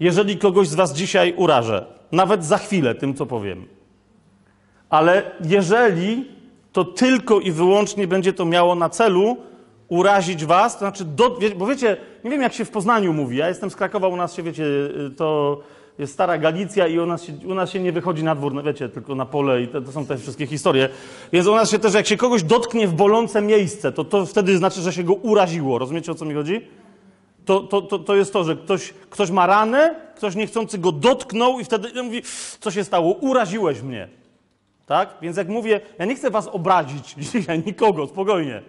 jeżeli kogoś z Was dzisiaj urażę, nawet za chwilę tym, co powiem. Ale jeżeli to tylko i wyłącznie będzie to miało na celu urazić Was, to znaczy, do, bo wiecie, nie wiem jak się w Poznaniu mówi, ja jestem z Krakowa, u nas się, wiecie, to jest stara Galicja i u nas się, u nas się nie wychodzi na dwór, no wiecie, tylko na pole i to są te wszystkie historie. Więc u nas się też, jak się kogoś dotknie w bolące miejsce, to to wtedy znaczy, że się go uraziło. Rozumiecie, o co mi chodzi? To, to, to, to jest to, że ktoś, ktoś ma ranę, ktoś niechcący go dotknął i wtedy mówi, co się stało? Uraziłeś mnie. Tak? Więc jak mówię, ja nie chcę was obrazić dzisiaj, nikogo, spokojnie.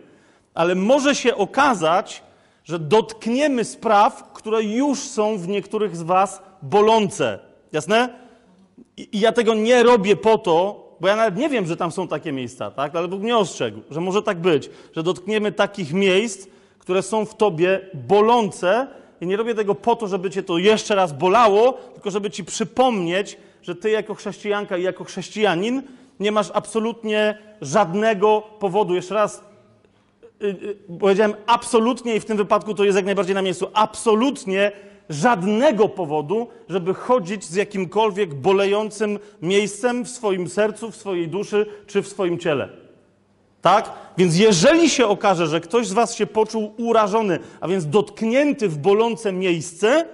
Ale może się okazać, że dotkniemy spraw, które już są w niektórych z was bolące. Jasne? I, I, ja tego nie robię po to, bo ja nawet nie wiem, że tam są takie miejsca, tak? Ale Bóg mnie ostrzegł, że może tak być, że dotkniemy takich miejsc, które są w tobie bolące i nie robię tego po to, żeby cię to jeszcze raz bolało, tylko żeby ci przypomnieć, że ty jako chrześcijanka i jako chrześcijanin nie masz absolutnie żadnego powodu. Jeszcze raz yy, yy, powiedziałem absolutnie i w tym wypadku to jest jak najbardziej na miejscu. Absolutnie żadnego powodu, żeby chodzić z jakimkolwiek bolejącym miejscem w swoim sercu, w swojej duszy czy w swoim ciele. Tak? Więc jeżeli się okaże, że ktoś z Was się poczuł urażony, a więc dotknięty w bolące miejsce,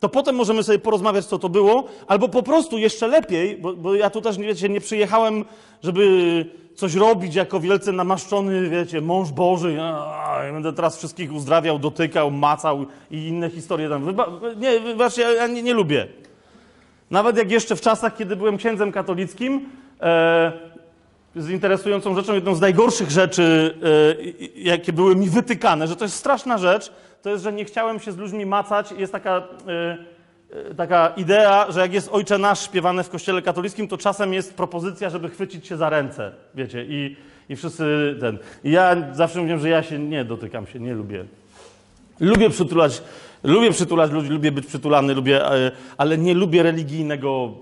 to potem możemy sobie porozmawiać, co to było, albo po prostu jeszcze lepiej, bo, bo ja tu też wiecie, nie przyjechałem, żeby coś robić jako wielce namaszczony, wiecie, mąż Boży. Ja, ja będę teraz wszystkich uzdrawiał, dotykał, macał i inne historie tam. Wyba nie, wybaczcie, ja, ja nie, nie, lubię. Nawet jak jeszcze w czasach, kiedy byłem księdzem katolickim, e, z interesującą rzeczą, jedną z najgorszych rzeczy, e, jakie były mi wytykane, że to jest straszna rzecz, to jest, że nie chciałem się z ludźmi macać. Jest taka, e, taka idea, że jak jest Ojcze Nasz śpiewane w kościele katolickim, to czasem jest propozycja, żeby chwycić się za ręce, wiecie, i, i wszyscy ten. I ja zawsze mówię, że ja się nie dotykam się, nie lubię. Lubię przytulać, lubię przytulać ludzi, lubię być przytulany, lubię, ale nie lubię religijnego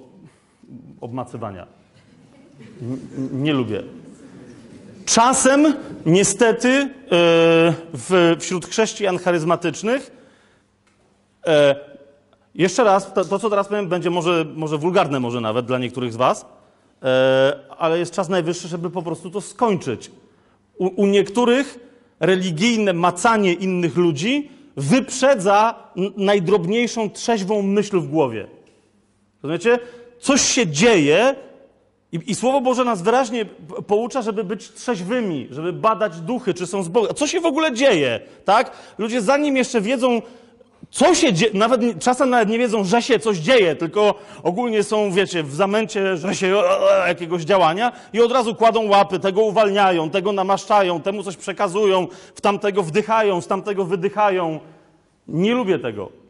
obmacywania. Nie lubię. Czasem, niestety, e, w, wśród chrześcijan charyzmatycznych, e, jeszcze raz, to, to, co teraz powiem, będzie może, może wulgarne, może nawet dla niektórych z Was, e, ale jest czas najwyższy, żeby po prostu to skończyć. U, u niektórych religijne macanie innych ludzi wyprzedza najdrobniejszą trzeźwą myśl w głowie. Rozumiecie? Coś się dzieje, i, I, Słowo Boże nas wyraźnie poucza, żeby być trzeźwymi, żeby badać duchy, czy są z Boga. Co się w ogóle dzieje, tak? Ludzie zanim jeszcze wiedzą, co się dzieje, nawet, czasem nawet nie wiedzą, że się coś dzieje, tylko ogólnie są, wiecie, w zamęcie, że się jakiegoś działania i od razu kładą łapy, tego uwalniają, tego namaszczają, temu coś przekazują, w tamtego wdychają, z tamtego wydychają. Nie lubię tego.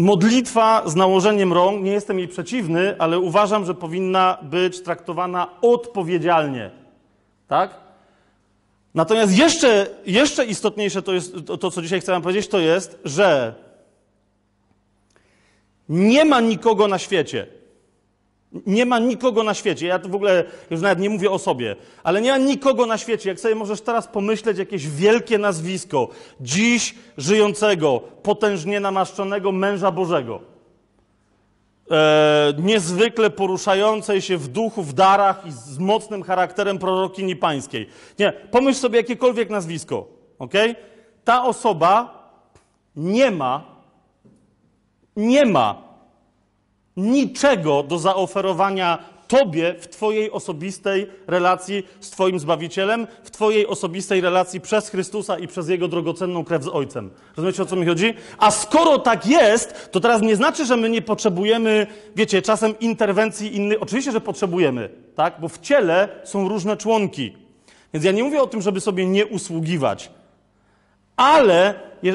Modlitwa z nałożeniem rąk, nie jestem jej przeciwny, ale uważam, że powinna być traktowana odpowiedzialnie. Tak? Natomiast jeszcze, jeszcze istotniejsze to jest to, to, co dzisiaj chcę Wam powiedzieć, to jest, że nie ma nikogo na świecie. Nie ma nikogo na świecie. Ja w ogóle już nawet nie mówię o sobie, ale nie ma nikogo na świecie. Jak sobie możesz teraz pomyśleć jakieś wielkie nazwisko dziś żyjącego, potężnie namaszczonego męża Bożego. E, niezwykle poruszającej się w duchu, w darach i z mocnym charakterem prorokini pańskiej. Nie, pomyśl sobie jakiekolwiek nazwisko, ok? Ta osoba nie ma, nie ma niczego do zaoferowania Tobie w Twojej osobistej relacji z Twoim Zbawicielem, w Twojej osobistej relacji przez Chrystusa i przez Jego drogocenną krew z Ojcem. Rozumiecie, o co mi chodzi? A skoro tak jest, to teraz nie znaczy, że my nie potrzebujemy, wiecie, czasem interwencji innych. Oczywiście, że potrzebujemy, tak? Bo w ciele są różne członki. Więc ja nie mówię o tym, żeby sobie nie usługiwać. Ale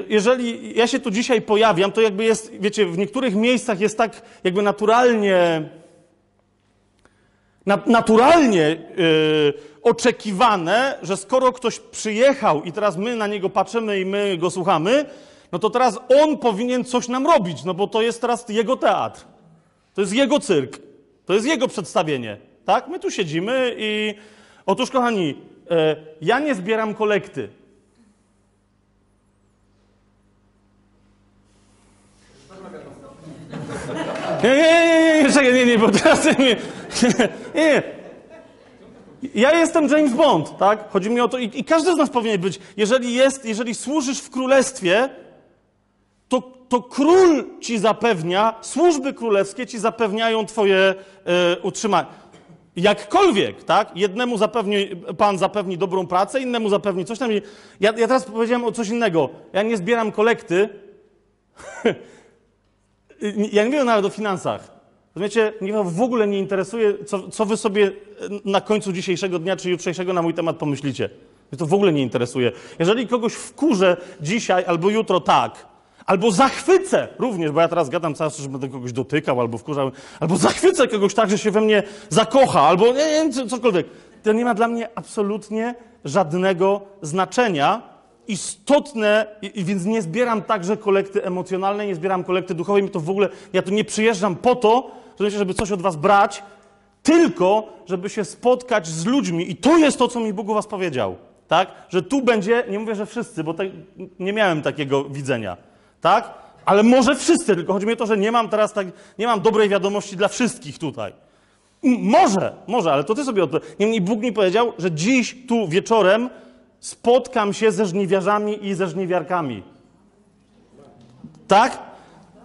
jeżeli ja się tu dzisiaj pojawiam, to jakby jest, wiecie, w niektórych miejscach jest tak jakby naturalnie, naturalnie yy, oczekiwane, że skoro ktoś przyjechał i teraz my na niego patrzymy i my go słuchamy, no to teraz on powinien coś nam robić, no bo to jest teraz jego teatr. To jest jego cyrk. To jest jego przedstawienie. Tak? My tu siedzimy i otóż, kochani, yy, ja nie zbieram kolekty. Nie, nie, nie, nie, czekaj, nie, nie, bo teraz nie, nie. Ja jestem James Bond, tak? Chodzi mi o to, i, i każdy z nas powinien być, jeżeli jest, jeżeli służysz w królestwie, to, to król ci zapewnia, służby królewskie ci zapewniają twoje e, utrzymanie. Jakkolwiek, tak? Jednemu zapewni, pan zapewni dobrą pracę, innemu zapewni coś tam. Ja, ja teraz powiedziałem o coś innego. Ja nie zbieram kolekty. ja nie wiem nawet o finansach. Rozumiecie, mnie w ogóle nie interesuje, co, co wy sobie na końcu dzisiejszego dnia czy jutrzejszego na mój temat pomyślicie. Mnie to w ogóle nie interesuje. Jeżeli kogoś wkurzę dzisiaj albo jutro tak, albo zachwycę również, bo ja teraz gadam cały czas, że będę kogoś dotykał albo wkurzał, albo zachwycę kogoś tak, że się we mnie zakocha, albo nie, nie, cokolwiek. To nie ma dla mnie absolutnie żadnego znaczenia. Istotne, i, więc nie zbieram także kolekty emocjonalnej, nie zbieram kolekty duchowej, mi to w ogóle, ja tu nie przyjeżdżam po to, żeby coś od was brać, tylko żeby się spotkać z ludźmi. I to jest to, co mi Bóg u was powiedział. Tak? Że tu będzie, nie mówię, że wszyscy, bo te, nie miałem takiego widzenia. Tak? Ale może wszyscy, tylko chodzi mi o to, że nie mam teraz tak, nie mam dobrej wiadomości dla wszystkich tutaj. Może, może, ale to ty sobie odpowiedz. Niemniej Bóg mi powiedział, że dziś tu wieczorem spotkam się ze żniwiarzami i ze żniwiarkami. Tak?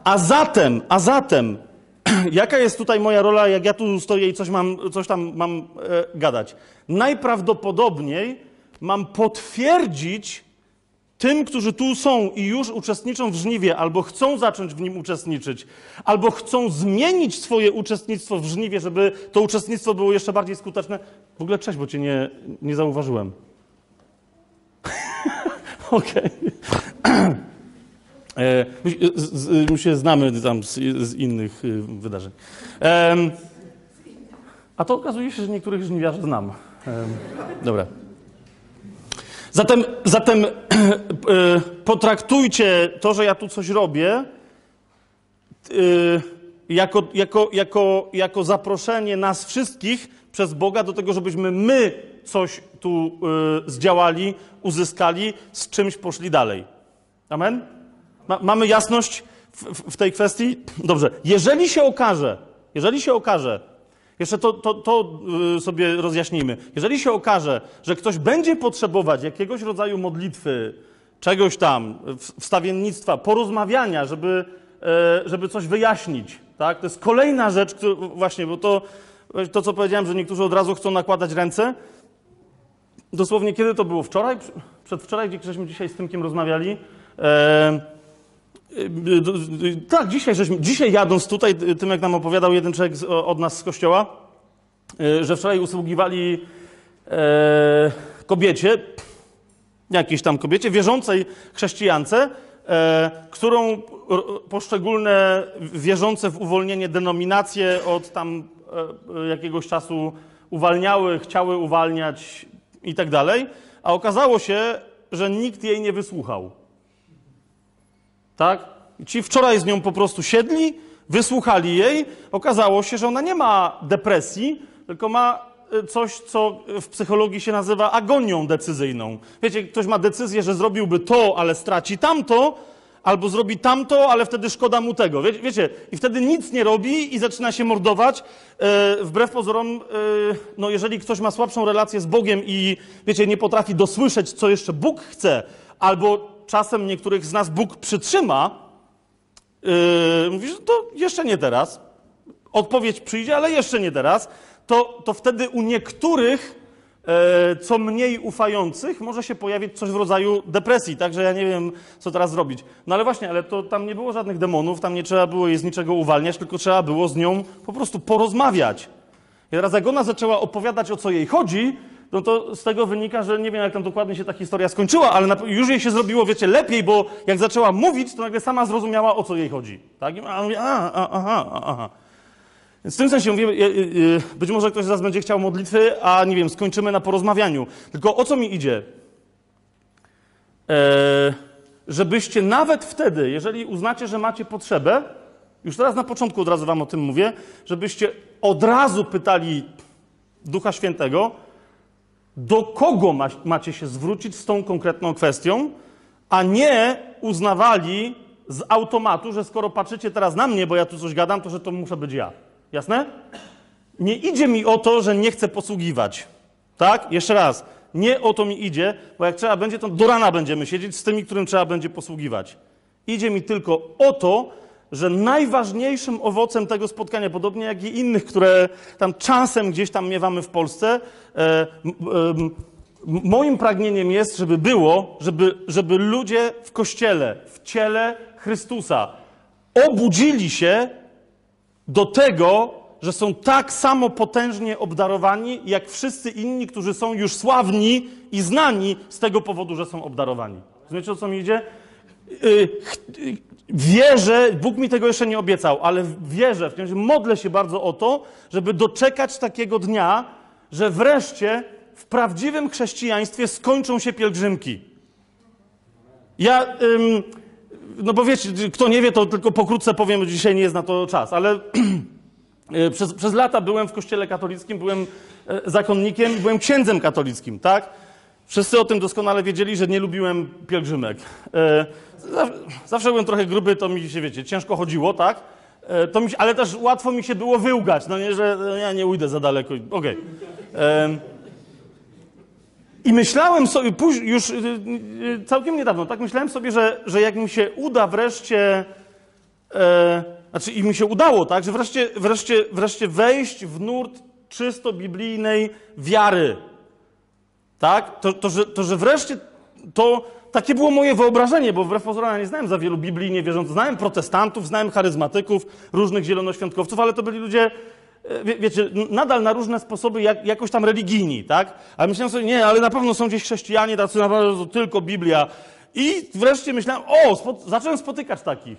A zatem, a zatem, jaka jest tutaj moja rola, jak ja tu stoję i coś, mam, coś tam mam e, gadać? Najprawdopodobniej mam potwierdzić tym, którzy tu są i już uczestniczą w żniwie, albo chcą zacząć w nim uczestniczyć, albo chcą zmienić swoje uczestnictwo w żniwie, żeby to uczestnictwo było jeszcze bardziej skuteczne. W ogóle cześć, bo cię nie, nie zauważyłem. Okej. E, my się znamy tam z, z innych y, wydarzeń. a to okazuje się, że niektórych żniwiarzy znam. dobra. Zatem, zatem e, potraktujcie to, że ja tu coś robię, e, jako, jako, jako, jako zaproszenie nas wszystkich przez Boga do tego, żebyśmy my coś tu zdziałali, uzyskali, z czymś poszli dalej. Amen? Ma, mamy jasność w, w, w, tej kwestii? Dobrze. Jeżeli się okaże, jeżeli się okaże, jeszcze to, to, to yy, sobie rozjaśnijmy. Jeżeli się okaże, że ktoś będzie potrzebować jakiegoś rodzaju modlitwy, czegoś tam, wstawiennictwa, porozmawiania, żeby, yy, żeby coś wyjaśnić, tak? To jest kolejna rzecz, właśnie, bo to, to, co powiedziałem, że niektórzy od razu chcą nakładać ręce. Dosłownie kiedy to było? Wczoraj? Przedwczoraj, gdzie żeśmy dzisiaj z Tymkiem rozmawiali. Yy, tak, dzisiaj, żeśmy, dzisiaj jadąc tutaj, tym jak nam opowiadał jeden człowiek od nas z kościoła, y, że wczoraj usługiwali e, kobiecie, jakiejś tam kobiecie, wierzącej chrześcijance, e, którą poszczególne wierzące w uwolnienie denominacje od tam e, jakiegoś czasu uwalniały, chciały uwalniać i tak dalej, a okazało się, że nikt jej nie wysłuchał. Tak? Ci wczoraj z nią po prostu siedli, wysłuchali jej. Okazało się, że ona nie ma depresji, tylko ma y, coś, co w psychologii się nazywa agonią decyzyjną. Wiecie, ktoś ma decyzję, że zrobiłby to, ale straci tamto, albo zrobi tamto, ale wtedy szkoda mu tego. Wie, wiecie, i wtedy nic nie robi i zaczyna się mordować. Yy, wbrew pozorom, yy, no jeżeli ktoś ma słabszą relację z Bogiem i, wiecie, nie potrafi dosłyszeć, co jeszcze Bóg chce, albo czasem niektórych z nas Bóg przytrzyma, yy, mówisz, to jeszcze nie teraz. Odpowiedź przyjdzie, ale jeszcze nie teraz. To, to wtedy u niektórych, co mniej ufających, może się pojawić coś w rodzaju depresji. Także ja nie wiem, co teraz zrobić. No ale właśnie, ale to tam nie było żadnych demonów, tam nie trzeba było jej z niczego uwalniać, tylko trzeba było z nią po prostu porozmawiać. I teraz jak ona zaczęła opowiadać, o co jej chodzi, no to z tego wynika, że nie wiem, jak tam dokładnie się ta historia skończyła, ale już jej się zrobiło, wiecie, lepiej, bo jak zaczęła mówić, to nagle sama zrozumiała, o co jej chodzi. Tak? I a, mówię, a, a, aha, aha. Więc w tym sensie mówię, być może ktoś z nas będzie chciał modlitwy, a nie wiem, skończymy na porozmawianiu. Tylko o co mi idzie? E, żebyście nawet wtedy, jeżeli uznacie, że macie potrzebę, już teraz na początku od razu wam o tym mówię, żebyście od razu pytali Ducha Świętego, do kogo macie się zwrócić z tą konkretną kwestią, a nie uznawali z automatu, że skoro patrzycie teraz na mnie, bo ja tu coś gadam, to że to muszę być ja. Jasne? Nie idzie mi o to, że nie chcę posługiwać. Tak? Jeszcze raz. Nie o to mi idzie, bo jak trzeba będzie, to do rana będziemy siedzieć z tymi, którym trzeba będzie posługiwać. Idzie mi tylko o to, że najważniejszym owocem tego spotkania, podobnie jak i innych, które tam czasem gdzieś tam miewamy w Polsce, e, m, moim pragnieniem jest, żeby było, żeby, żeby ludzie w kościele, w ciele Chrystusa obudzili się do tego, że są tak samo potężnie obdarowani, jak wszyscy inni, którzy są już sławni i znani z tego powodu, że są obdarowani. Rozumiecie, o co mi idzie? Y, y, Wierzę, Bóg mi tego jeszcze nie obiecał, ale wierzę, w sensie modlę się bardzo o to, żeby doczekać takiego dnia, że wreszcie w prawdziwym chrześcijaństwie skończą się pielgrzymki. Ja, ym, no bo wiecie, kto nie wie, to tylko pokrótce powiem, dzisiaj nie jest na to czas, ale y, przez, przez lata byłem w kościele katolickim, byłem e, zakonnikiem, byłem księdzem katolickim, tak? Wszyscy o tym doskonale wiedzieli, że nie lubiłem pielgrzymek. E, za- Zawsze byłem trochę gruby, to mi się, wiecie, ciężko chodziło, tak? E, mi ale też łatwo mi się było wyłgać, no nie, że e, ja nie ujdę za daleko. Okej. Em, I myślałem sobie, już y, y, całkiem niedawno, tak myślałem sobie, że, że jak mi się uda wreszcie, e, znaczy i mi się udało, tak, że wreszcie, wreszcie, wreszcie wejść w nurt czysto biblijnej wiary, tak, to, to, że, to, że wreszcie to takie było moje wyobrażenie, bo wbrew pozorom ja nie znałem za wielu biblijnie wierzących, znałem protestantów, znałem charyzmatyków, różnych zielonoświątkowców, ale to byli ludzie, wie, wiecie, nadal na różne sposoby jak, jakoś tam religijni, tak? Ale myślałem sobie, nie, ale na pewno są gdzieś chrześcijanie, tacy naprawdę to tylko Biblia. I wreszcie myślałem, o, zacząłem spotykać takich.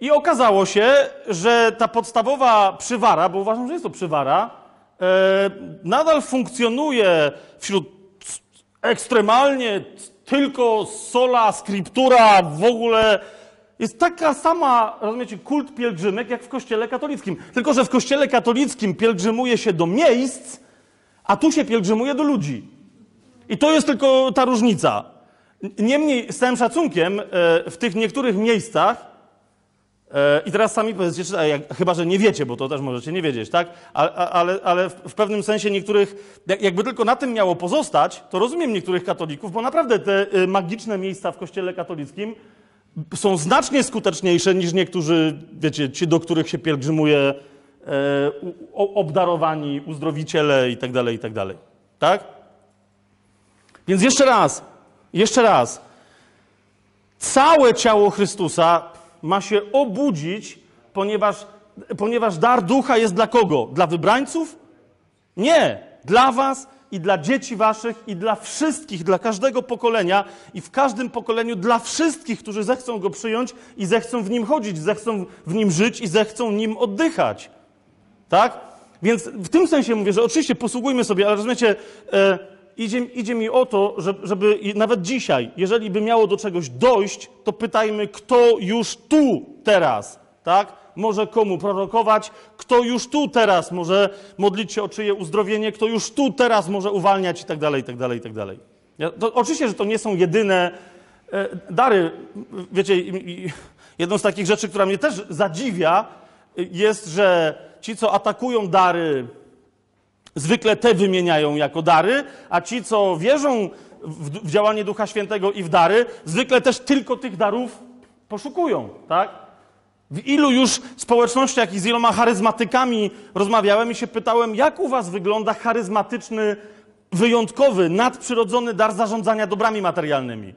I okazało się, że ta podstawowa przywara, bo uważam, że jest to przywara, e, nadal funkcjonuje wśród ekstremalnie tylko sola, scriptura, w ogóle jest taka sama, rozumiecie, kult pielgrzymek jak w kościele katolickim. Tylko, że w kościele katolickim pielgrzymuje się do miejsc, a tu się pielgrzymuje do ludzi. I to jest tylko ta różnica. Niemniej, z całym szacunkiem, e, w tych niektórych miejscach, E, I teraz sami powiedzcie, jak, chyba że nie wiecie, bo to też możecie nie wiedzieć, tak? A, a, ale, ale w, pewnym sensie niektórych, jak, jakby tylko na tym miało pozostać, to rozumiem niektórych katolików, bo naprawdę te y, magiczne miejsca w kościele katolickim są znacznie skuteczniejsze niż niektórzy, wiecie, ci, do których się pielgrzymuje e, obdarowani uzdrowiciele i tak dalej, i tak dalej. Tak? Więc jeszcze raz, jeszcze raz. Całe ciało Chrystusa ma się obudzić, ponieważ, ponieważ dar ducha jest dla kogo? Dla wybrańców? Nie. Dla was i dla dzieci waszych i dla wszystkich, dla każdego pokolenia i w każdym pokoleniu dla wszystkich, którzy zechcą go przyjąć i zechcą w nim chodzić, zechcą w nim żyć i zechcą nim oddychać. Tak? Więc w tym sensie mówię, że oczywiście posługujmy sobie, ale rozumiecie, e, idzie, idzie mi o to, że, żeby nawet dzisiaj, jeżeli by miało do czegoś dojść, to pytajmy, kto już tu teraz, tak? Może komu prorokować, kto już tu teraz może modlić się o czyje uzdrowienie, kto już tu teraz może uwalniać i tak dalej, i tak dalej, i tak dalej. Oczywiście, że to nie są jedyne e, dary. Wiecie, jedną z takich rzeczy, która mnie też zadziwia, jest, że ci, co atakują dary, zwykle te wymieniają jako dary, a ci, co wierzą w działanie Ducha Świętego i w dary, zwykle też tylko tych darów poszukują, tak? W ilu już społecznościach i z iloma charyzmatykami rozmawiałem i się pytałem, jak u was wygląda charyzmatyczny, wyjątkowy, nadprzyrodzony dar zarządzania dobrami materialnymi?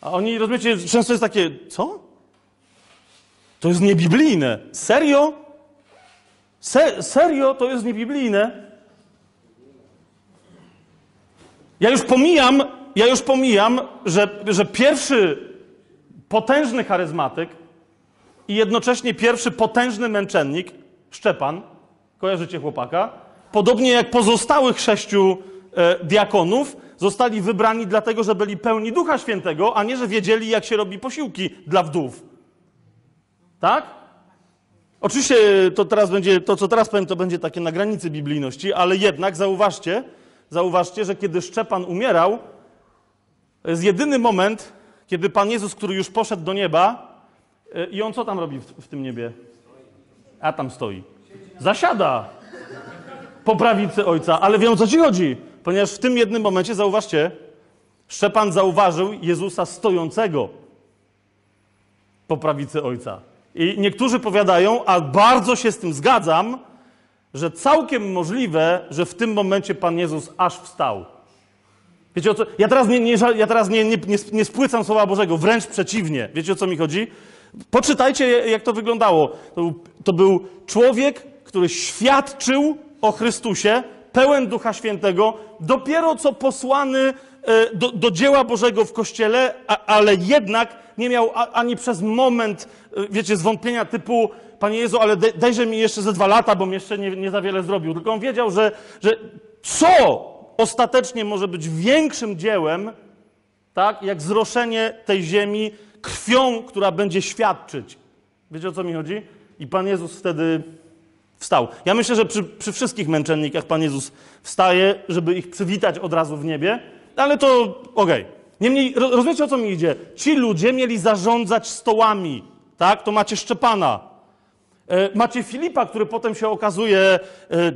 A oni, rozumiecie, często jest takie, co? To jest niebiblijne. Serio? Se, serio to jest niebiblijne? Ja już pomijam, ja już pomijam, że, że pierwszy potężny charyzmatyk i jednocześnie pierwszy potężny męczennik, Szczepan, kojarzycie chłopaka, podobnie jak pozostałych sześciu e, diakonów, zostali wybrani dlatego, że byli pełni Ducha Świętego, a nie, że wiedzieli, jak się robi posiłki dla wdów. Tak? Oczywiście to teraz będzie, to co teraz powiem, to będzie takie na granicy biblijności, ale jednak zauważcie, zauważcie, że kiedy Szczepan umierał, to jest jedyny moment, kiedy Pan Jezus, który już poszedł do nieba, i on co tam robi w, w tym niebie? A tam stoi. Zasiada po prawicy Ojca. Ale wiem o co ci chodzi, ponieważ w tym jednym momencie, zauważcie, Szczepan zauważył Jezusa stojącego po prawicy Ojca. I niektórzy powiadają, a bardzo się z tym zgadzam, że całkiem możliwe, że w tym momencie Pan Jezus aż wstał. Wiecie o co? Ja teraz nie, nie, ja teraz nie, nie, nie, nie spłycam Słowa Bożego, wręcz przeciwnie. Wiecie o co mi chodzi? Poczytajcie, jak to wyglądało. To był, to był człowiek, który świadczył o Chrystusie, pełen Ducha Świętego, dopiero co posłany e, do, do dzieła Bożego w Kościele, a, ale jednak nie miał ani przez moment, e, wiecie, zwątpienia typu Panie Jezu, ale daj- dajże mi jeszcze ze dwa lata, bo jeszcze nie, nie za wiele zrobił. Tylko on wiedział, że, że co ostatecznie może być większym dziełem, tak, jak zroszenie tej ziemi krwią, która będzie świadczyć. Wiecie o co mi chodzi? I Pan Jezus wtedy wstał. Ja myślę, że przy, przy wszystkich męczennikach Pan Jezus wstaje, żeby ich przywitać od razu w niebie, ale to okej. Niemniej, ro- rozumiecie o co mi idzie? Ci ludzie mieli zarządzać stołami, tak? To macie Szczepana, E, Macie Filipa, który potem się okazuje e,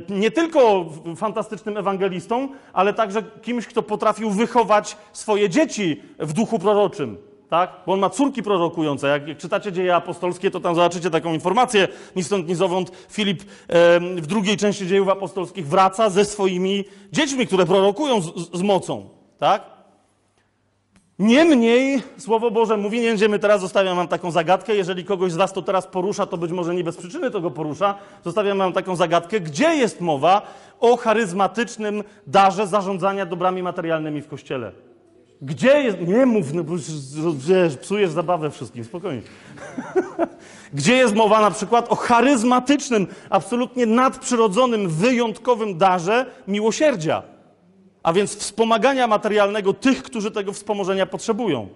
nie tylko fantastycznym ewangelistą, ale także kimś, kto potrafił wychować swoje dzieci w duchu proroczym. Tak? Bo on ma córki prorokujące. Jak, jak czytacie dzieje apostolskie, to tam zobaczycie taką informację. Ni stąd, ni zowąd Filip e, w drugiej części dziejów apostolskich wraca ze swoimi dziećmi, które prorokują z, z, mocą. Tak? Niemniej Słowo Boże mówi, nie będziemy teraz, zostawiam wam taką zagadkę, jeżeli kogoś z was to teraz porusza, to być może nie bez przyczyny to go porusza, zostawiam wam taką zagadkę, gdzie jest mowa o charyzmatycznym darze zarządzania dobrami materialnymi w Kościele? Gdzie jest, nie mów, no bo wiesz, psujesz zabawę wszystkim, spokojnie. Gdzie jest mowa na przykład o charyzmatycznym, absolutnie nadprzyrodzonym, wyjątkowym darze miłosierdzia? a więc wspomagania materialnego tych, którzy tego wspomożenia potrzebują.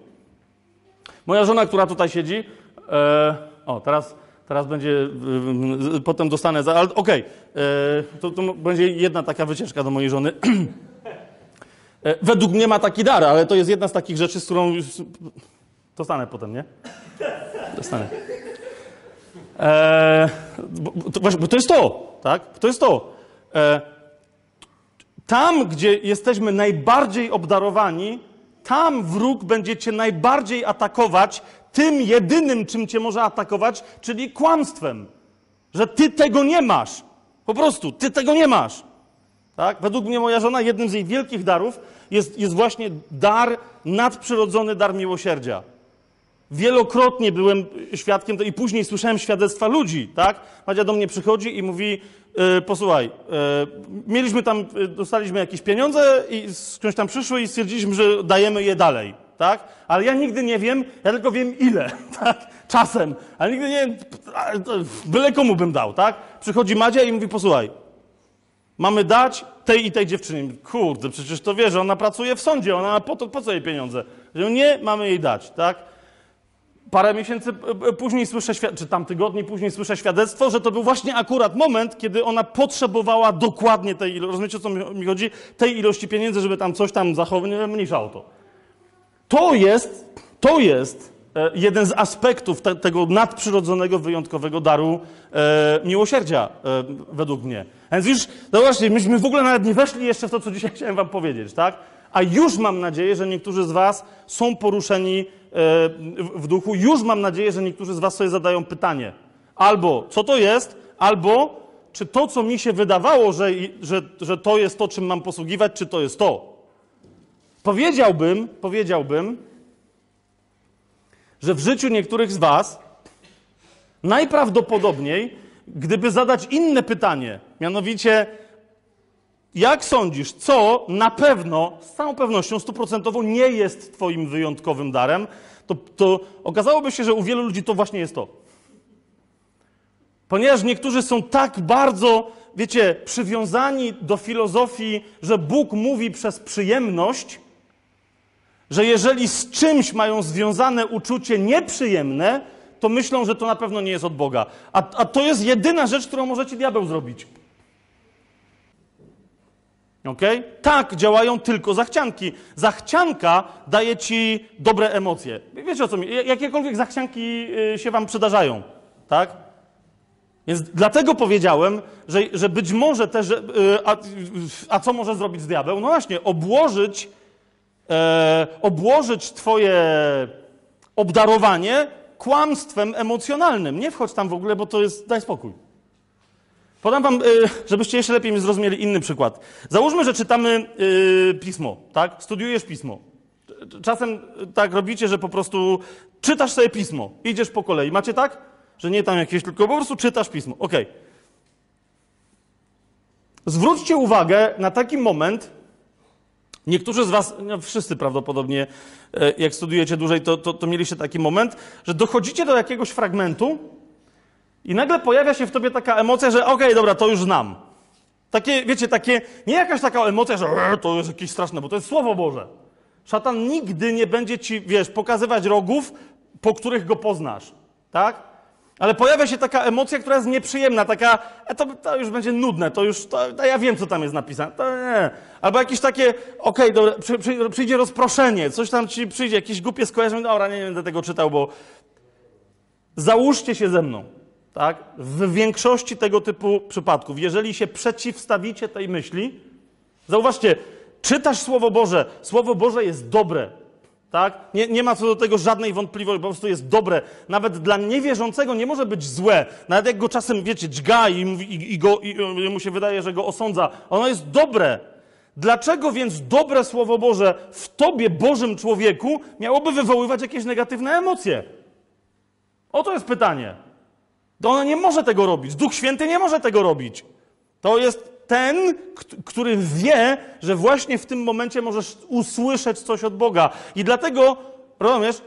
Moja żona, która tutaj siedzi, e, o, teraz, teraz będzie, e, e, potem dostanę, za, ale okej, e, to, to będzie jedna taka wycieczka do mojej żony. E, według mnie ma taki dar, ale to jest jedna z takich rzeczy, z którą dostanę potem, nie? Dostanę. E, bo, bo, to, jest to, tak? To jest to. E, tam, gdzie jesteśmy najbardziej obdarowani, tam wróg będzie cię najbardziej atakować tym jedynym, czym cię może atakować, czyli kłamstwem. Że ty tego nie masz. Po prostu, ty tego nie masz. Tak? Według mnie moja żona, jednym z jej wielkich darów jest, jest właśnie dar, nadprzyrodzony dar miłosierdzia. Wielokrotnie byłem świadkiem tego i później słyszałem świadectwa ludzi, tak? Madzia do mnie przychodzi i mówi, e, posłuchaj, e, mieliśmy tam, e, dostaliśmy jakieś pieniądze i skądś tam przyszły i stwierdziliśmy, że dajemy je dalej, tak? Ale ja nigdy nie wiem, ja tylko wiem ile, tak? Czasem, ale nigdy nie wiem, to byle komu bym dał, tak? Przychodzi Madzia i mówi, posłuchaj, mamy dać tej i tej dziewczynie. Kurde, przecież to wie, że ona pracuje w sądzie, ona po, to, po co jej pieniądze? Że nie, mamy jej dać, tak? Parę miesięcy e, e, później słyszę, czy tam tygodni później słyszę świadectwo, że to był właśnie akurat moment, kiedy ona potrzebowała dokładnie tej ilości, rozumiecie o co mi chodzi? Tej ilości pieniędzy, żeby tam coś tam zachować, nie, mniejsza o to. To jest, to jest jeden z aspektów te, tego nadprzyrodzonego, wyjątkowego daru e, miłosierdzia, e, według mnie. Więc już, zobaczcie, myśmy w ogóle nawet nie weszli jeszcze w to, co dzisiaj chciałem wam powiedzieć, tak? A już mam nadzieję, że niektórzy z was są poruszeni e, w, w duchu. Już mam nadzieję, że niektórzy z was sobie zadają pytanie. Albo co to jest, albo czy to, co mi się wydawało, że, że, że to jest to, czym mam posługiwać, czy to jest to. Powiedziałbym, powiedziałbym, że w życiu niektórych z Was najprawdopodobniej, gdyby zadać inne pytanie, mianowicie, jak sądzisz, co na pewno, z całą pewnością stuprocentową nie jest Twoim wyjątkowym darem, to, to okazałoby się, że u wielu ludzi to właśnie jest to. Ponieważ niektórzy są tak bardzo, wiecie, przywiązani do filozofii, że Bóg mówi przez przyjemność, że jeżeli z czymś mają związane uczucie nieprzyjemne, to myślą, że to na pewno nie jest od Boga. A, a to jest jedyna rzecz, którą możecie diabeł zrobić. Okay? Tak, działają tylko zachcianki. Zachcianka daje ci dobre emocje. Wiecie o co mi? Jakiekolwiek zachcianki y, się wam przydarzają, tak? Więc dlatego powiedziałem, że, że być może też, y, a, a, co może zrobić diabeł? No właśnie, obłożyć, e, obłożyć twoje obdarowanie kłamstwem emocjonalnym. Nie wchodź tam w ogóle, bo to jest, daj spokój. Podam wam, y, żebyście jeszcze lepiej mi zrozumieli inny przykład. Załóżmy, że czytamy y, pismo, tak? Studiujesz pismo. Czasem tak robicie, że po prostu czytasz sobie pismo, idziesz po kolei. Macie tak? Że nie tam jakieś, tylko po prostu czytasz pismo. Ok. Zwróćcie uwagę na taki moment, Niektórzy z Was, no wszyscy prawdopodobnie, e, jak studiujecie dłużej, to, to, to mieliście taki moment, że dochodzicie do jakiegoś fragmentu, i nagle pojawia się w tobie taka emocja, że okej, okay, dobra, to już znam. Takie, wiecie, takie, nie jakaś taka emocja, że to jest jakieś straszne, bo to jest Słowo Boże. Szatan nigdy nie będzie ci, wiesz, pokazywać rogów, po których go poznasz. Tak? Ale pojawia się taka emocja, która jest nieprzyjemna, taka, e, to, to już będzie nudne, to już, to, to ja wiem, co tam jest napisane. To nie. Albo jakieś takie, okej, okay, przy, przy, przyjdzie rozproszenie, coś tam ci przyjdzie, jakieś głupie skojarzenie, dobra, nie, nie będę tego czytał, bo załóżcie się ze mną. Tak? W większości tego typu przypadków, jeżeli się przeciwstawicie tej myśli, zauważcie, czytasz Słowo Boże, Słowo Boże jest dobre. Tak? Nie, nie ma co do tego żadnej wątpliwości, po prostu jest dobre. Nawet dla niewierzącego nie może być złe. Nawet jak go czasem, wiecie, dźga i, i, i, go, i mu się wydaje, że go osądza. Ono jest dobre. Dlaczego więc dobre Słowo Boże w tobie, Bożym człowieku, miałoby wywoływać jakieś negatywne emocje? Oto jest pytanie. To ona nie może tego robić. Duch Święty nie może tego robić. To jest ten, który wie, że właśnie w tym momencie możesz usłyszeć coś od Boga. I dlatego, rozumiesz,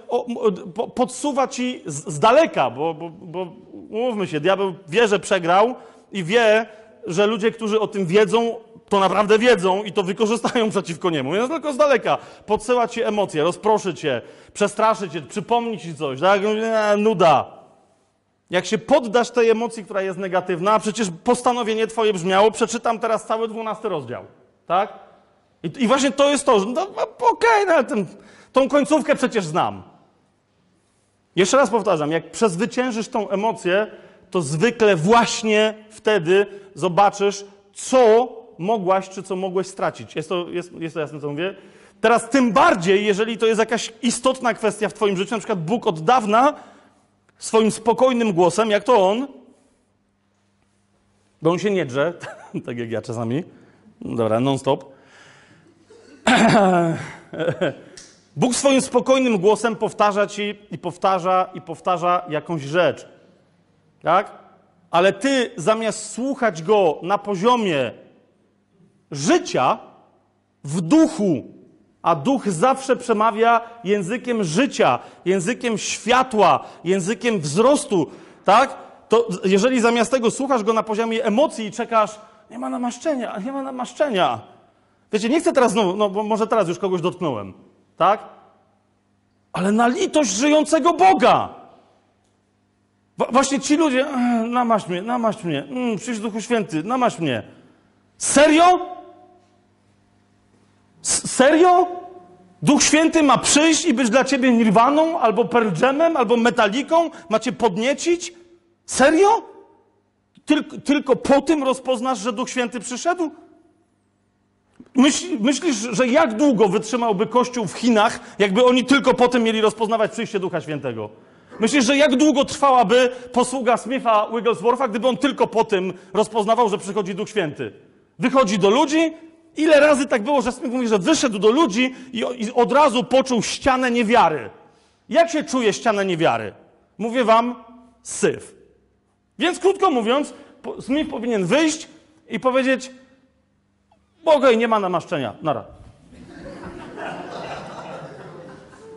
podsuwa ci z, z daleka, bo, bo, bo umówmy się, diabeł wie, że przegrał i wie, że ludzie, którzy o tym wiedzą, to naprawdę wiedzą i to wykorzystają przeciwko niemu. Więc tylko z daleka podsyła ci emocje, rozproszy cię, przestraszy cię, przypomni ci coś, tak? Nuda. Jak się poddasz tej emocji, która jest negatywna, a przecież postanowienie twoje brzmiało, przeczytam teraz cały dwunasty rozdział, tak? I, I, właśnie to jest to, że no, no okej, okay, no, tą końcówkę przecież znam. Jeszcze raz powtarzam, jak przezwyciężysz tą emocję, to zwykle właśnie wtedy zobaczysz, co mogłaś, czy co mogłeś stracić. Jest to, jest, jest to jasne, co mówię? Teraz tym bardziej, jeżeli to jest jakaś istotna kwestia w twoim życiu, na przykład Bóg od dawna swoim spokojnym głosem, jak to on, bo on się nie drze, tak jak ja czasami. Dobra, non-stop. Bóg swoim spokojnym głosem powtarza ci i powtarza i powtarza jakąś rzecz. Tak? Ale ty zamiast słuchać go na poziomie życia, w duchu, a duch zawsze przemawia językiem życia, językiem światła, językiem wzrostu, tak? To jeżeli zamiast tego słuchasz go na poziomie emocji i czekasz, nie ma namaszczenia, nie ma namaszczenia. Wiecie, nie chcę teraz znowu, no bo może teraz już kogoś dotknąłem, tak? Ale na litość żyjącego Boga. Właśnie ci ludzie, namaść mnie, namaść mnie, mm, przyjdź Duchu Święty, namaść mnie. Serio? Serio? Duch Święty ma przyjść i być dla ciebie nirwaną, albo pergemem, albo metaliką? Macie podniecić? Serio? Tylko, tylko po tym rozpoznasz, że Duch Święty przyszedł? Myśl, myślisz, że jak długo wytrzymałby Kościół w Chinach, jakby oni tylko po tym mieli rozpoznawać przyjście Ducha Świętego? Myślisz, że jak długo trwałaby posługa Smitha Wiggleswortha, gdyby on tylko po tym rozpoznawał, że przychodzi Duch Święty? Wychodzi do ludzi, Ile razy tak było, że mówi, że wyszedł do ludzi i, i od razu poczuł ścianę niewiary. Jak się czuje ściana niewiary? Mówię wam, syf. Więc krótko mówiąc, Smith powinien wyjść i powiedzieć, okej, okay, nie ma namaszczenia, nara.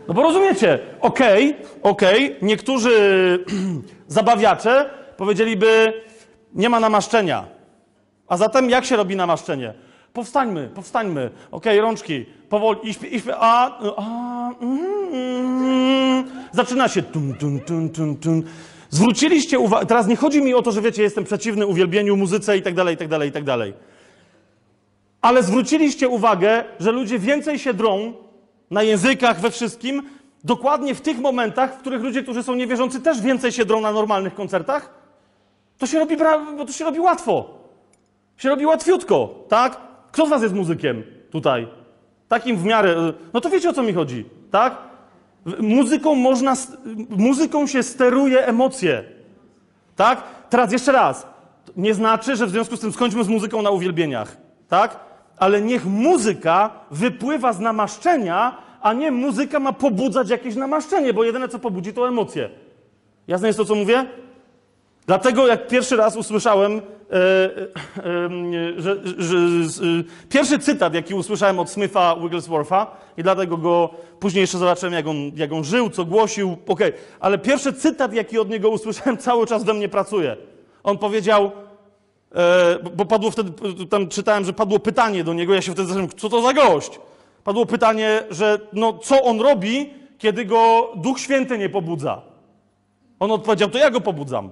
No bo rozumiecie, okej, okay, okej, okay, niektórzy zabawiacze powiedzieliby, nie ma namaszczenia. A zatem jak się robi namaszczenie? Powstańmy, powstańmy. Okej, okay, rączki, powoli, i śpie, i śpie, a, a, mm, zaczyna się tum, tum, tum, tum, tum. Zwróciliście uwagę, teraz nie chodzi mi o to, że wiecie, jestem przeciwny uwielbieniu, muzyce i tak dalej, i tak dalej, i tak dalej. Ale zwróciliście uwagę, że ludzie więcej się drą na językach, we wszystkim, dokładnie w tych momentach, w których ludzie, którzy są niewierzący, też więcej się drą na normalnych koncertach? To się robi, bo to się robi łatwo. Się robi łatwiutko, tak? Kto z was jest muzykiem tutaj? Takim w miarę. No to wiecie o co mi chodzi, tak? Muzyką można. Muzyką się steruje emocje. Tak? Teraz jeszcze raz. Nie znaczy, że w związku z tym skończmy z muzyką na uwielbieniach. Tak? Ale niech muzyka wypływa z namaszczenia, a nie muzyka ma pobudzać jakieś namaszczenie, bo jedyne co pobudzi to emocje. Jasne jest to, co mówię? Dlatego jak pierwszy raz usłyszałem, e, e, e, że, pierwszy cytat, jaki usłyszałem od Smitha Wiggleswortha, i dlatego go później jeszcze zobaczyłem, jak on, jak on żył, co głosił, okej, ale pierwszy cytat, jaki od niego usłyszałem, cały czas we mnie pracuje. On powiedział, bo padło wtedy, tam czytałem, że padło pytanie do niego, ja się wtedy zastanawiam, co to za gość? Padło pytanie, że no, co on robi, kiedy go Duch Święty nie pobudza? On odpowiedział, to ja go pobudzam.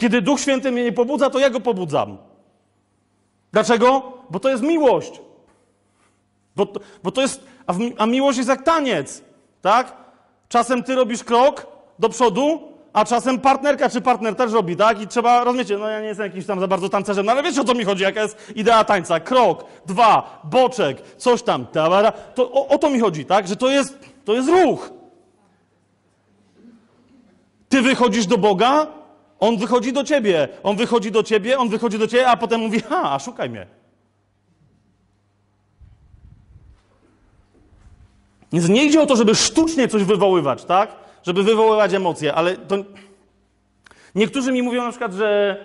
Kiedy Duch Święty mnie nie pobudza, to ja go pobudzam. Dlaczego? Bo to jest miłość. Bo to, bo to jest, a, a miłość jest jak taniec, tak? Czasem ty robisz krok do przodu, a czasem partnerka czy partner też robi, tak? I trzeba, rozumiecie, no ja nie jestem jakimś tam za bardzo tancerzem, no ale wiecie o co mi chodzi, jaka jest idea tańca. Krok, dwa, boczek, coś tam, tabara. To o, o to mi chodzi, tak? Że to jest, to jest ruch. Ty wychodzisz do Boga, On wychodzi do ciebie, On wychodzi do ciebie, On wychodzi do ciebie, a potem mówi, ha, szukaj mnie. Więc nie idzie o to, żeby sztucznie coś wywoływać, tak? Żeby wywoływać emocje, ale to... Niektórzy mi mówią na przykład, że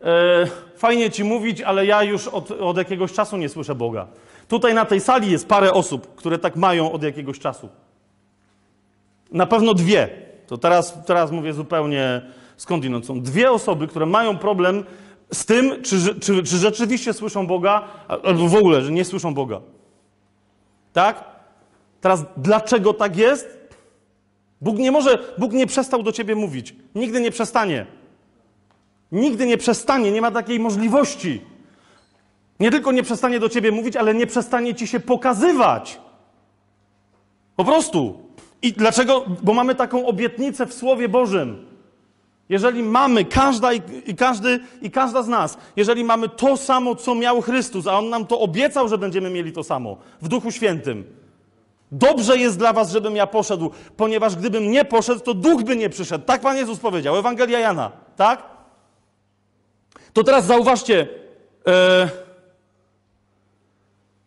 e, fajnie ci mówić, ale ja już od, od jakiegoś czasu nie słyszę Boga. Tutaj na tej sali jest parę osób, które tak mają od jakiegoś czasu. Na pewno dwie. To teraz, teraz mówię zupełnie skądinąd. Są dwie osoby, które mają problem z tym, czy, czy, czy rzeczywiście słyszą Boga, albo w ogóle, że nie słyszą Boga. Tak? Teraz dlaczego tak jest? Bóg nie może, Bóg nie przestał do ciebie mówić. Nigdy nie przestanie. Nigdy nie przestanie, nie ma takiej możliwości. Nie tylko nie przestanie do ciebie mówić, ale nie przestanie ci się pokazywać. Po prostu. I dlaczego? Bo mamy taką obietnicę w Słowie Bożym. Jeżeli mamy, każda i, i, każdy, i każda z nas, jeżeli mamy to samo, co miał Chrystus, a On nam to obiecał, że będziemy mieli to samo w Duchu Świętym. Dobrze jest dla was, żebym ja poszedł, ponieważ gdybym nie poszedł, to Duch by nie przyszedł. Tak Pan Jezus powiedział, Ewangelia Jana, tak? To teraz zauważcie, e,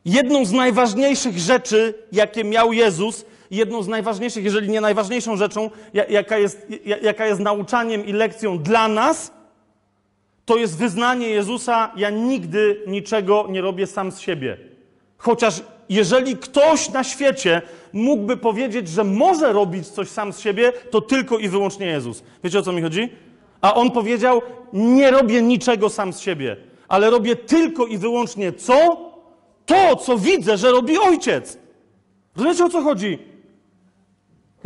jedną z najważniejszych rzeczy, jakie miał Jezus, jedną z najważniejszych, jeżeli nie najważniejszą rzeczą, ja- jaka jest, ja- jaka jest nauczaniem i lekcją dla nas, to jest wyznanie Jezusa: Ja nigdy niczego nie robię sam z siebie. Chociaż jeżeli ktoś na świecie mógłby powiedzieć, że może robić coś sam z siebie, to tylko i wyłącznie Jezus. Wiecie o co mi chodzi? A on powiedział: Nie robię niczego sam z siebie, ale robię tylko i wyłącznie co? To, co widzę, że robi ojciec. Rozumiecie o co chodzi?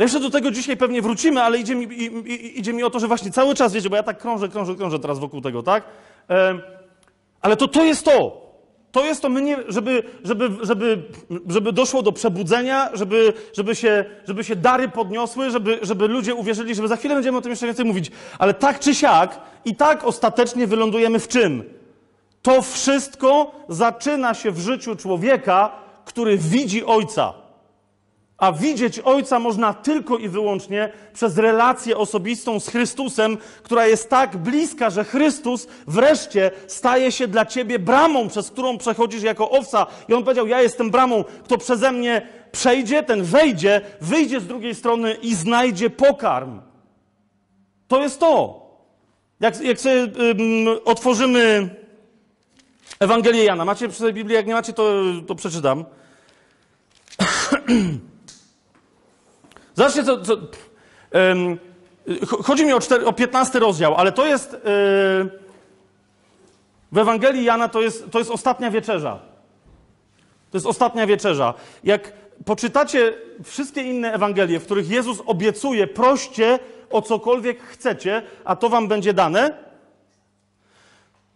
Jeszcze do tego dzisiaj pewnie wrócimy, ale idzie mi, idzie mi o to, że właśnie cały czas, wiecie, bo ja tak krążę, krążę, krążę teraz wokół tego, tak? Ale to to jest to. To jest to, żeby, żeby, żeby, żeby doszło do przebudzenia, żeby, żeby, się, żeby się dary podniosły, żeby, żeby ludzie uwierzyli, żeby za chwilę będziemy o tym jeszcze więcej mówić. Ale tak czy siak, i tak ostatecznie wylądujemy w czym? To wszystko zaczyna się w życiu człowieka, który widzi Ojca. A widzieć Ojca można tylko i wyłącznie przez relację osobistą z Chrystusem, która jest tak bliska, że Chrystus wreszcie staje się dla ciebie bramą, przez którą przechodzisz jako owca. I on powiedział: Ja jestem bramą, kto przeze mnie przejdzie, ten wejdzie, wyjdzie z drugiej strony i znajdzie pokarm. To jest to. Jak, jak sobie ym, otworzymy Ewangelię Jana, macie przy sobie Biblię? Jak nie macie, to, to przeczytam. Zobaczcie, co. co ch- chodzi mi o, 4, o 15 rozdział, ale to jest. Yy, w Ewangelii Jana to jest, to jest ostatnia wieczerza. To jest ostatnia wieczerza. Jak poczytacie wszystkie inne Ewangelie, w których Jezus obiecuje, proście o cokolwiek chcecie, a to wam będzie dane,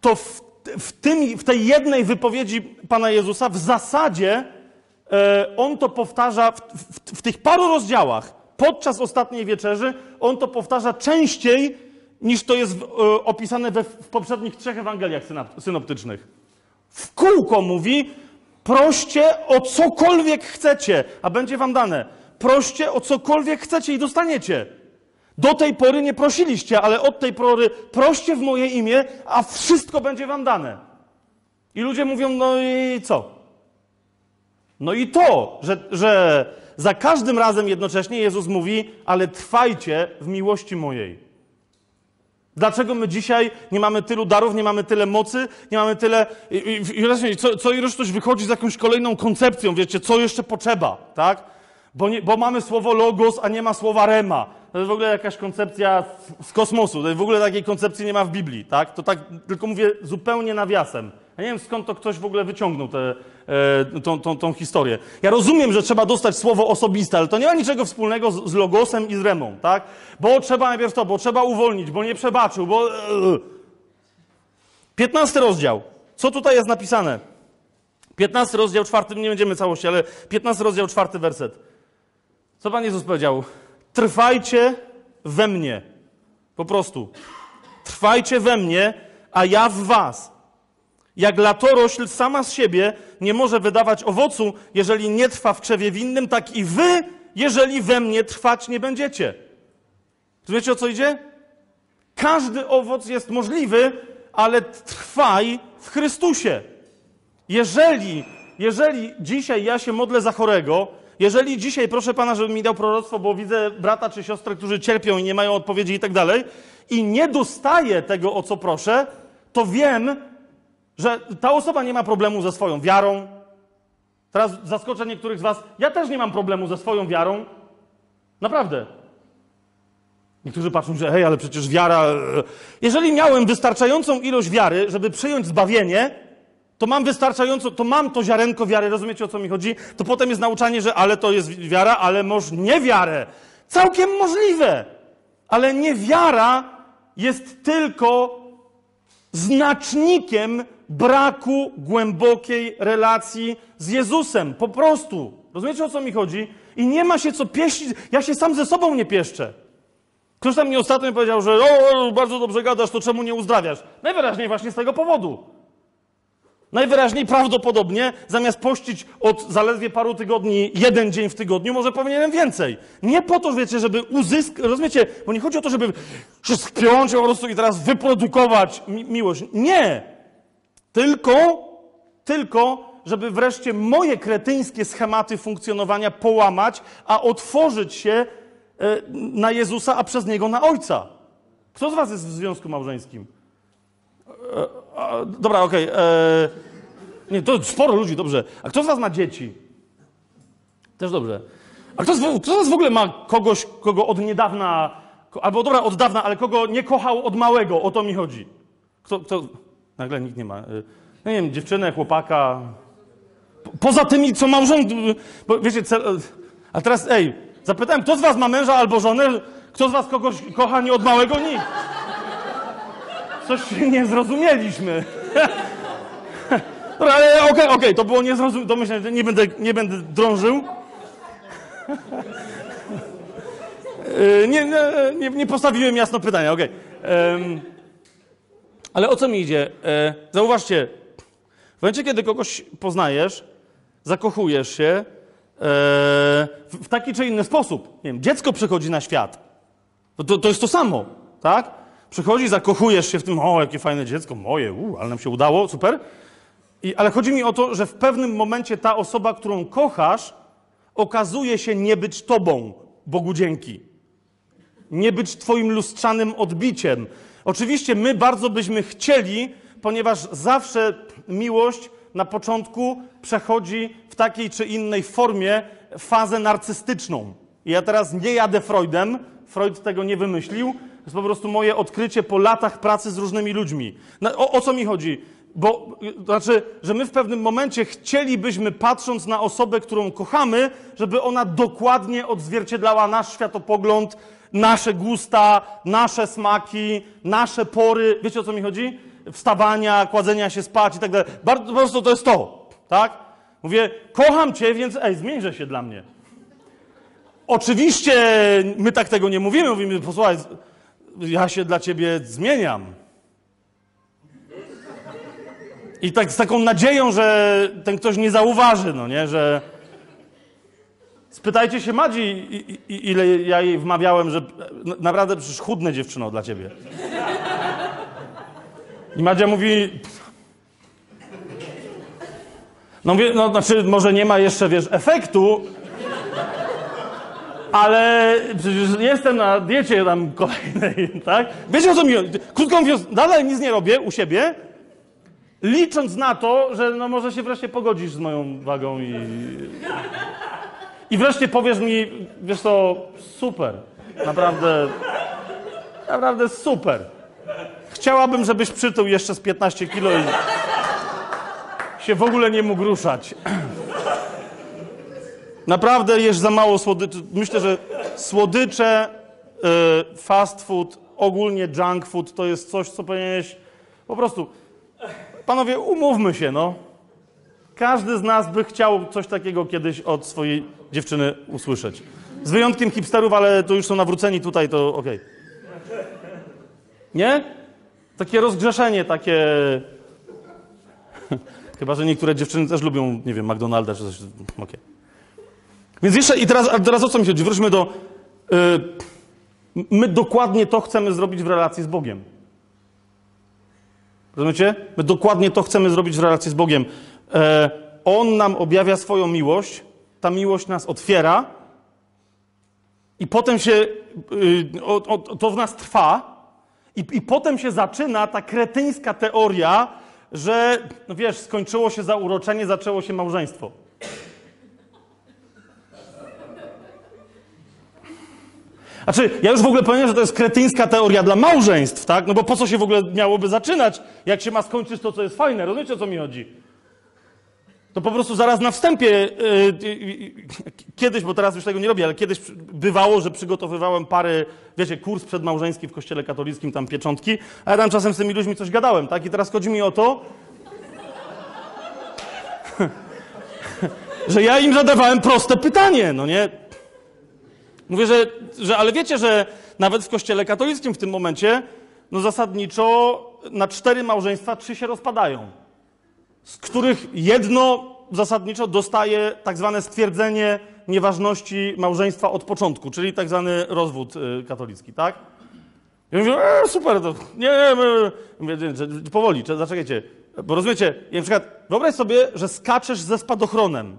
to w w, tym, w tej jednej wypowiedzi Pana Jezusa w zasadzie on to powtarza w, w, w tych paru rozdziałach podczas ostatniej wieczerzy, on to powtarza częściej niż to jest e, opisane we, w poprzednich trzech Ewangeliach synoptycznych. W kółko mówi, proście o cokolwiek chcecie, a będzie wam dane. Proście o cokolwiek chcecie i dostaniecie. Do tej pory nie prosiliście, ale od tej pory proście w moje imię, a wszystko będzie wam dane. I ludzie mówią, no i co? No i to, że, że za każdym razem jednocześnie Jezus mówi, ale trwajcie w miłości mojej. Dlaczego my dzisiaj nie mamy tylu darów, nie mamy tyle mocy, nie mamy tyle. I, i, i co, co ileś ktoś wychodzi z jakąś kolejną koncepcją, wiecie, co jeszcze potrzeba, tak? Bo, nie, bo mamy słowo logos, a nie ma słowa rema. To jest w ogóle jakaś koncepcja z kosmosu. W ogóle takiej koncepcji nie ma w Biblii, tak? To tak tylko mówię zupełnie nawiasem. Ja nie wiem, skąd to ktoś w ogóle wyciągnął tę e, tą, tą, tą historię. Ja rozumiem, że trzeba dostać słowo osobiste, ale to nie ma niczego wspólnego z, z logosem i z remą, tak? Bo trzeba najpierw to, bo trzeba uwolnić, bo nie przebaczył, bo... E, Piętnasty rozdział. Co tutaj jest napisane? Piętnasty rozdział, czwarty, nie będziemy całości, ale piętnasty rozdział, czwarty werset. Co Pan Jezus powiedział? Trwajcie we mnie. Po prostu. Trwajcie we mnie, a ja w was. Jak latorośl sama z siebie nie może wydawać owocu, jeżeli nie trwa w krzewie winnym, tak i wy, jeżeli we mnie trwać nie będziecie. Wiecie o co idzie? Każdy owoc jest możliwy, ale trwaj w Chrystusie. Jeżeli, jeżeli dzisiaj ja się modlę za chorego, jeżeli dzisiaj proszę Pana, żeby mi dał proroctwo, bo widzę brata czy siostrę, którzy cierpią i nie mają odpowiedzi i tak dalej, i nie dostaję tego, o co proszę, to wiem, że ta osoba nie ma problemu ze swoją wiarą. Teraz zaskoczę niektórych z Was. Ja też nie mam problemu ze swoją wiarą. Naprawdę. Niektórzy patrzą, że hej, ale przecież wiara. E, jeżeli miałem wystarczającą ilość wiary, żeby przyjąć zbawienie, to mam wystarczająco, to mam to ziarenko wiary, rozumiecie o co mi chodzi? To potem jest nauczanie, że ale to jest wiara, ale może nie wiarę. Całkiem możliwe. Ale niewiara jest tylko znacznikiem braku głębokiej relacji z Jezusem. Po prostu. Rozumiecie o co mi chodzi? I nie ma się co pieścić. Ja się sam ze sobą nie pieszczę. Ktoś tam mi ostatnio powiedział, że o, bardzo dobrze gadasz, to czemu nie uzdrawiasz? Najwyraźniej właśnie z tego powodu. Najwyraźniej prawdopodobnie zamiast pościć od zaledwie paru tygodni jeden dzień w tygodniu, może powinienem więcej. Nie po to, wiecie, żeby uzyskać, rozumiecie, bo nie chodzi o to, żeby się spiąć po prostu i teraz wyprodukować mi miłość. Nie! Tylko, tylko, żeby wreszcie moje kretyńskie schematy funkcjonowania połamać, a otworzyć się e, na Jezusa, a przez Niego na Ojca. Kto z was jest w związku małżeńskim? E, dobra, okej. Okay. E, nie, to sporo ludzi, dobrze. A kto z was ma dzieci? Też dobrze. A kto z, kto z was w ogóle ma kogoś, kogo od niedawna, albo dobra, od dawna, ale kogo nie kochał od małego? O to mi chodzi. Kto, kto... Nagle nikt nie ma. E, no nie wiem, dziewczynę, chłopaka. Poza tymi, co małżon... Bo wiecie, cel... a teraz, ej, zapytałem, kto z was ma męża albo żonę? Kto z was kogoś kocha nie od małego? Nikt. Coś nie zrozumieliśmy. Dobra, ale okej, okay, okay, to było niezrozumiałe. Myślę, że nie będę, nie będę drążył. Nie, nie, nie, postawiłem jasno pytania, okej. Okay. Ale o co mi idzie? E, zauważcie, w momencie, kiedy kogoś poznajesz, zakochujesz się e, w taki czy inny sposób. Nie wiem, dziecko przychodzi na świat. To, to, jest to samo, tak? Przychodzi, zakochujesz się w tym, o, jakie fajne dziecko, moje, u, ale nam się udało, super. I, ale chodzi mi o to, że w pewnym momencie ta osoba, którą kochasz, okazuje się nie być tobą, Bogu dzięki. Nie być twoim lustrzanym odbiciem. Oczywiście my bardzo byśmy chcieli, ponieważ zawsze miłość na początku przechodzi w takiej czy innej formie fazę narcystyczną. Ja teraz nie jadę Freudem, Freud tego nie wymyślił, to jest po prostu moje odkrycie po latach pracy z różnymi ludźmi. O, o co mi chodzi? Bo, to znaczy, że my w pewnym momencie chcielibyśmy, patrząc na osobę, którą kochamy, żeby ona dokładnie odzwierciedlała nasz światopogląd, nasze gusta, nasze smaki, nasze pory. Wiecie o co mi chodzi? wstawania, kładzenia się spać i tak dalej. Bardzo, po prostu to jest to, tak? Mówię, kocham cię, więc ej, zmieńże się dla mnie. Oczywiście my tak tego nie mówimy, mówimy, posłuchaj, ja się dla ciebie zmieniam. I tak z taką nadzieją, że ten ktoś nie zauważy, no nie, że... Spytajcie się Madzi, ile ja jej wmawiałem, że na- naprawdę przecież chudne dziewczyno dla ciebie. I Madzia mówi... No no znaczy może nie ma jeszcze, wiesz, efektu, ale przecież jestem na diecie tam kolejnej, tak? Wiecie o co mi chodzi? Krótko mówiąc, dalej nic nie robię u siebie, licząc na to, że no może się wreszcie pogodzisz z moją wagą i... I wreszcie powiesz mi, wiesz co, super, naprawdę, naprawdę super. Chciałabym, żebyś przytył jeszcze z 15 kilo i się w ogóle nie mógł ruszać. Naprawdę jesz za mało słodyczy. Myślę, że słodycze, y, fast food, ogólnie junk food to jest coś, co powinieneś po prostu... Panowie, umówmy się, no. Każdy z nas by chciał coś takiego kiedyś od swojej dziewczyny usłyszeć. Z wyjątkiem hipsterów, ale to już są nawróceni tutaj, to okej. Nie? Takie rozgrzeszenie, takie... Chyba, że niektóre dziewczyny też lubią, nie wiem, McDonalda czy coś. Okej. Więc jeszcze, i teraz, teraz o co mi chodzi? Wróćmy do... y, my dokładnie to chcemy zrobić w relacji z Bogiem. Rozumiecie? My dokładnie to chcemy zrobić w relacji z Bogiem. E, on nam objawia swoją miłość, ta miłość nas otwiera i potem się, y, to w nas trwa i, i potem się zaczyna ta kretyńska teoria, że, no wiesz, skończyło się zauroczenie, zaczęło się małżeństwo. Znaczy, ja już w ogóle powiem, że to jest kretyńska teoria dla małżeństw, tak? No bo po co się w ogóle miałoby zaczynać, jak się ma skończyć to, co jest fajne? Rozumiecie, o co mi chodzi? To po prostu zaraz na wstępie, yy, kiedyś, bo teraz już tego nie robię, ale kiedyś bywało, że przygotowywałem pary, wiecie, kurs przedmałżeński w kościele katolickim, tam pieczątki, a ja tam czasem z tymi ludźmi coś gadałem, tak? I teraz chodzi mi o to, że ja im zadawałem proste pytanie, no nie? Mówię, że, że ale wiecie, że nawet w kościele katolickim w tym momencie, no zasadniczo na cztery małżeństwa trzy się rozpadają z których jedno zasadniczo dostaje tak zwane stwierdzenie nieważności małżeństwa od początku, czyli tak zwany rozwód y, katolicki, tak? Ja mówię, e, super, to nie, nie, nie, że- powoli, zaczekajcie, bo rozumiecie, ja na przykład wyobraź sobie, że skaczesz ze spadochronem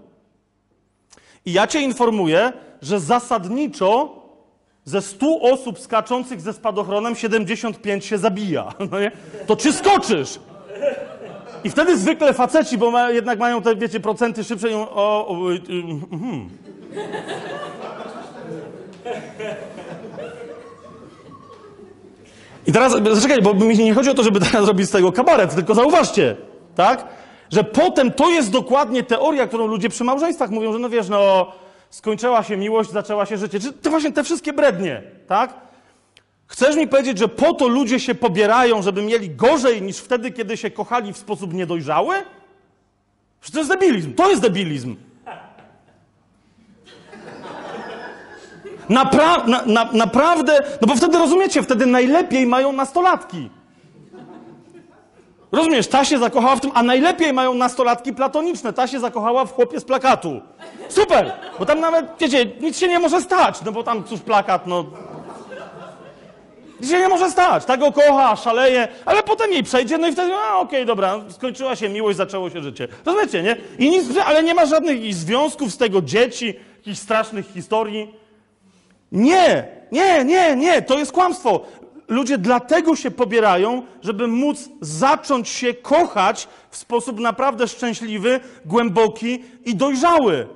i ja cię informuję, że zasadniczo ze 100 osób skaczących ze spadochronem 75 się zabija, no nie? To czy skoczysz? I wtedy zwykle faceci, bo ma, jednak mają te, wiecie, procenty szybsze, mówią, o, o, y. I teraz, zaczekaj, bo mi nie chodzi o to, żeby teraz robić z tego kabaret, tylko zauważcie, tak? Że potem to jest dokładnie teoria, którą ludzie przy małżeństwach mówią, że no wiesz, no skończyła się miłość, zaczęła się życie. Czy te właśnie te wszystkie brednie, tak? Chcesz mi powiedzieć, że po to ludzie się pobierają, żeby mieli gorzej niż wtedy, kiedy się kochali w sposób niedojrzały? Że to jest debilizm. To jest debilizm. Napra na, na, naprawdę, no bo wtedy rozumiecie, wtedy najlepiej mają nastolatki. Rozumiesz, ta się zakochała w tym, a najlepiej mają nastolatki platoniczne. Ta się zakochała w chłopie z plakatu. Super, bo tam nawet, wiecie, nic się nie może stać, no bo tam cóż plakat, no się nie może stać. Tak go kocha, szaleje, ale potem jej przejdzie, no i wtedy, a okej, dobra, skończyła się miłość, zaczęło się życie. Rozumiecie, nie? I nic, ale nie ma żadnych związków z tego dzieci, jakichś strasznych historii. Nie, nie, nie, nie, to jest kłamstwo. Ludzie dlatego się pobierają, żeby móc zacząć się kochać w sposób naprawdę szczęśliwy, głęboki i dojrzały.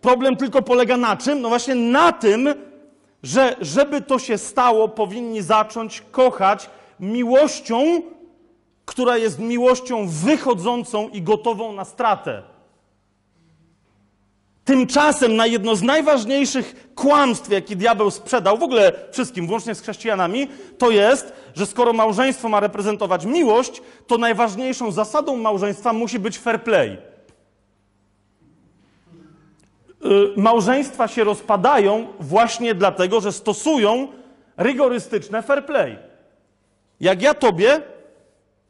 Problem tylko polega na czym? No właśnie na tym, że żeby to się stało, powinni zacząć kochać miłością, która jest miłością wychodzącą i gotową na stratę. Tymczasem na jedno z najważniejszych kłamstw, jakie diabeł sprzedał, w ogóle wszystkim, włącznie z chrześcijanami, to jest, że skoro małżeństwo ma reprezentować miłość, to najważniejszą zasadą małżeństwa musi być fair play. Y, Małżeństwa się rozpadają właśnie dlatego, że stosują rygorystyczne fair play. Jak ja tobie,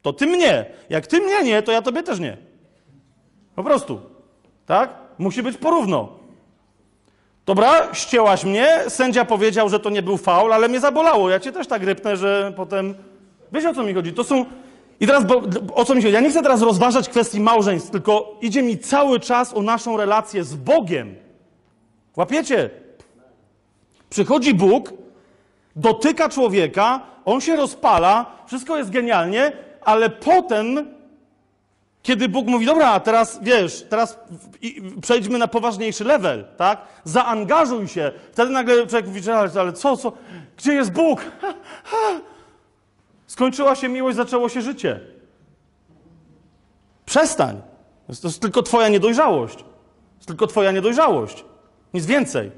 to ty mnie. Jak ty mnie nie, to ja tobie też nie. Po prostu. Tak? Musi być porówno. Dobra, ścięłaś mnie, sędzia powiedział, że to nie był faul, ale mnie zabolało. Ja cię też tak rypnę, że potem... Wiecie o co mi chodzi? To są... I teraz bo, o co mi chodzi? Ja nie chcę teraz rozważać kwestii małżeństw, tylko idzie mi cały czas o naszą relację z Bogiem. Łapiecie? Przychodzi Bóg, dotyka człowieka, on się rozpala, wszystko jest genialnie, ale potem kiedy Bóg mówi, dobra, teraz wiesz, teraz przejdźmy na poważniejszy level, tak? Zaangażuj się. Wtedy nagle człowiek mówi, ale co, co, gdzie jest Bóg? Ha, ha. Skończyła się miłość, zaczęło się życie. Przestań. To jest, tylko twoja niedojrzałość. To jest tylko twoja niedojrzałość. Nic więcej.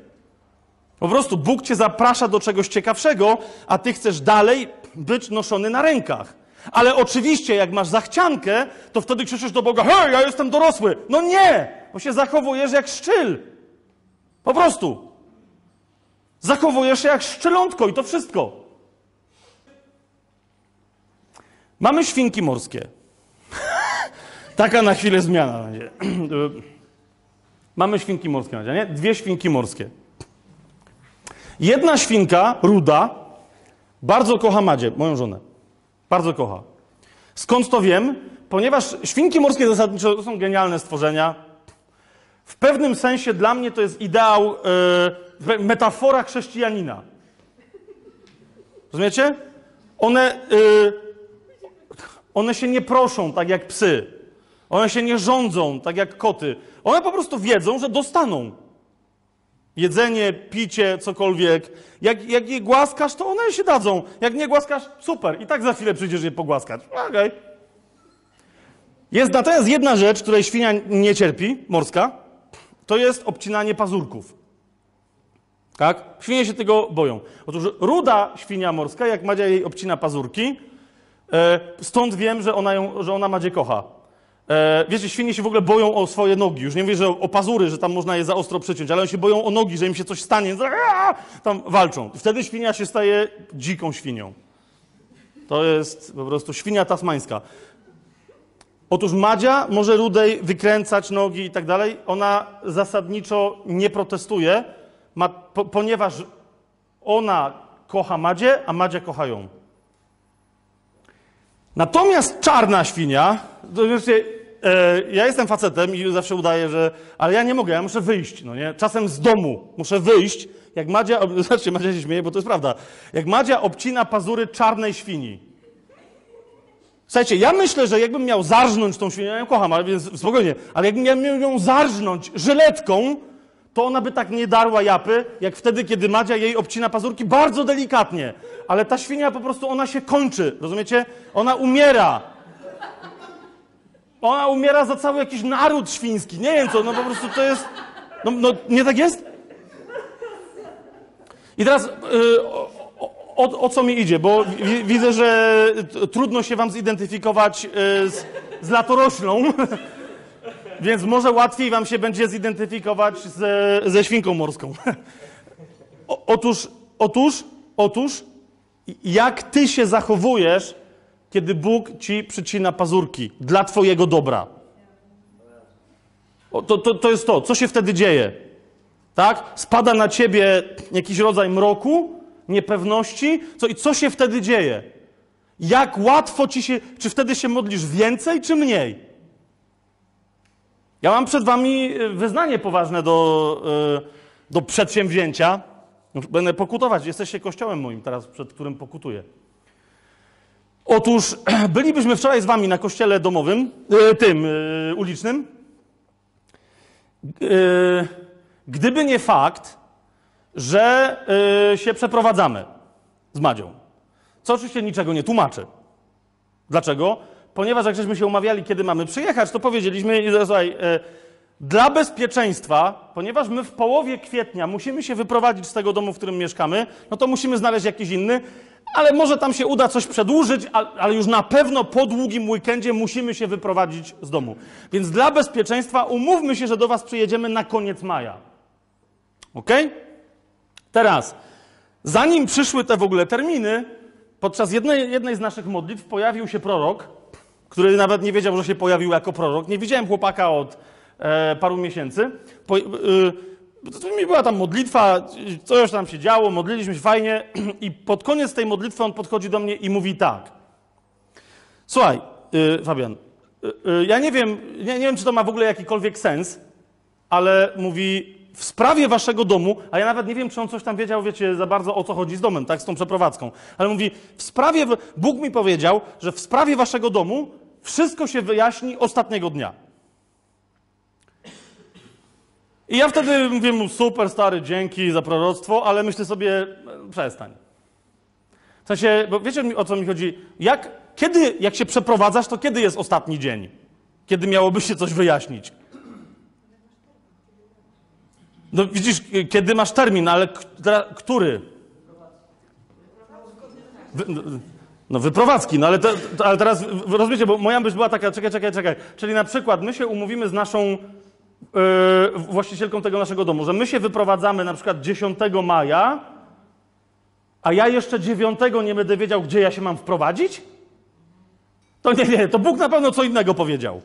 Po prostu Bóg cię zaprasza do czegoś ciekawszego, a ty chcesz dalej być noszony na rękach. Ale oczywiście, jak masz zachciankę, to wtedy krzyczysz do Boga: Hej, ja jestem dorosły! No nie! Bo się zachowujesz jak szczyl. Po prostu. Zachowujesz się jak szczelątko i to wszystko. Mamy świnki morskie. Taka na chwilę zmiana będzie. Mamy świnki morskie, nie? Dwie świnki morskie. Jedna świnka, ruda, bardzo kocha Madzie, moją żonę. Bardzo kocha. Skąd to wiem? Ponieważ świnki morskie zasadniczo to są genialne stworzenia. W pewnym sensie dla mnie to jest ideał, e, metafora chrześcijanina. Rozumiecie? One, e, one się nie proszą tak jak psy. One się nie rządzą tak jak koty. One po prostu wiedzą, że dostaną. Jedzenie, picie, cokolwiek. Jak, jak je głaskasz, to one się dadzą. Jak nie głaskasz, super. I tak za chwilę przyjdziesz je pogłaskać. Okej. Jest natomiast jedna rzecz, której świnia nie cierpi, morska, to jest obcinanie pazurków. Tak? Świnie się tego boją. Otóż ruda świnia morska, jak Madzia jej obcina pazurki, stąd wiem, że ona, ją, że ona Madzie kocha. E, wiecie, świnie się w ogóle boją o swoje nogi. Już nie mówię, że o, pazury, że tam można je za ostro przyciąć, ale one się boją o nogi, że im się coś stanie. Tam walczą. Wtedy świnia się staje dziką świnią. To jest po prostu świnia tasmańska. Otóż Madzia może rudej wykręcać nogi i tak dalej. Ona zasadniczo nie protestuje, ma, po, ponieważ ona kocha Madzie, a Madzia kocha ją. Natomiast czarna świnia, to wiecie, ja jestem facetem i zawsze udaję, że. Ale ja nie mogę, ja muszę wyjść, no nie? Czasem z domu muszę wyjść. Jak Madzia. Zobaczcie, Madzia się śmieje, bo to jest prawda. Jak Madzia obcina pazury czarnej świni. Słuchajcie, ja myślę, że jakbym miał zarżnąć tą świnię, ja ją kocham, ale więc spokojnie, ale jakbym miał ją zarżnąć żyletką, to ona by tak nie darła japy, jak wtedy, kiedy Madzia jej obcina pazurki bardzo delikatnie. Ale ta świnia po prostu, ona się kończy, rozumiecie? Ona umiera. Ona umiera za cały jakiś naród świński. Nie wiem co, no po prostu to jest... No, no nie tak jest? I teraz y, o, o, o co mi idzie? Bo wi- widzę, że trudno się wam zidentyfikować y, z, z latoroślą. Więc może łatwiej wam się będzie zidentyfikować ze, ze świnką morską. O, otóż, otóż, otóż, jak ty się zachowujesz, kiedy Bóg ci przycina pazurki dla twojego dobra? O, to, to, to jest to. Co się wtedy dzieje? Tak? Spada na ciebie jakiś rodzaj mroku, niepewności. Co, I co się wtedy dzieje? Jak łatwo ci się. Czy wtedy się modlisz więcej, czy mniej? Ja mam przed wami y, wyznanie poważne do, y, do przedsięwzięcia. Będę pokutować. Jesteście kościołem moim teraz, przed którym pokutuję. Otóż bylibyśmy wczoraj z wami na kościele domowym, y, tym ulicznym. Gdyby nie fakt, że się przeprowadzamy z Madzią. Co oczywiście niczego nie tłumaczy. Dlaczego? Ponieważ jak żeśmy się umawiali, kiedy mamy przyjechać, to powiedzieliśmy, słuchaj, e, Dla bezpieczeństwa, ponieważ my w połowie kwietnia musimy się wyprowadzić z tego domu, w którym mieszkamy, no to musimy znaleźć jakiś inny, ale może tam się uda coś przedłużyć, ale już na pewno po długim weekendzie musimy się wyprowadzić z domu. Więc dla bezpieczeństwa umówmy się, że do Was przyjedziemy na koniec maja. Ok? Teraz, zanim przyszły te w ogóle terminy, podczas jednej, jednej z naszych modlitw pojawił się prorok, który nawet nie wiedział, że się pojawił jako prorok. Nie widziałem chłopaka od e, paru miesięcy. Po, y, mi była tam modlitwa, coś tam się działo, modliliśmy się fajnie i pod koniec tej modlitwy on podchodzi do mnie i mówi tak. Słuchaj, y, Fabian, y, ja nie wiem, nie, nie wiem, czy to ma w ogóle jakikolwiek sens, ale mówi, w sprawie waszego domu, a ja nawet nie wiem, czy on coś tam wiedział, wiecie, za bardzo o co chodzi z domem, tak, z tą przeprowadzką, ale mówi, w sprawie, Bóg mi powiedział, że w sprawie waszego domu wszystko się wyjaśni ostatniego dnia. I ja wtedy mówię mu, super stary, dzięki za proroctwo, ale myślę sobie, przestań. W sensie, bo wiecie o co mi chodzi? Jak, kiedy, jak się przeprowadzasz, to kiedy jest ostatni dzień? Kiedy miałoby się coś wyjaśnić? No widzisz, kiedy masz termin, ale który? No, wyprowadzki, no ale, to, ale teraz rozumiecie, bo moja myśl była taka, czekaj, czekaj, czekaj. Czyli na przykład my się umówimy z naszą yy, właścicielką tego naszego domu, że my się wyprowadzamy na przykład 10 maja, a ja jeszcze 9 nie będę wiedział, gdzie ja się mam wprowadzić? To nie, nie, to Bóg na pewno co innego powiedział.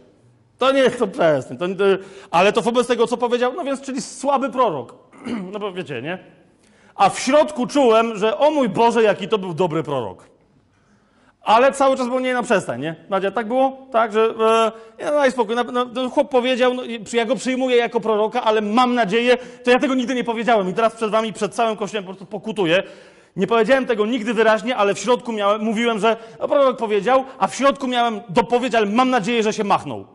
To nie, to przestań. To, to, ale to wobec tego, co powiedział, no więc, czyli słaby prorok. No bo wiecie, nie? A w środku czułem, że o mój Boże, jaki to był dobry prorok. Ale cały czas było nie na przestań, nie? Madzia, tak było? Tak, że e, no daj spokój. No, no, chłop powiedział, no, ja go przyjmuję jako proroka, ale mam nadzieję, to ja tego nigdy nie powiedziałem i teraz przed wami, przed całym kościołem po prostu pokutuję. Nie powiedziałem tego nigdy wyraźnie, ale w środku miałem, mówiłem, że no, prorok powiedział, a w środku miałem dopowiedź, ale mam nadzieję, że się machnął.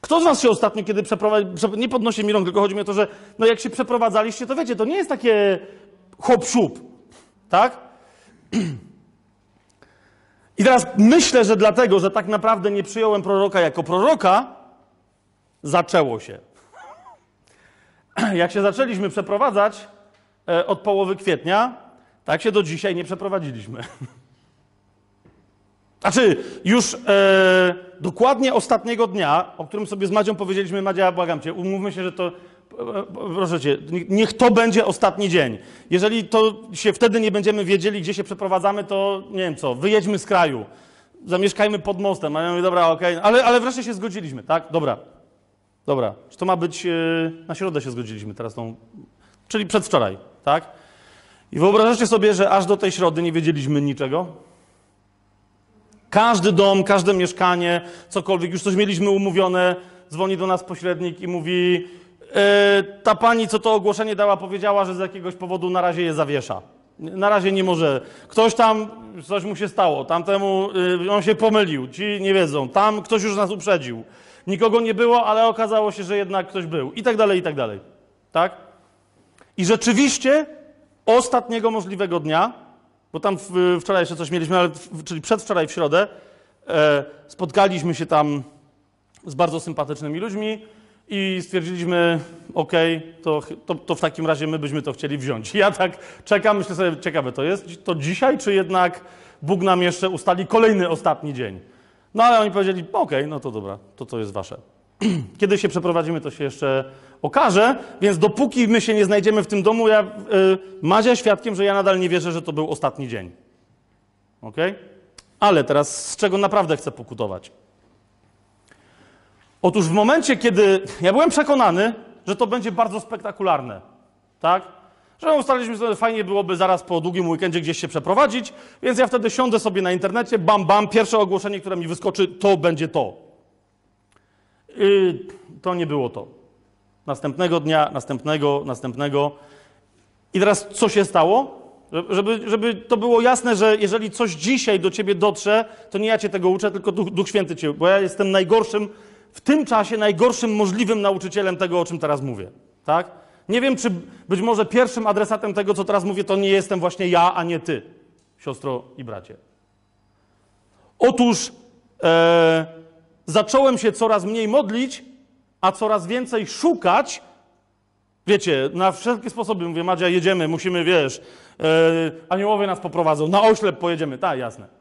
Kto z was się ostatnio, kiedy przeprowadził, nie podnosi mi rąk, tylko chodzi mi o to, że no jak się przeprowadzaliście, to wiecie, to nie jest takie hop tak? I teraz myślę, że dlatego, że tak naprawdę nie przyjąłem proroka jako proroka, zaczęło się. Jak się zaczęliśmy przeprowadzać e, od połowy kwietnia, tak się do dzisiaj nie przeprowadziliśmy. Znaczy, już e, dokładnie ostatniego dnia, o którym sobie z Madzią powiedzieliśmy, Madzia, błagam cię, umówmy się, że to, proszę cię, niech to będzie ostatni dzień. Jeżeli to się wtedy nie będziemy wiedzieli, gdzie się przeprowadzamy, to nie wiem co, wyjedźmy z kraju, zamieszkajmy pod mostem. A ja mówię, dobra, okej, okay. ale, ale wreszcie się zgodziliśmy, tak? Dobra, dobra. Czy to ma być, e, na środę się zgodziliśmy teraz tą, czyli przedwczoraj, tak? I wyobrażacie sobie, że aż do tej środy nie wiedzieliśmy niczego? Każdy dom, każde mieszkanie, cokolwiek, już coś mieliśmy umówione, dzwoni do nas pośrednik i mówi: e, Ta pani, co to ogłoszenie dała, powiedziała, że z jakiegoś powodu na razie je zawiesza. Na razie nie może. Ktoś tam, coś mu się stało, tamtemu yy, on się pomylił, ci nie wiedzą, tam ktoś już nas uprzedził. Nikogo nie było, ale okazało się, że jednak ktoś był. I tak dalej, i tak dalej. Tak? I rzeczywiście ostatniego możliwego dnia bo tam wczoraj jeszcze coś mieliśmy, ale czyli przedwczoraj w środę e, spotkaliśmy się tam z bardzo sympatycznymi ludźmi i stwierdziliśmy, ok, to, to, to, w takim razie my byśmy to chcieli wziąć. Ja tak czekam, myślę sobie, ciekawe to jest, to dzisiaj, czy jednak Bóg nam jeszcze ustali kolejny, ostatni dzień. No ale oni powiedzieli, ok, no to dobra, to to jest wasze. Kiedy się przeprowadzimy, to się jeszcze okaże, więc dopóki my się nie znajdziemy w tym domu, ja, y, Madzia świadkiem, że ja nadal nie wierzę, że to był ostatni dzień. Ok? Ale teraz z czego naprawdę chcę pokutować? Otóż w momencie, kiedy ja byłem przekonany, że to będzie bardzo spektakularne, tak? Że ustaliliśmy sobie, że fajnie byłoby zaraz po długim weekendzie gdzieś się przeprowadzić, więc ja wtedy siądę sobie na internecie, bam, bam, pierwsze ogłoszenie, które mi wyskoczy, to będzie to. Yy, to nie było to. Następnego dnia, następnego, następnego. I teraz co się stało? Żeby, żeby to było jasne, że jeżeli coś dzisiaj do ciebie dotrze, to nie ja cię tego uczę, tylko Duch, Duch Święty cię, bo ja jestem najgorszym, w tym czasie najgorszym możliwym nauczycielem tego, o czym teraz mówię. Tak? Nie wiem, czy być może pierwszym adresatem tego, co teraz mówię, to nie jestem właśnie ja, a nie ty, siostro i bracie. Otóż e, zacząłem się coraz mniej modlić, a coraz więcej szukać. Wiecie, na wszelkie sposoby mówię, Madzia, jedziemy, musimy, wiesz, yy, aniołowie nas poprowadzą, na oślep pojedziemy. Tak, jasne.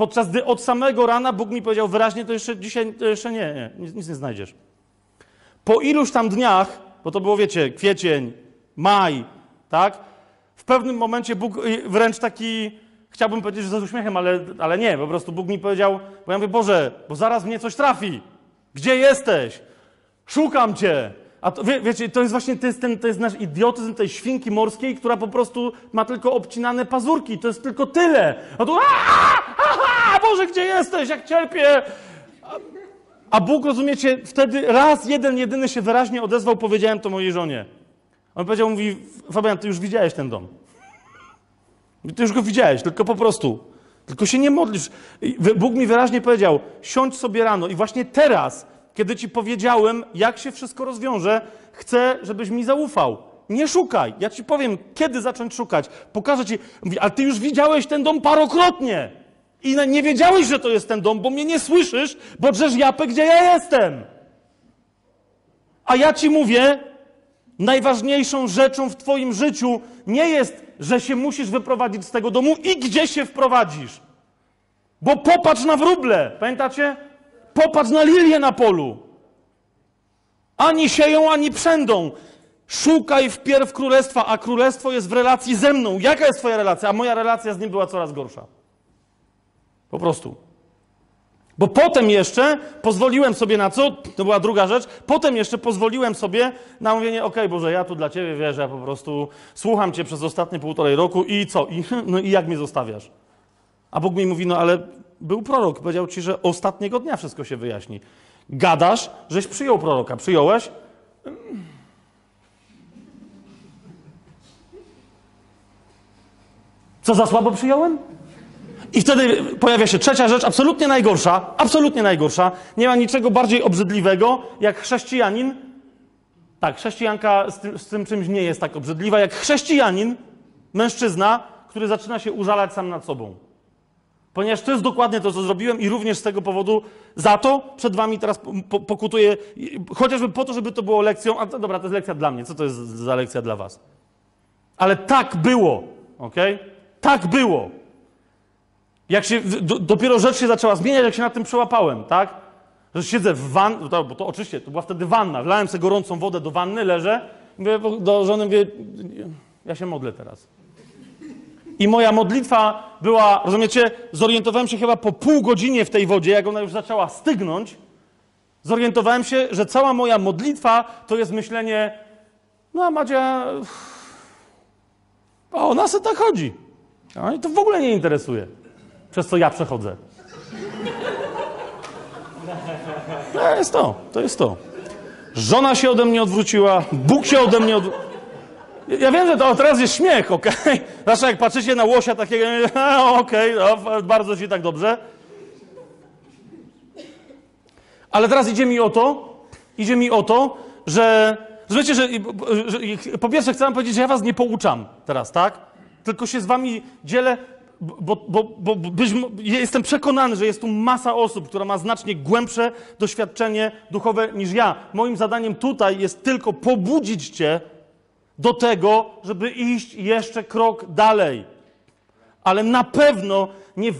Podczas gdy od samego rana Bóg mi powiedział wyraźnie, to jeszcze dzisiaj, to jeszcze nie, nie nic, nic nie znajdziesz. Po iluś tam dniach, bo to było, wiecie, kwiecień, maj, tak? W pewnym momencie Bóg y, wręcz taki, chciałbym powiedzieć, że z uśmiechem, ale, ale nie, po prostu Bóg mi powiedział, bo ja mówię, Boże, bo zaraz mnie coś trafi. Gdzie jesteś? Szukam Cię. A to, wie, wiecie, to jest właśnie to jest ten, to jest nasz idiotyzm tej świnki morskiej, która po prostu ma tylko obcinane pazurki. To jest tylko tyle. A tu, a Boże, gdzie jesteś? Jak cierpię? A, a Bóg, rozumiecie, wtedy raz jeden, jedyny się wyraźnie odezwał, powiedziałem to mojej żonie. On powiedział, mówi, Fabian, ty już widziałeś ten dom. Ty już go widziałeś, tylko po prostu. Tylko się nie modlisz. Bóg mi wyraźnie powiedział, siądź sobie rano i właśnie teraz, kiedy ci powiedziałem, jak się wszystko rozwiąże, chcę, żebyś mi zaufał. Nie szukaj. Ja ci powiem, kiedy zacząć szukać. Pokażę ci. Mówi, ale ty już widziałeś ten dom parokrotnie. I nie wiedziałeś, że to jest ten dom, bo mnie nie słyszysz, bo drzesz japę, gdzie ja jestem. A ja ci mówię, najważniejszą rzeczą w Twoim życiu nie jest, że się musisz wyprowadzić z tego domu i gdzie się wprowadzisz. Bo popatrz na wróble, pamiętacie? Popatrz na lilię na polu. Ani sieją, ani przędą. Szukaj wpierw królestwa, a królestwo jest w relacji ze mną. Jaka jest Twoja relacja? A moja relacja z nim była coraz gorsza. Po prostu. Bo potem jeszcze pozwoliłem sobie na co? To była druga rzecz. Potem jeszcze pozwoliłem sobie na mówienie, okej, Boże, ja tu dla Ciebie wierzę, po prostu słucham Cię przez ostatnie półtorej roku i co? I, no i jak mnie zostawiasz? A Bóg mi mówi, no ale był prorok, powiedział Ci, że ostatniego dnia wszystko się wyjaśni. Gadasz, żeś przyjął proroka. Przyjąłeś? Co za słabo przyjąłem? I wtedy pojawia się trzecia rzecz, absolutnie najgorsza, absolutnie najgorsza. Nie ma niczego bardziej obrzydliwego, jak chrześcijanin. Tak, chrześcijanka z tym, z tym czymś nie jest tak obrzydliwa, jak chrześcijanin, mężczyzna, który zaczyna się użalać sam nad sobą. Ponieważ to jest dokładnie to, co zrobiłem i również z tego powodu za to przed wami teraz po- po- pokutuję, chociażby po to, żeby to było lekcją, a to, dobra, to jest lekcja dla mnie, co to jest za lekcja dla was? Ale tak było, ok? Tak było. Jak się, do, dopiero rzecz się zaczęła zmieniać, jak się nad tym przełapałem, tak? Że siedzę w wannie, to, bo to oczywiście, to była wtedy wanna, wlałem sobie gorącą wodę do wanny, leżę, mówię do żony, mówię, ja się modlę teraz. I moja modlitwa była, rozumiecie, zorientowałem się chyba po pół godzinie w tej wodzie, jak ona już zaczęła stygnąć, zorientowałem się, że cała moja modlitwa to jest myślenie, no a Madzia, a ona se tak chodzi. A mnie to w ogóle nie interesuje, przez co ja przechodzę. To jest to, to jest to. Żona się ode mnie odwróciła, Bóg się ode mnie odwrócił. Ja wiem, że to teraz jest śmiech, okej? Zawsze jak patrzycie na łosia takiego, okej, no, bardzo ci tak dobrze. Ale teraz idzie mi o to, idzie mi o to, że, wiecie, że, że po pierwsze chcę wam powiedzieć, że ja was nie pouczam teraz, tak? Tylko się z wami dzielę, bo, bo, bo jestem przekonany, że jest tu masa osób, która ma znacznie głębsze doświadczenie duchowe niż ja. Moim zadaniem tutaj jest tylko pobudzić cię do tego, żeby iść jeszcze krok dalej. Ale na pewno nie,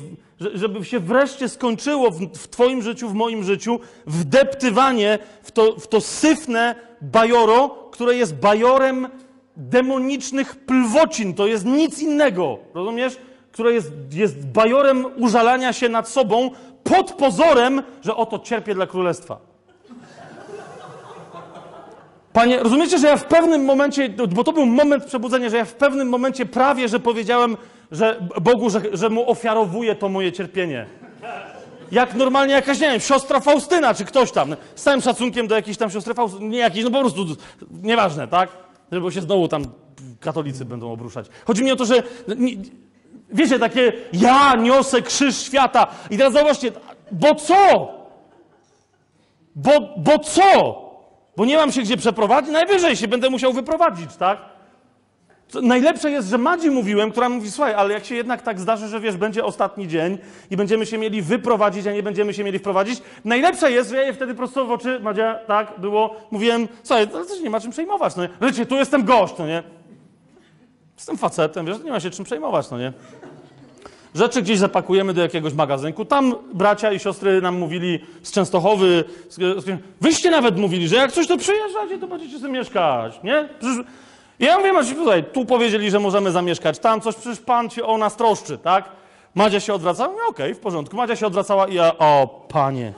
żeby się wreszcie skończyło w, w Twoim życiu, w moim życiu, wdeptywanie w to, w to syfne bajoro, które jest bajorem demonicznych plwocin. To jest nic innego, rozumiesz? Które jest, jest bajorem użalania się nad sobą pod pozorem, że oto cierpię dla królestwa. Panie, rozumiecie, że ja w pewnym momencie, bo to był moment przebudzenia, że ja w pewnym momencie prawie, że powiedziałem że Bogu, że, że mu ofiarowuję to moje cierpienie. Jak normalnie jakaś, nie wiem, siostra Faustyna, czy ktoś tam. Z całym szacunkiem do jakiejś tam siostry Faustyny, nie jakiejś, no po prostu nieważne, tak? Żeby się znowu tam katolicy będą obruszać. Chodzi mi o to, że wiecie, takie ja niosę krzyż świata. I teraz zobaczcie, bo co? Bo, bo co? Bo nie mam się gdzie przeprowadzić, najwyżej się będę musiał wyprowadzić, tak? Najlepsze jest, że Madzi mówiłem, która mówi, słuchaj, ale jak się jednak tak zdarzy, że wiesz, będzie ostatni dzień i będziemy się mieli wyprowadzić, a nie będziemy się mieli wprowadzić, najlepsze jest, że ja jej wtedy prosto w oczy, Madzia, tak, było, mówiłem, słuchaj, to też nie ma czym przejmować, no nie? Tu jestem gość, no nie? Jestem facetem, wiesz, nie ma się czym przejmować, no nie? Rzeczy gdzieś zapakujemy do jakiegoś magazynku. Tam bracia i siostry nam mówili z Częstochowy, z, z, wyście nawet mówili, że jak coś to przyjeżdżacie, to będziecie sobie mieszkać, nie? Przecież, ja mówię, macie tutaj, tu powiedzieli, że możemy zamieszkać, tam coś, przecież pan się o nas troszczy, tak? Madzia się odwracała, okej, w porządku. Madzia się odwracała i ja, o panie.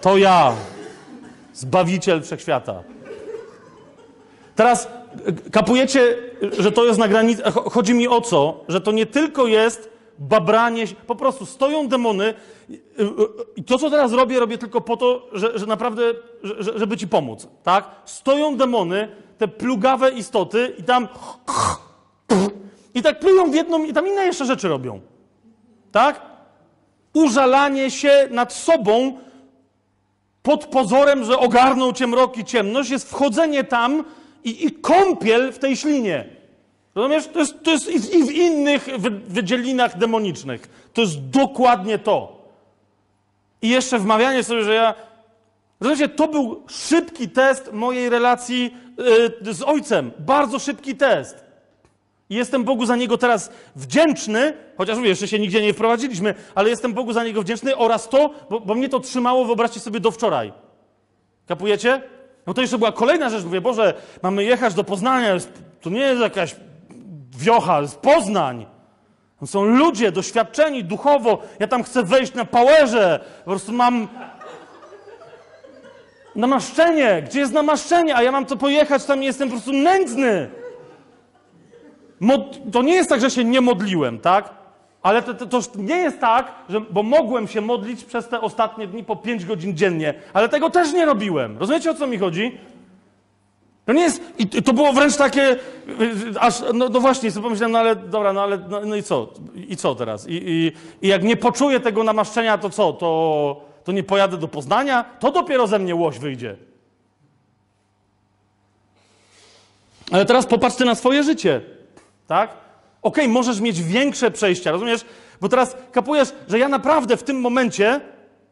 To ja, Zbawiciel Wszechświata. Teraz kapujecie, że to jest na granicy. Chodzi mi o co? Że to nie tylko jest babranie. Po prostu stoją demony. I to, co teraz robię, robię tylko po to, że, że naprawdę, że, żeby ci pomóc. Tak? Stoją demony, te plugawe istoty, i tam. I tak plują w jedną, i tam inne jeszcze rzeczy robią. Tak? Użalanie się nad sobą pod pozorem, że ogarną cię mrok i ciemność, jest wchodzenie tam i, i kąpiel w tej ślinie. Rozumiesz? To jest, to jest i w innych wydzielinach demonicznych. To jest dokładnie to. I jeszcze wmawianie sobie, że ja. Rozumiecie, to był szybki test mojej relacji yy, z ojcem. Bardzo szybki test. I jestem Bogu za niego teraz wdzięczny, chociaż mówię, jeszcze się nigdzie nie wprowadziliśmy, ale jestem Bogu za niego wdzięczny oraz to, bo, bo mnie to trzymało, wyobraźcie sobie, do wczoraj. Kapujecie? No to jeszcze była kolejna rzecz. Mówię, Boże, mamy jechać do Poznania. To nie jest jakaś wiocha, jest Poznań. To są ludzie doświadczeni duchowo. Ja tam chcę wejść na pałerze. Po prostu mam namaszczenie. Gdzie jest namaszczenie? A ja mam to pojechać, tam jestem po prostu nędzny. Mod... To nie jest tak, że się nie modliłem, tak? Ale to, to, to, nie jest tak, że, bo mogłem się modlić przez te ostatnie dni po 5 godzin dziennie, ale tego też nie robiłem. Rozumiecie o co mi chodzi? To nie jest. I to było wręcz takie. Aż, no, no właśnie, sobie pomyślałem, no ale dobra, no ale no, no i co? I co teraz? I, i, I, jak nie poczuję tego namaszczenia, to co? To, to nie pojadę do Poznania? To dopiero ze mnie łoś wyjdzie. Ale teraz popatrzcie na swoje życie. Tak? Okej, okay, możesz mieć większe przejścia, rozumiesz? Bo teraz kapujesz, że ja naprawdę w tym momencie,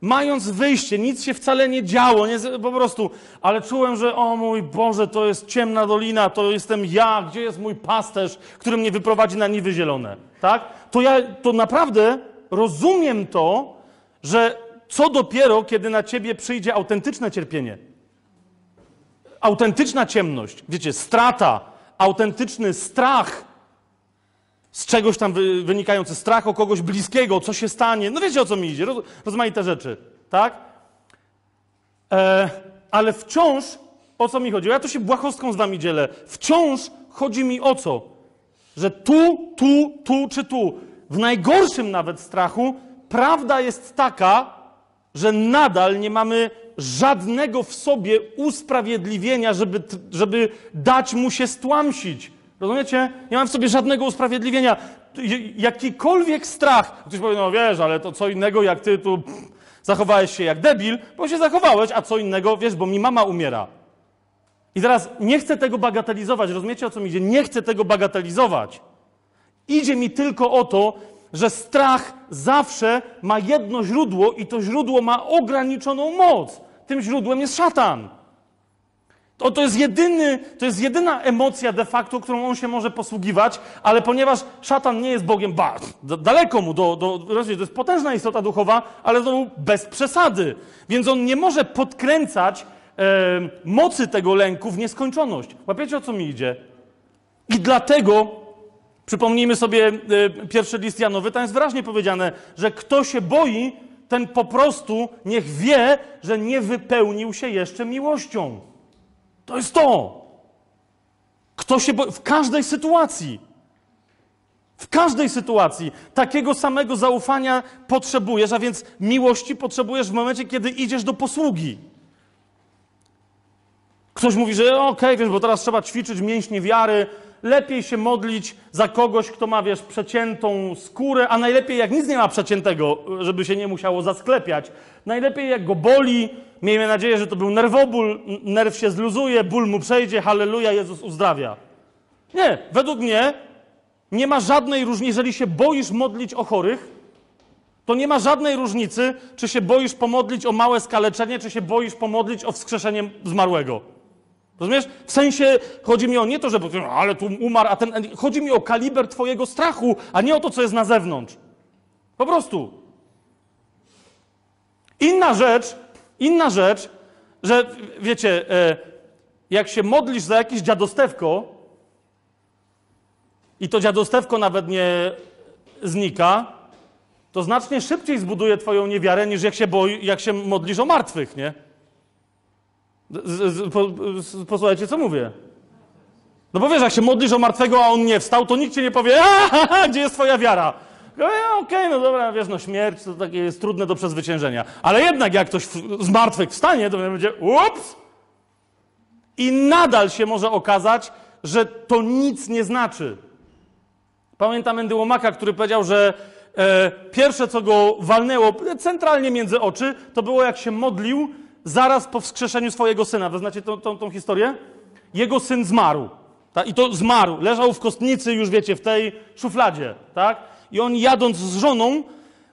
mając wyjście, nic się wcale nie działo, nie, po prostu, ale czułem, że o mój Boże, to jest ciemna dolina, to jestem ja, gdzie jest mój pasterz, który mnie wyprowadzi na niwy zielone, tak? To ja, to naprawdę rozumiem to, że co dopiero, kiedy na ciebie przyjdzie autentyczne cierpienie. Autentyczna ciemność, wiecie, strata, autentyczny strach, z czegoś tam wynikający strach o kogoś bliskiego, co się stanie. No wiecie o co mi idzie, roz, rozmaite rzeczy, tak? E, ale wciąż, o co mi chodzi? Ja tu się błahostką z wami dzielę. Wciąż chodzi mi o co? Że tu, tu, tu czy tu, w najgorszym nawet strachu, prawda jest taka, że nadal nie mamy żadnego w sobie usprawiedliwienia, żeby, żeby dać mu się stłamsić. Rozumiecie? Nie mam w sobie żadnego usprawiedliwienia. Jakikolwiek strach. Ktoś powie, no wiesz, ale to co innego, jak ty tu zachowałeś się jak debil, bo się zachowałeś, a co innego, wiesz, bo mi mama umiera. I teraz nie chcę tego bagatelizować. Rozumiecie, o co mi idzie? Nie chcę tego bagatelizować. Idzie mi tylko o to, że strach zawsze ma jedno źródło i to źródło ma ograniczoną moc. Tym źródłem jest szatan. To, to, jest jedyny, to jest jedyna emocja de facto, którą on się może posługiwać, ale ponieważ szatan nie jest Bogiem, ba, daleko mu, do, do, to jest potężna istota duchowa, ale to bez przesady. Więc on nie może podkręcać e, mocy tego lęku w nieskończoność. Łapiecie o co mi idzie? I dlatego, przypomnijmy sobie e, pierwszy list Janowy, tam jest wyraźnie powiedziane, że kto się boi, ten po prostu niech wie, że nie wypełnił się jeszcze miłością. To jest to. Kto się boi? W każdej sytuacji. W każdej sytuacji takiego samego zaufania potrzebujesz, a więc miłości potrzebujesz w momencie, kiedy idziesz do posługi. Ktoś mówi, że okej, okay, wiesz, bo teraz trzeba ćwiczyć mięśnie wiary, lepiej się modlić za kogoś, kto ma, wiesz, przeciętą skórę, a najlepiej jak nic nie ma przeciętego, żeby się nie musiało zasklepiać. Najlepiej jak go boli, miejmy nadzieję, że to był nerwoból, nerw się zluzuje, ból mu przejdzie, halleluja, Jezus uzdrawia. Nie, według mnie nie ma żadnej różnicy, jeżeli się boisz modlić o chorych, to nie ma żadnej różnicy, czy się boisz pomodlić o małe skaleczenie, czy się boisz pomodlić o wskrzeszenie zmarłego. Rozumiesz? W sensie chodzi mi o nie to, że ale tu umarł, a ten. Chodzi mi o kaliber Twojego strachu, a nie o to, co jest na zewnątrz. Po prostu. Inna rzecz, inna rzecz, że wiecie, e, jak się modlisz za jakieś dziadostewko i to dziadostewko nawet nie znika, to znacznie szybciej zbuduje Twoją niewiarę, niż jak się, boi, jak się modlisz o martwych, nie? Posłuchajcie, co mówię. No bo wiesz, jak się modlisz o martwego, a on nie wstał, to nikt ci nie powie, gdzie jest twoja wiara? No, Okej, no dobra, wiesz, no śmierć to takie jest trudne do przezwyciężenia. Ale jednak jak ktoś z martwych wstanie, to będzie, ups! I nadal się może okazać, że to nic nie znaczy. Pamiętam Andy Łomaka, który powiedział, że e, pierwsze, co go walnęło centralnie między oczy, to było jak się modlił zaraz po wskrzeszeniu swojego syna. Wy znacie tą, tą, tą historię? Jego syn zmarł. Tak? I to zmarł. Leżał w kostnicy, już wiecie, w tej szufladzie. Tak? I on jadąc z żoną,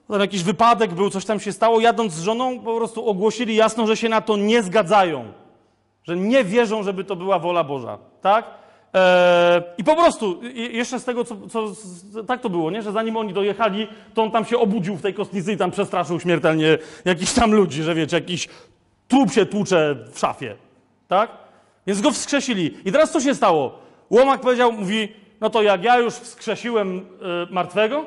tam jakiś wypadek był, coś tam się stało, jadąc z żoną po prostu ogłosili jasno, że się na to nie zgadzają. Że nie wierzą, żeby to była wola Boża. Tak? Eee, I po prostu, jeszcze z tego, co, co tak to było, nie? że zanim oni dojechali, to on tam się obudził w tej kostnicy i tam przestraszył śmiertelnie jakichś tam ludzi, że wiecie, jakiś trup się tłucze w szafie. Tak? Więc go wskrzesili. I teraz co się stało? Łomak powiedział, mówi, no to jak ja już wskrzesiłem y, martwego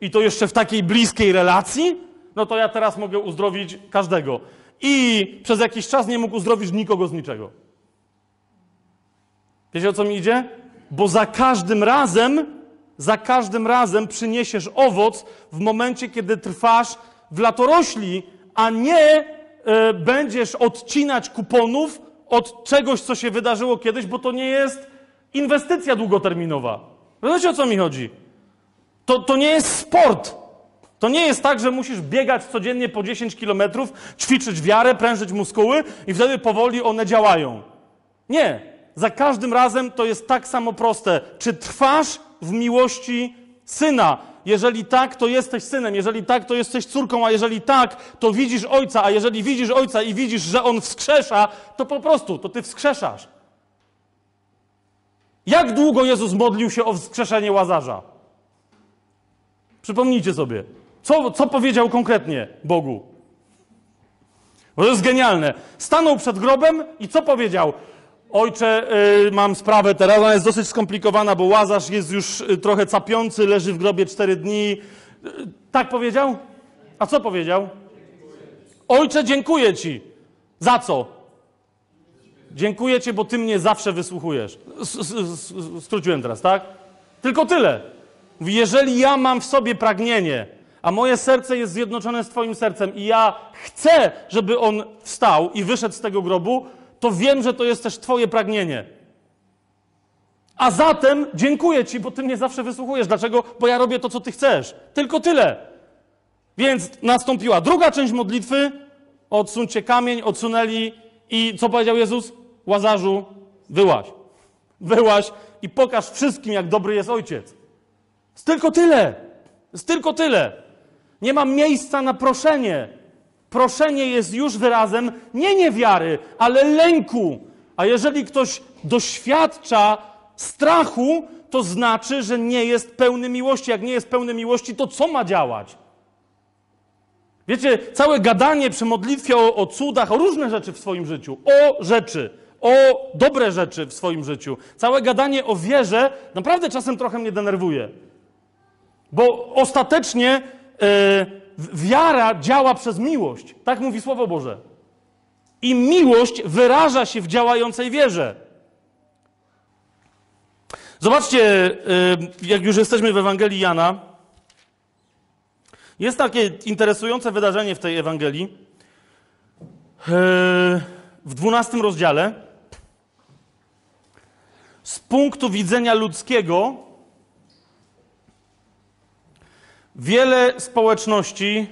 i to jeszcze w takiej bliskiej relacji, no to ja teraz mogę uzdrowić każdego. I przez jakiś czas nie mógł uzdrowić nikogo z niczego. Wiecie o co mi idzie? Bo za każdym razem, za każdym razem przyniesiesz owoc w momencie, kiedy trwasz w latorośli, a nie e, będziesz odcinać kuponów od czegoś, co się wydarzyło kiedyś, bo to nie jest inwestycja długoterminowa. Rozumiecie o co mi chodzi? To, to nie jest sport. To nie jest tak, że musisz biegać codziennie po 10 kilometrów, ćwiczyć wiarę, prężyć muskuły i wtedy powoli one działają. Nie. Za każdym razem to jest tak samo proste. Czy trwasz w miłości syna? Jeżeli tak, to jesteś synem. Jeżeli tak, to jesteś córką. A jeżeli tak, to widzisz ojca. A jeżeli widzisz ojca i widzisz, że on wskrzesza, to po prostu to ty wskrzeszasz. Jak długo Jezus modlił się o wskrzeszenie łazarza? Przypomnijcie sobie. Co, co powiedział konkretnie Bogu? Bo to jest genialne. Stanął przed grobem i co powiedział? Ojcze, y, mam sprawę teraz, ona jest dosyć skomplikowana, bo Łazarz jest już y, trochę capiący, leży w grobie cztery dni. Y, tak powiedział? A co powiedział? Ojcze, dziękuję Ci. Za co? Dziękuję Ci, bo Ty mnie zawsze wysłuchujesz. Skróciłem teraz, tak? Tylko tyle. Jeżeli ja mam w sobie pragnienie, a moje serce jest zjednoczone z Twoim sercem i ja chcę, żeby on wstał i wyszedł z tego grobu, to wiem, że to jest też Twoje pragnienie. A zatem dziękuję Ci, bo Ty mnie zawsze wysłuchujesz. Dlaczego? Bo ja robię to, co Ty chcesz. Tylko tyle. Więc nastąpiła druga część modlitwy. Odsuńcie kamień, odsunęli i co powiedział Jezus? Łazarzu, wyłaź. Wyłaź i pokaż wszystkim, jak dobry jest ojciec. Jest tylko tyle. Jest tylko tyle. Nie ma miejsca na proszenie. Proszenie jest już wyrazem nie niewiary, ale lęku. A jeżeli ktoś doświadcza strachu, to znaczy, że nie jest pełny miłości. Jak nie jest pełny miłości, to co ma działać? Wiecie, całe gadanie przy modlitwie o, o cudach, o różne rzeczy w swoim życiu, o rzeczy, o dobre rzeczy w swoim życiu, całe gadanie o wierze naprawdę czasem trochę mnie denerwuje. Bo ostatecznie w- wiara działa przez miłość. Tak mówi Słowo Boże. I miłość wyraża się w działającej wierze. Zobaczcie, e, jak już jesteśmy w Ewangelii Jana, jest takie interesujące wydarzenie w tej Ewangelii. E, W dwunastym rozdziale z punktu widzenia ludzkiego, wiele społeczności,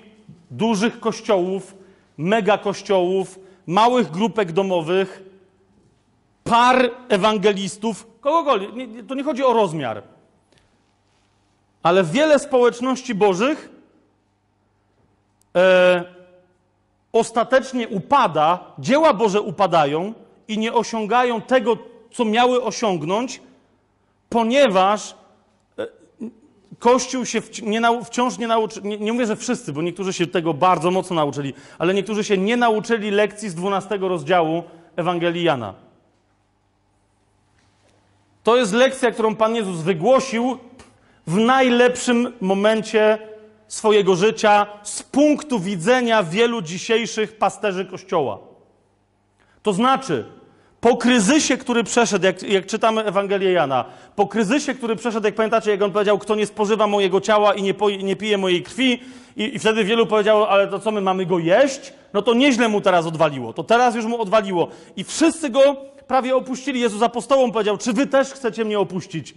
dużych kościołów, mega kościołów, małych grupek domowych, par ewangelistów, kogokolwiek, nie, to nie chodzi o rozmiar, ale wiele społeczności bożych e, ostatecznie upada, dzieła Boże upadają i nie osiągają tego, co miały osiągnąć, ponieważ Kościół się nie nau, wciąż nie nauczył, nie, nie mówię, że wszyscy, bo niektórzy się tego bardzo mocno nauczyli, ale niektórzy się nie nauczyli lekcji z 12 rozdziału Ewangelii Jana. To jest lekcja, którą Pan Jezus wygłosił w najlepszym momencie swojego życia z punktu widzenia wielu dzisiejszych pasterzy Kościoła. To znaczy, po kryzysie, który przeszedł, jak, jak, czytamy Ewangelię Jana, po kryzysie, który przeszedł, jak pamiętacie, jak on powiedział, kto nie spożywa mojego ciała i nie, po, nie pije mojej krwi, i, i, wtedy wielu powiedziało, ale to co, my mamy go jeść? No to nieźle mu teraz odwaliło, to teraz już mu odwaliło. I wszyscy go prawie opuścili. Jezus apostołom powiedział, czy wy też chcecie mnie opuścić?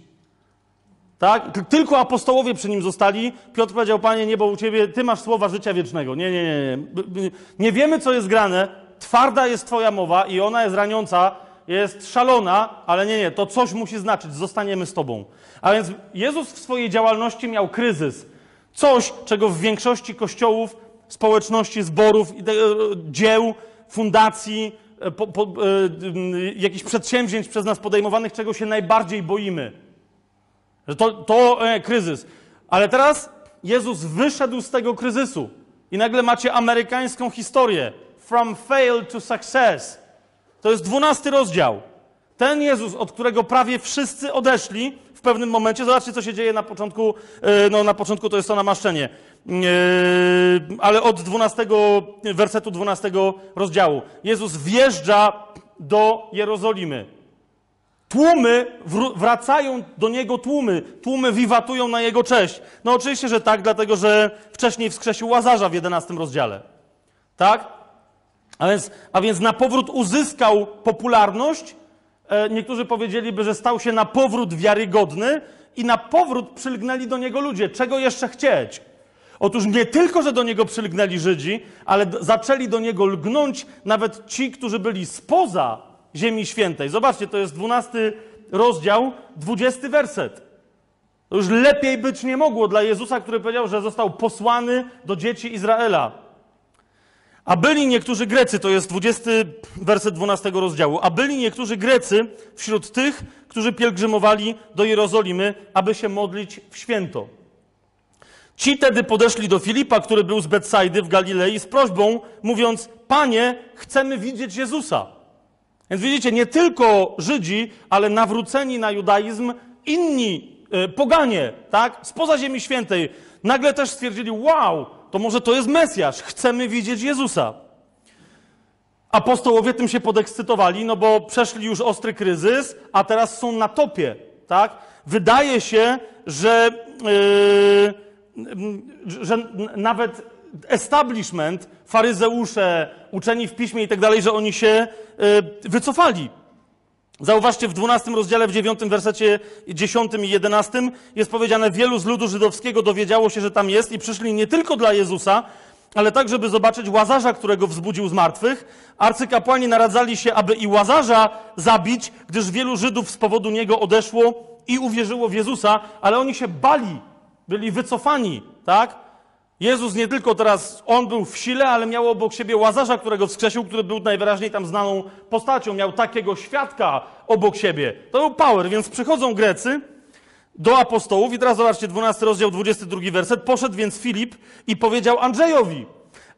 Tak? Tylko apostołowie przy nim zostali. Piotr powiedział, panie, nie, bo u ciebie, ty masz słowa życia wiecznego. Nie, nie, nie, nie. Nie wiemy, co jest grane. Twarda jest twoja mowa i ona jest raniąca, jest szalona, ale nie, nie, to coś musi znaczyć. Zostaniemy z tobą. A więc Jezus w swojej działalności miał kryzys. Coś, czego w większości kościołów, społeczności, zborów, dzieł, fundacji, e, po, po, e, jakichś przedsięwzięć przez nas podejmowanych, czego się najbardziej boimy. To, to e, kryzys. Ale teraz Jezus wyszedł z tego kryzysu i nagle macie amerykańską historię. From fail to success. To jest dwunasty rozdział. Ten Jezus, od którego prawie wszyscy odeszli w pewnym momencie, zobaczcie, co się dzieje na początku, e, no na początku to jest to namaszczenie, e, ale od 12, wersetu 12 rozdziału. Jezus wjeżdża do Jerozolimy. Tłumy wracają do niego tłumy, tłumy wiwatują na jego cześć. No oczywiście, że tak, dlatego że wcześniej wskrzesił Łazarza w 11 rozdziale. Tak? A więc, a więc na powrót uzyskał popularność. E, niektórzy powiedzieliby, że stał się na powrót wiarygodny i na powrót przylgnęli do niego ludzie. Czego jeszcze chcieć? Otóż nie tylko, że do niego przylgnęli Żydzi, ale zaczęli do niego lgnąć nawet ci, którzy byli spoza Ziemi Świętej. Zobaczcie, to jest 12 rozdział, 20 werset. To już lepiej być nie mogło dla Jezusa, który powiedział, że został posłany do dzieci Izraela. A byli niektórzy Grecy, to jest 20 werset 12 rozdziału, a byli niektórzy Grecy wśród tych, którzy pielgrzymowali do Jerozolimy, aby się modlić w święto. Ci tedy podeszli do Filipa, który był z Betsajdy w Galilei, z prośbą, mówiąc: Panie, chcemy widzieć Jezusa. Więc widzicie, nie tylko Żydzi, ale nawróceni na judaizm inni y, poganie, tak, spoza Ziemi Świętej, nagle też stwierdzili: Wow, to może to jest Mesjasz, chcemy widzieć Jezusa. Apostołowie tym się podekscytowali, no bo przeszli już ostry kryzys, a teraz są na topie, tak? Wydaje się, że, yy, że nawet establishment, faryzeusze, uczeni w piśmie i tak dalej, że oni się y, wycofali. Zauważcie, w 12 rozdziale, w 9 wersecie 10 i 11 jest powiedziane, wielu z ludu żydowskiego dowiedziało się, że tam jest i przyszli nie tylko dla Jezusa, ale tak, żeby zobaczyć Łazarza, którego wzbudził z martwych. Arcykapłani naradzali się, aby i Łazarza zabić, gdyż wielu Żydów z powodu niego odeszło i uwierzyło w Jezusa, ale oni się bali, byli wycofani, tak? Jezus nie tylko teraz, on był w sile, ale miał obok siebie Łazarza, którego wskrzesił, który był najwyraźniej tam znaną postacią. Miał takiego świadka obok siebie. To był power, więc przychodzą Grecy do apostołów i teraz zobaczcie, 12 rozdział, 22 werset. Poszedł więc Filip i powiedział Andrzejowi.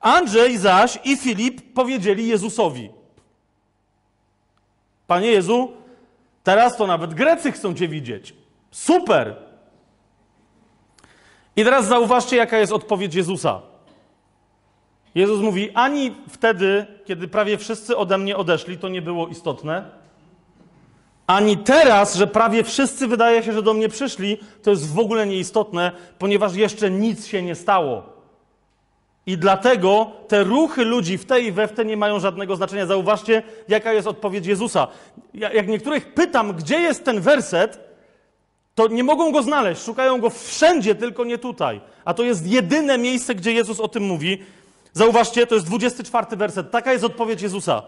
Andrzej zaś i Filip powiedzieli Jezusowi. Panie Jezu, teraz to nawet Grecy chcą Cię widzieć. Super! I teraz zauważcie, jaka jest odpowiedź Jezusa. Jezus mówi: Ani wtedy, kiedy prawie wszyscy ode mnie odeszli, to nie było istotne, ani teraz, że prawie wszyscy wydaje się, że do mnie przyszli, to jest w ogóle nieistotne, ponieważ jeszcze nic się nie stało. I dlatego te ruchy ludzi w tej i we w te nie mają żadnego znaczenia. Zauważcie, jaka jest odpowiedź Jezusa. Ja, jak niektórych pytam, gdzie jest ten werset, to nie mogą go znaleźć. Szukają go wszędzie, tylko nie tutaj. A to jest jedyne miejsce, gdzie Jezus o tym mówi. Zauważcie, to jest 24 werset. Taka jest odpowiedź Jezusa.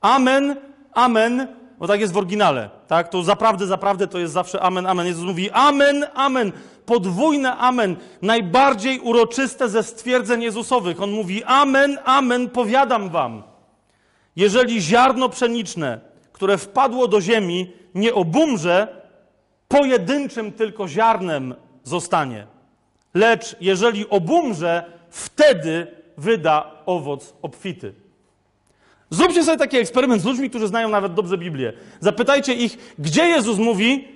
Amen, amen, bo tak jest w oryginale, tak? To zaprawdę, zaprawdę to jest zawsze amen, amen. Jezus mówi amen, amen, podwójne amen, najbardziej uroczyste ze stwierdzeń Jezusowych. On mówi amen, amen, powiadam wam. Jeżeli ziarno pszeniczne, które wpadło do ziemi, nie obumrze, pojedynczym tylko ziarnem zostanie. Lecz jeżeli obumrze, wtedy wyda owoc obfity. Zróbcie sobie taki eksperyment z ludźmi, którzy znają nawet dobrze Biblię. Zapytajcie ich, gdzie Jezus mówi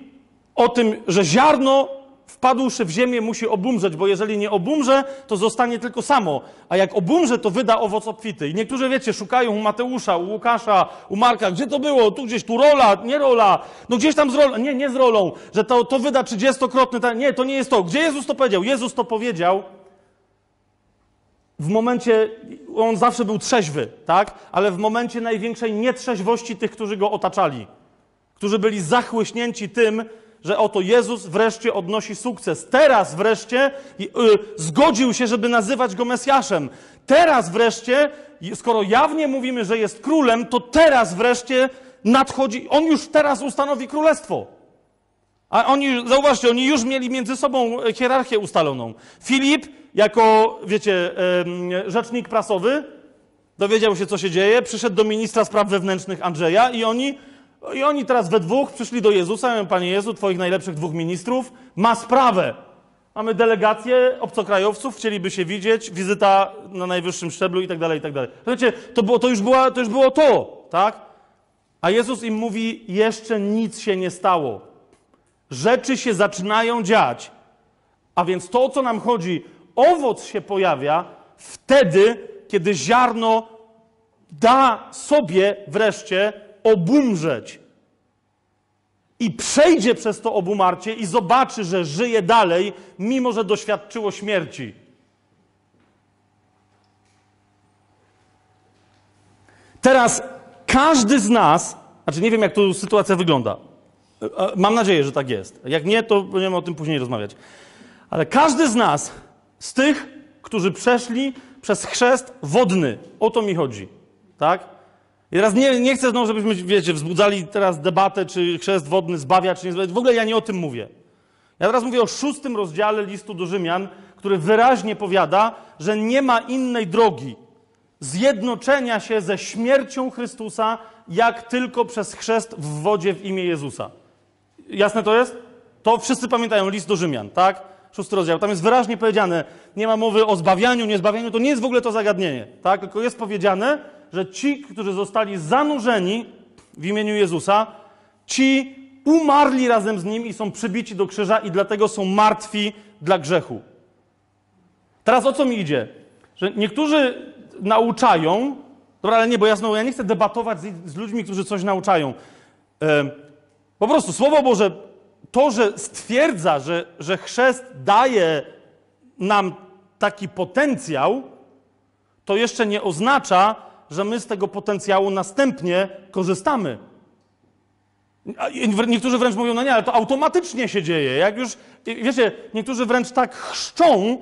o tym, że ziarno wpadłszy w ziemię musi obumrzeć, bo jeżeli nie obumrze, to zostanie tylko samo. A jak obumrze, to wyda owoc obfity. I niektórzy, wiecie, szukają u Mateusza, u Łukasza, u Marka, gdzie to było? Tu gdzieś, tu rola, nie rola. No gdzieś tam z rolą. Nie, nie z rolą, że to, to wyda trzydziestokrotny. Nie, to nie jest to. Gdzie Jezus to powiedział? Jezus to powiedział w momencie, on zawsze był trzeźwy, tak? Ale w momencie największej nietrzeźwości tych, którzy go otaczali. Którzy byli zachłyśnięci tym, że oto Jezus wreszcie odnosi sukces. Teraz wreszcie y, zgodził się, żeby nazywać go Mesjaszem. Teraz wreszcie, skoro jawnie mówimy, że jest królem, to teraz wreszcie nadchodzi, on już teraz ustanowi królestwo. A oni, zauważcie, oni już mieli między sobą hierarchię ustaloną. Filip, jako, wiecie, rzecznik prasowy, dowiedział się, co się dzieje, przyszedł do ministra spraw wewnętrznych Andrzeja i oni i oni teraz we dwóch przyszli do Jezusa, mówią, Panie Jezu, Twoich najlepszych dwóch ministrów ma sprawę. Mamy delegację obcokrajowców, chcieliby się widzieć, wizyta na najwyższym szczeblu i tak dalej, i tak dalej. Wiecie, to, było, to, już była, to już było to, tak? A Jezus im mówi, jeszcze nic się nie stało. Rzeczy się zaczynają dziać. A więc to, o co nam chodzi, owoc się pojawia wtedy, kiedy ziarno da sobie wreszcie obumrzeć. I przejdzie przez to obumarcie i zobaczy, że żyje dalej, mimo że doświadczyło śmierci. Teraz każdy z nas, znaczy nie wiem, jak tu sytuacja wygląda. Mam nadzieję, że tak jest. Jak nie, to będziemy o tym później rozmawiać. Ale każdy z nas, z tych, którzy przeszli przez chrzest wodny, o to mi chodzi. Tak? I teraz nie, nie chcę znowu, żebyśmy, wiecie, wzbudzali teraz debatę, czy chrzest wodny zbawia, czy nie zbawia. W ogóle ja nie o tym mówię. Ja teraz mówię o szóstym rozdziale listu do Rzymian, który wyraźnie powiada, że nie ma innej drogi zjednoczenia się ze śmiercią Chrystusa, jak tylko przez chrzest w wodzie w imię Jezusa. Jasne to jest? To wszyscy pamiętają list do Rzymian, tak? Szósty rozdział. Tam jest wyraźnie powiedziane, nie ma mowy o zbawianiu, niezbawianiu, to nie jest w ogóle to zagadnienie, tak? Tylko jest powiedziane, że ci, którzy zostali zanurzeni w imieniu Jezusa, ci umarli razem z nim i są przybici do krzyża i dlatego są martwi dla grzechu. Teraz o co mi idzie? Że niektórzy nauczają, dobra, ale nie, bo jasno, ja nie chcę debatować z, z ludźmi, którzy coś nauczają. E, po prostu Słowo Boże, to, że stwierdza, że, że chrzest daje nam taki potencjał, to jeszcze nie oznacza, że my z tego potencjału następnie korzystamy. Niektórzy wręcz mówią, no nie, ale to automatycznie się dzieje. Jak już, wiecie, niektórzy wręcz tak chrzczą,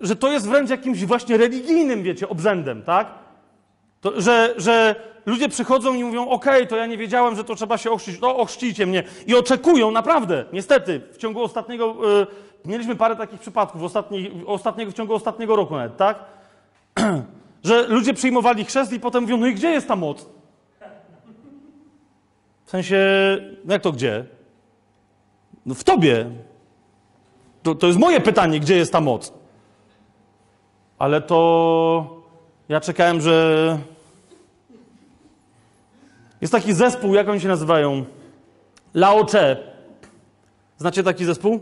że to jest wręcz jakimś właśnie religijnym, wiecie, obrzędem, tak? To, że, że ludzie przychodzą i mówią, okej, okay, to ja nie wiedziałem, że to trzeba się ochrzcić, no ochrzcijcie mnie. I oczekują, naprawdę, niestety, w ciągu ostatniego, yy, mieliśmy parę takich przypadków, ostatni, ostatniego, w ciągu ostatniego roku nawet, tak? Że ludzie przyjmowali chrzest i potem mówią, no i gdzie jest ta moc? W sensie, no jak to gdzie? No w tobie. To, to jest moje pytanie, gdzie jest ta moc? Ale to ja czekałem, że jest taki zespół, jak oni się nazywają? Laocze. Znacie taki zespół?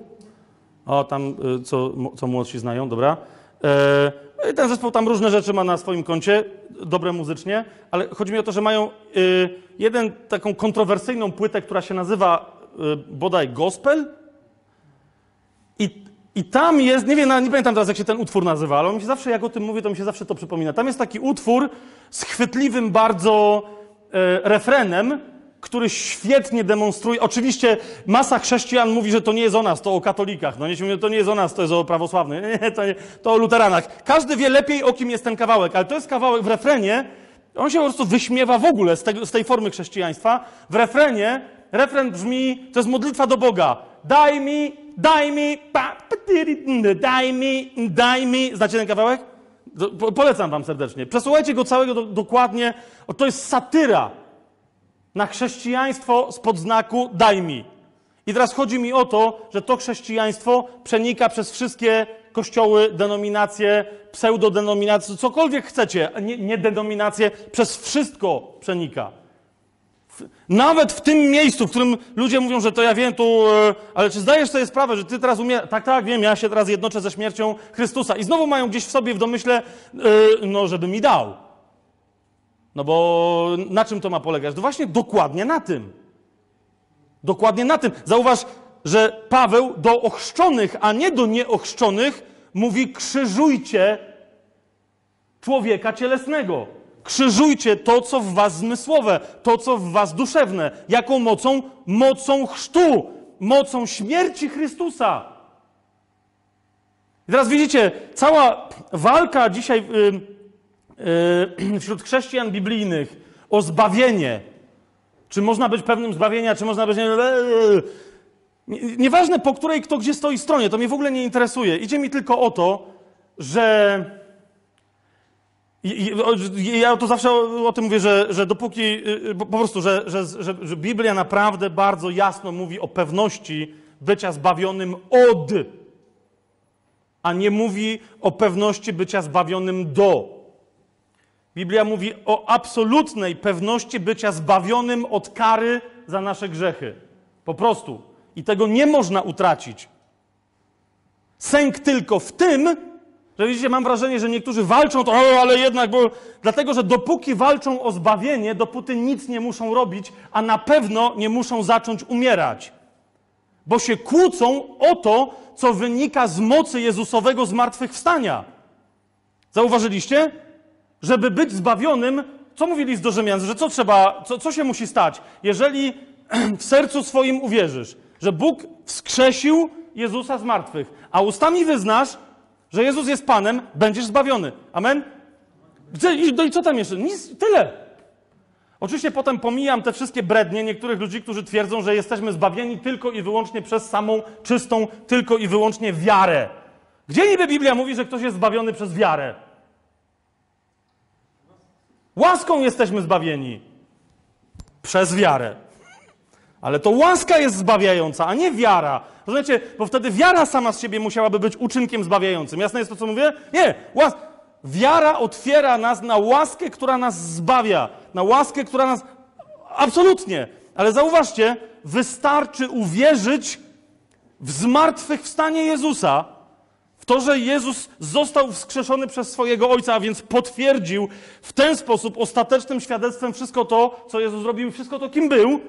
O, tam y, co, co młodsi znają, dobra. E, ten zespół tam różne rzeczy ma na swoim koncie, dobre muzycznie, ale chodzi mi o to, że mają y, jeden taką kontrowersyjną płytę, która się nazywa y, bodaj Gospel. I, I tam jest, nie wiem, nie pamiętam teraz, jak się ten utwór nazywa, ale mi się zawsze, jak o tym mówię, to mi się zawsze to przypomina. Tam jest taki utwór z chwytliwym bardzo e, refrenem, który świetnie demonstruje. Oczywiście masa chrześcijan mówi, że to nie jest o nas, to o katolikach. No nie mówią, to nie jest o nas, to jest o prawosławnych. Nie, nie, to, nie, to o luteranach. Każdy wie lepiej, o kim jest ten kawałek, ale to jest kawałek w refrenie. On się po prostu wyśmiewa w ogóle z, z tej formy chrześcijaństwa. W refrenie, refren brzmi, to jest modlitwa do Boga. Daj mi, daj mi, pa, daj mi, daj mi. Znacie ten kawałek? Polecam wam serdecznie. Przesłuchajcie go całego do, dokładnie. O, to jest satyra na chrześcijaństwo spod znaku daj mi. I teraz chodzi mi o to, że to chrześcijaństwo przenika przez wszystkie kościoły, denominacje, pseudodenominacje, cokolwiek chcecie, nie, nie denominacje, przez wszystko przenika. Nawet w tym miejscu, w którym ludzie mówią, że to ja wiem, tu, e, ale czy zdajesz sobie sprawę, że ty teraz umierasz? Tak, tak, wiem, ja się teraz jednoczę ze śmiercią Chrystusa. I znowu mają gdzieś w sobie w domyśle, e, no, żeby mi dał. No bo na czym to ma polegać? To właśnie dokładnie na tym. Dokładnie na tym. Zauważ, że Paweł do ochrzczonych, a nie do nieochrzczonych mówi krzyżujcie człowieka cielesnego. Krzyżujcie to, co w was zmysłowe, to, co w was duszewne. Jaką mocą? Mocą chrztu, mocą śmierci Chrystusa. I teraz widzicie, cała walka dzisiaj yy, wśród chrześcijan biblijnych o zbawienie. Czy można być pewnym zbawienia, czy można być. Nieważne po której kto gdzie stoi stronie, to mnie w ogóle nie interesuje. Idzie mi tylko o to, że ja to zawsze o, tym mówię, że, że dopóki, y, y, po prostu, że, że, że Biblia naprawdę bardzo jasno mówi o pewności bycia zbawionym od, a nie mówi o pewności bycia zbawionym do. Biblia mówi o absolutnej pewności bycia zbawionym od kary za nasze grzechy. Po prostu. I tego nie można utracić. Sęk tylko w tym, że widzicie, mam wrażenie, że niektórzy walczą, to o, ale jednak, bo dlatego, że dopóki walczą o zbawienie, dopóty nic nie muszą robić, a na pewno nie muszą zacząć umierać. Bo się kłócą o to, co wynika z mocy Jezusowego zmartwychwstania. Zauważyliście? Żeby być zbawionym, co mówili z do że co trzeba, co, co się musi stać? Jeżeli w sercu swoim uwierzysz, że Bóg wskrzesił Jezusa z martwych, a ustami wyznasz, że Jezus jest Panem, będziesz zbawiony. Amen? No i co tam jeszcze? Nic, tyle. Oczywiście potem pomijam te wszystkie brednie niektórych ludzi, którzy twierdzą, że jesteśmy zbawieni tylko i wyłącznie przez samą czystą, tylko i wyłącznie wiarę. Gdzie niby Biblia mówi, że ktoś jest zbawiony przez wiarę? Łaską jesteśmy zbawieni. Przez wiarę. Ale to łaska jest zbawiająca, a nie wiara. Rozumiecie? Bo wtedy wiara sama z siebie musiałaby być uczynkiem zbawiającym. Jasne jest to, co mówię? Nie. Łas... Wiara otwiera nas na łaskę, która nas zbawia. Na łaskę, która nas... Absolutnie. Ale zauważcie, wystarczy uwierzyć w zmartwychwstanie Jezusa, to, że Jezus został wskrzeszony przez swojego Ojca, a więc potwierdził w ten sposób ostatecznym świadectwem wszystko to, co Jezus zrobił, wszystko to, kim był,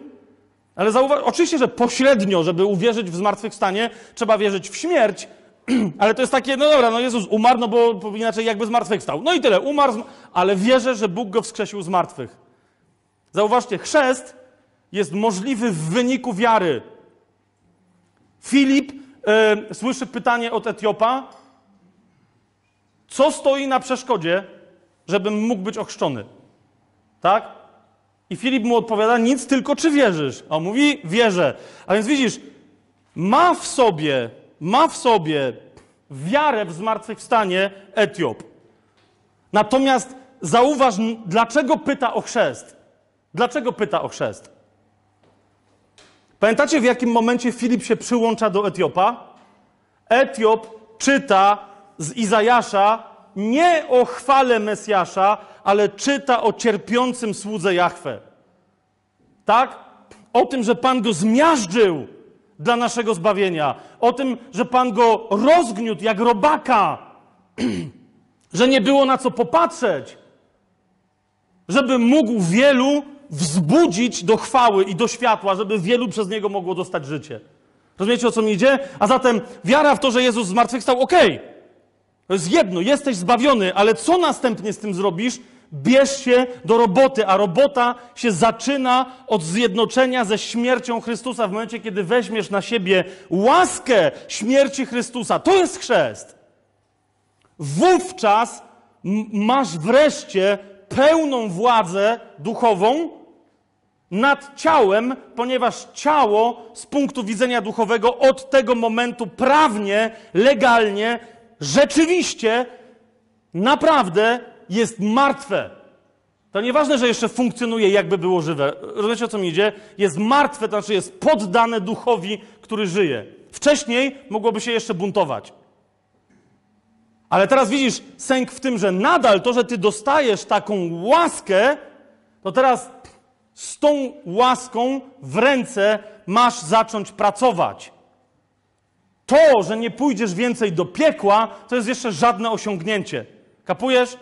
ale zauważ, oczywiście, że pośrednio, żeby uwierzyć w zmartwychwstanie, trzeba wierzyć w śmierć, ale to jest takie, no dobra, no Jezus umarł, no bo inaczej jakby zmartwychwstał. No i tyle, umarł, ale wierzę, że Bóg go wskrzesił z martwych. Zauważcie, chrzest jest możliwy w wyniku wiary. Filip e, słyszy pytanie od Etiopa, co stoi na przeszkodzie, żebym mógł być ochrzczony? Tak? I Filip mu odpowiada, nic, tylko czy wierzysz? A on mówi, wierzę. A więc widzisz, ma w sobie, ma w sobie wiarę w zmartwychwstanie Etiop. Natomiast zauważ, dlaczego pyta o chrzest. Dlaczego pyta o chrzest? Pamiętacie, w jakim momencie Filip się przyłącza do Etiopa? Etiop czyta z Izajasza nie o chwale Mesjasza, ale czyta o cierpiącym słudze Jahwe. Tak? O tym, że Pan go zmiażdżył dla naszego zbawienia. O tym, że Pan go rozgniótł jak robaka. że nie było na co popatrzeć. Żeby mógł wielu wzbudzić do chwały i do światła, żeby wielu przez niego mogło dostać życie. Rozumiecie, o co mi idzie? A zatem wiara w to, że Jezus zmartwychwstał, okej. To jest jedno, jesteś zbawiony, ale co następnie z tym zrobisz? Bierz się do roboty, a robota się zaczyna od zjednoczenia ze śmiercią Chrystusa. W momencie, kiedy weźmiesz na siebie łaskę śmierci Chrystusa, to jest chrzest. Wówczas masz wreszcie pełną władzę duchową nad ciałem, ponieważ ciało z punktu widzenia duchowego od tego momentu prawnie, legalnie, rzeczywiście, naprawdę jest martwe. To nieważne, że jeszcze funkcjonuje, jakby było żywe. Rozumiecie, o co mi idzie? Jest martwe, to znaczy jest poddane duchowi, który żyje. Wcześniej mogłoby się jeszcze buntować. Ale teraz widzisz sęk w tym, że nadal to, że ty dostajesz taką łaskę, to teraz z tą łaską w ręce masz zacząć pracować. To, że nie pójdziesz więcej do piekła, to jest jeszcze żadne osiągnięcie. Kapujesz?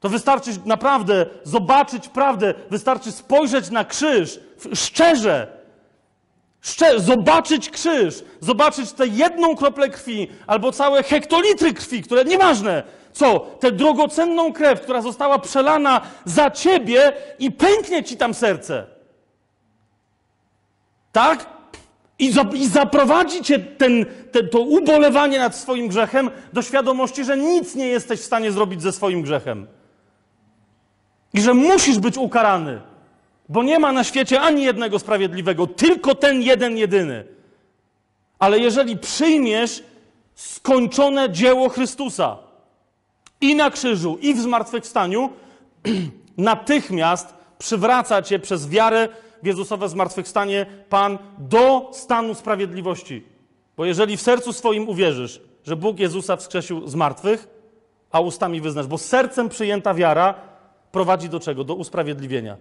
To wystarczy naprawdę zobaczyć prawdę, wystarczy spojrzeć na krzyż szczerze. Szczerze, zobaczyć krzyż, zobaczyć tę jedną kroplę krwi, albo całe hektolitry krwi, które nieważne, co, tę drogocenną krew, która została przelana za ciebie i pęknie ci tam serce. Tak? I, za, i zaprowadzi cię ten, te, to ubolewanie nad swoim grzechem do świadomości, że nic nie jesteś w stanie zrobić ze swoim grzechem. I że musisz być ukarany. Bo nie ma na świecie ani jednego sprawiedliwego, tylko ten jeden jedyny. Ale jeżeli przyjmiesz skończone dzieło Chrystusa i na krzyżu, i w zmartwychwstaniu, natychmiast przywraca cię przez wiarę w Jezusowe zmartwychwstanie Pan do stanu sprawiedliwości. Bo jeżeli w sercu swoim uwierzysz, że Bóg Jezusa wskrzesił z martwych, a ustami wyznasz, bo sercem przyjęta wiara prowadzi do czego? Do usprawiedliwienia.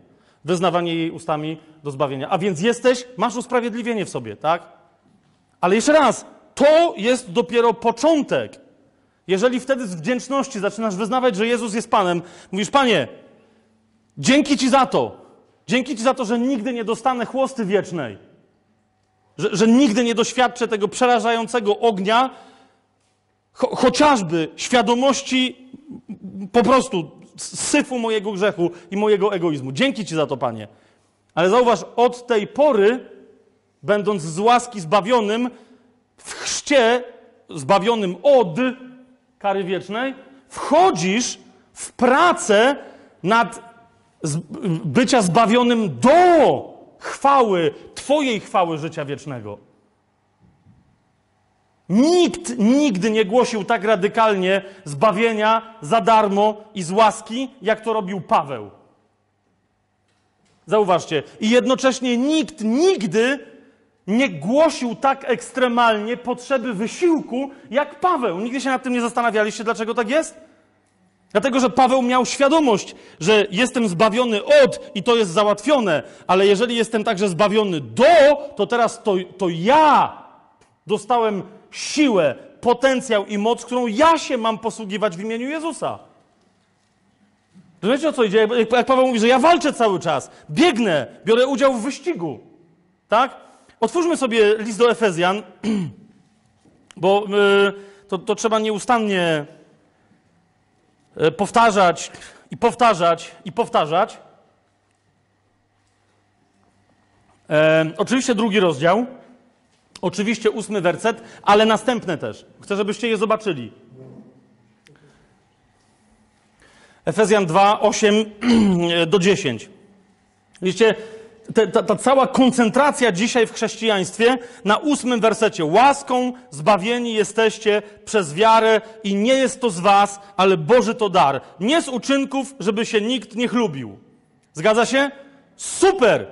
Wyznawanie jej ustami do zbawienia. A więc jesteś, masz usprawiedliwienie w sobie, tak? Ale jeszcze raz, to jest dopiero początek. Jeżeli wtedy z wdzięczności zaczynasz wyznawać, że Jezus jest Panem, mówisz, Panie, dzięki Ci za to. Dzięki Ci za to, że nigdy nie dostanę chłosty wiecznej. Że, że nigdy nie doświadczę tego przerażającego ognia, cho, chociażby świadomości po prostu syfu mojego grzechu i mojego egoizmu. Dzięki Ci za to, Panie. Ale zauważ, od tej pory, będąc z łaski zbawionym, w chrzcie zbawionym od kary wiecznej, wchodzisz w pracę nad bycia zbawionym do chwały, Twojej chwały życia wiecznego. Nikt nigdy nie głosił tak radykalnie zbawienia za darmo i z łaski, jak to robił Paweł. Zauważcie. I jednocześnie nikt nigdy nie głosił tak ekstremalnie potrzeby wysiłku, jak Paweł. Nigdy się nad tym nie zastanawialiście, dlaczego tak jest? Dlatego, że Paweł miał świadomość, że jestem zbawiony od i to jest załatwione, ale jeżeli jestem także zbawiony do, to teraz to, to ja dostałem siłę, potencjał i moc, którą ja się mam posługiwać w imieniu Jezusa. Wiecie o co idzie? Jak Paweł mówi, że ja walczę cały czas, biegnę, biorę udział w wyścigu. Tak? Otwórzmy sobie list do Efezjan, bo yy, to, to trzeba nieustannie yy, powtarzać i powtarzać i powtarzać. E, oczywiście drugi rozdział, oczywiście ósmy werset, ale następne też. Chcę, żebyście je zobaczyli. Efezjan 2, 8 do 10. Widzicie, te, ta, ta cała koncentracja dzisiaj w chrześcijaństwie na ósmym wersecie. Łaską zbawieni jesteście przez wiarę i nie jest to z was, ale Boży to dar. Nie z uczynków, żeby się nikt nie chlubił. Zgadza się? Super!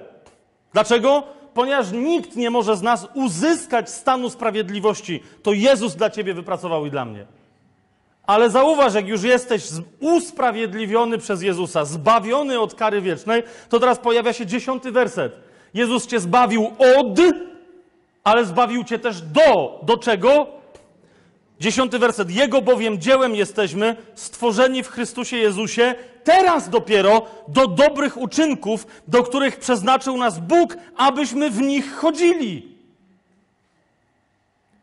Dlaczego? Ponieważ nikt nie może z nas uzyskać stanu sprawiedliwości. To Jezus dla ciebie wypracował i dla mnie. Ale zauważ, jak już jesteś usprawiedliwiony przez Jezusa, zbawiony od kary wiecznej, to teraz pojawia się dziesiąty werset. Jezus cię zbawił od, ale zbawił cię też do. Do czego? Dziesiąty werset. Jego bowiem dziełem jesteśmy, stworzeni w Chrystusie Jezusie, teraz dopiero do dobrych uczynków, do których przeznaczył nas Bóg, abyśmy w nich chodzili.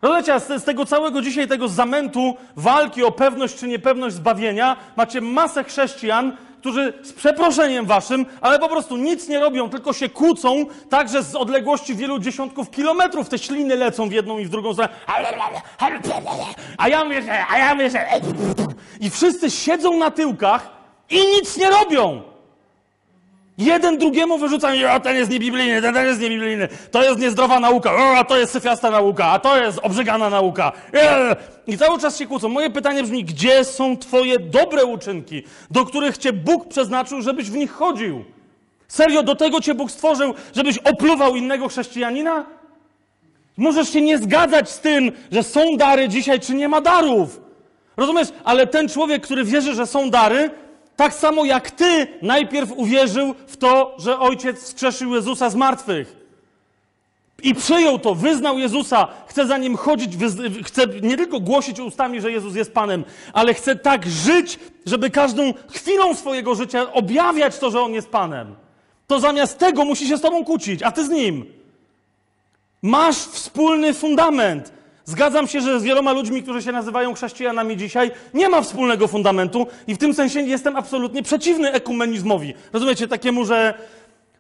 A z, z tego całego dzisiaj tego zamętu walki o pewność czy niepewność zbawienia macie masę chrześcijan, którzy z przeproszeniem waszym, ale po prostu nic nie robią, tylko się kłócą, tak, że z odległości wielu dziesiątków kilometrów te śliny lecą w jedną i w drugą stronę. A ja mówię, a ja mówię. I wszyscy siedzą na tyłkach i nic nie robią. Jeden drugiemu wyrzuca, o ten jest niebiblijny, ten jest niebiblijny, to jest niezdrowa nauka, a to jest syfiasta nauka, a to jest obrzygana nauka. Eee. I cały czas się kłócą. Moje pytanie brzmi, gdzie są twoje dobre uczynki, do których cię Bóg przeznaczył, żebyś w nich chodził? Serio, do tego cię Bóg stworzył, żebyś opluwał innego chrześcijanina? Możesz się nie zgadzać z tym, że są dary dzisiaj, czy nie ma darów. Rozumiesz? Ale ten człowiek, który wierzy, że są dary, tak samo jak ty najpierw uwierzył w to, że ojciec wskrzeszył Jezusa z martwych. I przyjął to, wyznał Jezusa, chce za nim chodzić, chce nie tylko głosić ustami, że Jezus jest Panem, ale chce tak żyć, żeby każdą chwilą swojego życia objawiać to, że On jest Panem. To zamiast tego musi się z Tobą kłócić, a Ty z Nim. Masz wspólny fundament. Zgadzam się, że z wieloma ludźmi, którzy się nazywają chrześcijanami dzisiaj, nie ma wspólnego fundamentu i w tym sensie jestem absolutnie przeciwny ekumenizmowi. Rozumiecie, takiemu, że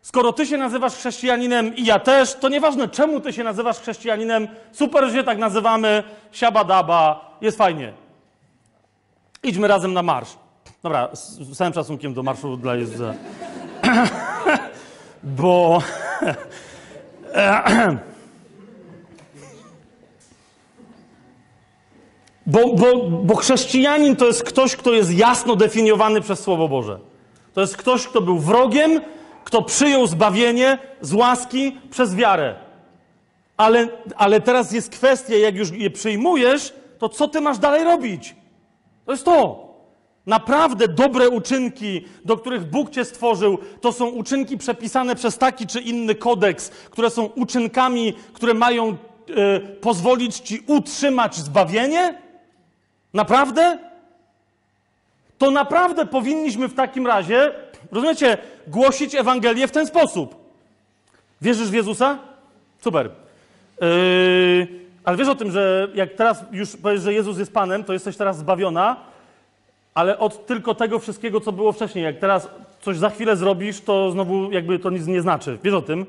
skoro ty się nazywasz chrześcijaninem i ja też, to nieważne czemu ty się nazywasz chrześcijaninem, super, że się tak nazywamy, siabadaba, jest fajnie. Idźmy razem na marsz. Dobra, z całym szacunkiem do marszu dla Jezusa. Bo... Bo, bo, bo chrześcijanin to jest ktoś, kto jest jasno definiowany przez Słowo Boże. To jest ktoś, kto był wrogiem, kto przyjął zbawienie z łaski przez wiarę. Ale, ale teraz jest kwestia, jak już je przyjmujesz, to co ty masz dalej robić? To jest to. Naprawdę dobre uczynki, do których Bóg cię stworzył, to są uczynki przepisane przez taki czy inny kodeks, które są uczynkami, które mają e, pozwolić ci utrzymać zbawienie? Naprawdę? To naprawdę powinniśmy w takim razie, rozumiecie, głosić Ewangelię w ten sposób. Wierzysz w Jezusa? Super. Yy, ale wiesz o tym, że jak teraz już powiesz, że Jezus jest Panem, to jesteś teraz zbawiona, ale od tylko tego wszystkiego, co było wcześniej. Jak teraz coś za chwilę zrobisz, to znowu jakby to nic nie znaczy. Wiesz o tym?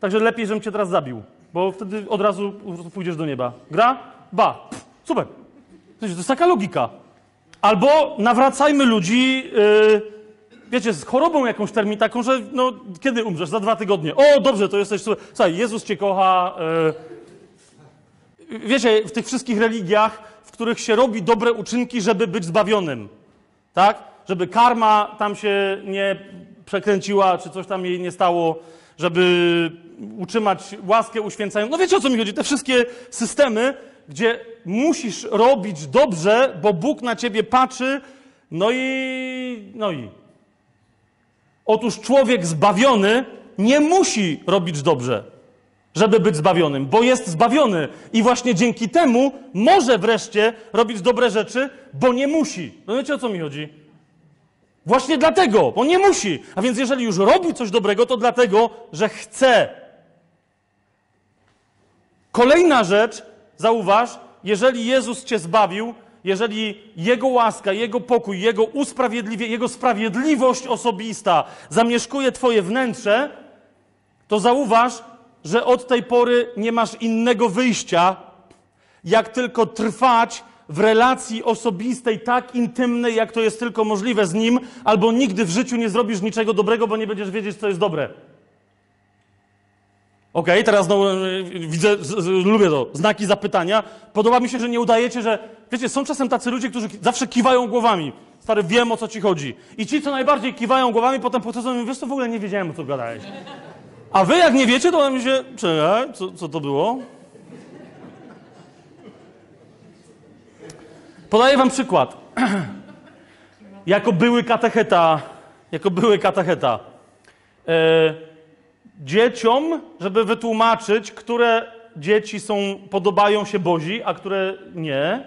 Także lepiej, żebym cię teraz zabił, bo wtedy od razu pójdziesz do nieba. Gra? Ba. Pff, super. To jest taka logika. Albo nawracajmy ludzi, yy, wiecie, z chorobą jakąś termin taką, że no, kiedy umrzesz? Za dwa tygodnie. O, dobrze, to jesteś... Słuchaj, Jezus cię kocha. Yy. Wiecie, w tych wszystkich religiach, w których się robi dobre uczynki, żeby być zbawionym. Tak? Żeby karma tam się nie przekręciła, czy coś tam jej nie stało, żeby utrzymać łaskę uświęcają. No wiecie o co mi chodzi? Te wszystkie systemy, gdzie musisz robić dobrze, bo Bóg na ciebie patrzy, no i. No i. Otóż człowiek zbawiony nie musi robić dobrze, żeby być zbawionym, bo jest zbawiony i właśnie dzięki temu może wreszcie robić dobre rzeczy, bo nie musi. No wiecie o co mi chodzi? Właśnie dlatego, bo nie musi. A więc jeżeli już robi coś dobrego, to dlatego, że chce. Kolejna rzecz, zauważ, jeżeli Jezus cię zbawił, jeżeli Jego łaska, Jego pokój, Jego usprawiedliwie, Jego sprawiedliwość osobista zamieszkuje Twoje wnętrze, to zauważ, że od tej pory nie masz innego wyjścia, jak tylko trwać w relacji osobistej, tak intymnej, jak to jest tylko możliwe z Nim, albo nigdy w życiu nie zrobisz niczego dobrego, bo nie będziesz wiedzieć, co jest dobre. Okej, okay, teraz y, widzę, lubię to, znaki zapytania. Podoba mi się, że nie udajecie, że, wiecie, są czasem tacy ludzie, którzy zawsze kiwają głowami. Stary, wiem o co ci chodzi. I ci, co najbardziej kiwają głowami, potem podchodzą i mówią, wiesz co, w ogóle nie wiedziałem, o co gadałeś. A wy jak nie wiecie, to mi się, czekaj, co, co to było? Podaję wam przykład. jako były katecheta, jako były katecheta. E, dzieciom, żeby wytłumaczyć, które dzieci są, podobają się Bozi, a które nie,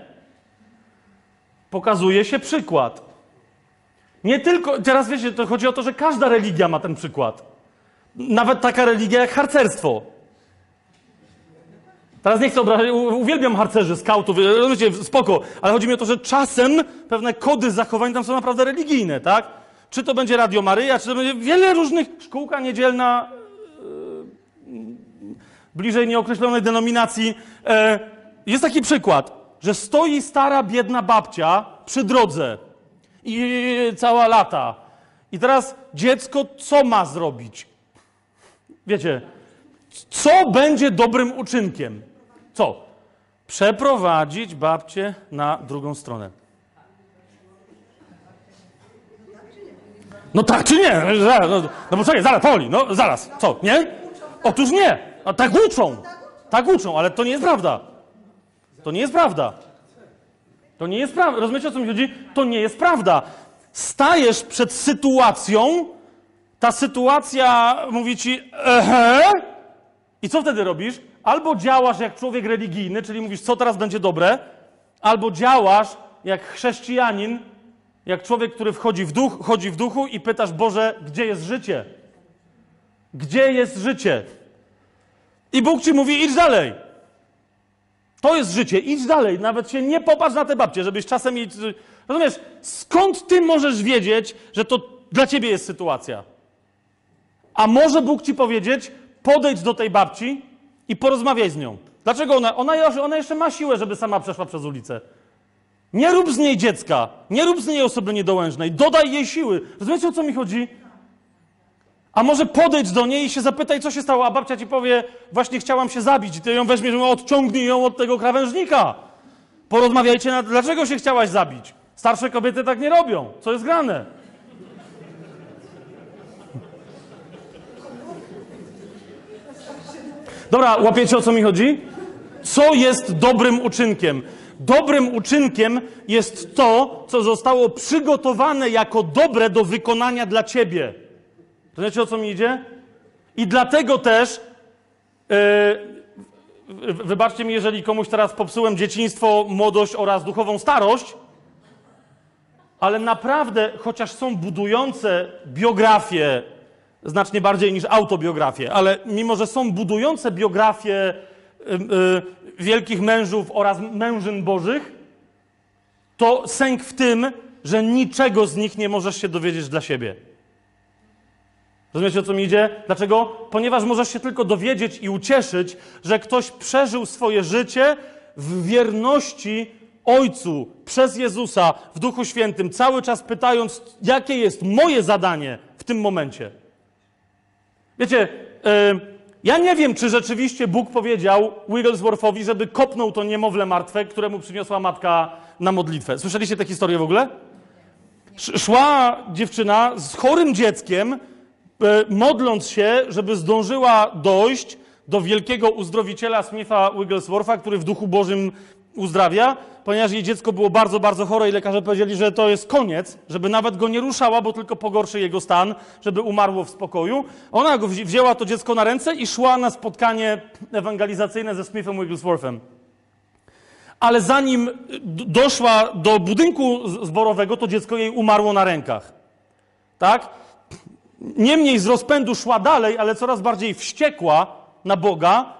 pokazuje się przykład. Nie tylko, teraz wiecie, to chodzi o to, że każda religia ma ten przykład. Nawet taka religia jak harcerstwo. Teraz nie chcę obrażać, uwielbiam harcerzy, skautów, rozumiecie, spoko, ale chodzi mi o to, że czasem pewne kody zachowań tam są naprawdę religijne, tak? Czy to będzie Radio Maryja, czy to będzie wiele różnych, szkółka niedzielna, bliżej nieokreślonej denominacji. E, jest taki przykład, że stoi stara, biedna babcia przy drodze i cała lata. I teraz dziecko co ma zrobić? Wiecie, co będzie dobrym uczynkiem? Co? Przeprowadzić babcię na drugą stronę. No tak czy nie? No, no bo czekaj, zaraz, Poli, no zaraz, co, nie? Otóż nie. A tak uczą. Tak uczą, ale to nie jest prawda. To nie jest prawda. To nie jest prawda. Rozumiecie, o co mi chodzi? To nie jest prawda. Stajesz przed sytuacją, ta sytuacja mówi ci, ehe, i co wtedy robisz? Albo działasz jak człowiek religijny, czyli mówisz, co teraz będzie dobre, albo działasz jak chrześcijanin, jak człowiek, który wchodzi w duch, chodzi w duchu i pytasz, Boże, gdzie jest życie? Gdzie jest życie? I Bóg ci mówi, idź dalej. To jest życie, idź dalej. Nawet się nie popatrz na te babcie, żebyś czasem jej... Rozumiesz, skąd ty możesz wiedzieć, że to dla ciebie jest sytuacja? A może Bóg ci powiedzieć, podejdź do tej babci i porozmawiaj z nią. Dlaczego ona, ona, ona jeszcze ma siłę, żeby sama przeszła przez ulicę. Nie rób z niej dziecka, nie rób z niej osoby niedołężnej, dodaj jej siły. Rozumiecie, o co mi chodzi? A może podejdź do niej i się zapytaj, co się stało, a babcia ci powie, właśnie chciałam się zabić i ty ją weźmiesz, odciągnij ją od tego krawężnika. Porozmawiajcie, na, dlaczego się chciałaś zabić. Starsze kobiety tak nie robią. Co jest grane? Dobra, łapiecie o co mi chodzi? Co jest dobrym uczynkiem? Dobrym uczynkiem jest to, co zostało przygotowane jako dobre do wykonania dla ciebie. Rozumiecie o co mi idzie? I dlatego też, yy, wybaczcie mi, jeżeli komuś teraz popsułem dzieciństwo, młodość oraz duchową starość, ale naprawdę, chociaż są budujące biografie znacznie bardziej niż autobiografie, ale mimo, że są budujące biografie y, y, wielkich mężów oraz mężyn bożych, to sęk w tym, że niczego z nich nie możesz się dowiedzieć dla siebie. Rozumiecie, o co mi idzie? Dlaczego? Ponieważ możesz się tylko dowiedzieć i ucieszyć, że ktoś przeżył swoje życie w wierności Ojcu przez Jezusa w Duchu Świętym, cały czas pytając, jakie jest moje zadanie w tym momencie. Wiecie, yy, ja nie wiem, czy rzeczywiście Bóg powiedział Wigglesworthowi, żeby kopnął to niemowlę martwe, któremu przyniosła matka na modlitwę. Słyszeliście tę historię w ogóle? Sz szła dziewczyna z chorym dzieckiem, modląc się, żeby zdążyła dojść do wielkiego uzdrowiciela Smitha Wiggleswortha, który w duchu Bożym uzdrawia, ponieważ jej dziecko było bardzo, bardzo chore i lekarze powiedzieli, że to jest koniec, żeby nawet go nie ruszała, bo tylko pogorszy jego stan, żeby umarło w spokoju. Ona go wzięła to dziecko na ręce i szła na spotkanie ewangelizacyjne ze Smithem Wigglesworthem. Ale zanim doszła do budynku zborowego, to dziecko jej umarło na rękach. Tak? Niemniej z rozpędu szła dalej, ale coraz bardziej wściekła na Boga,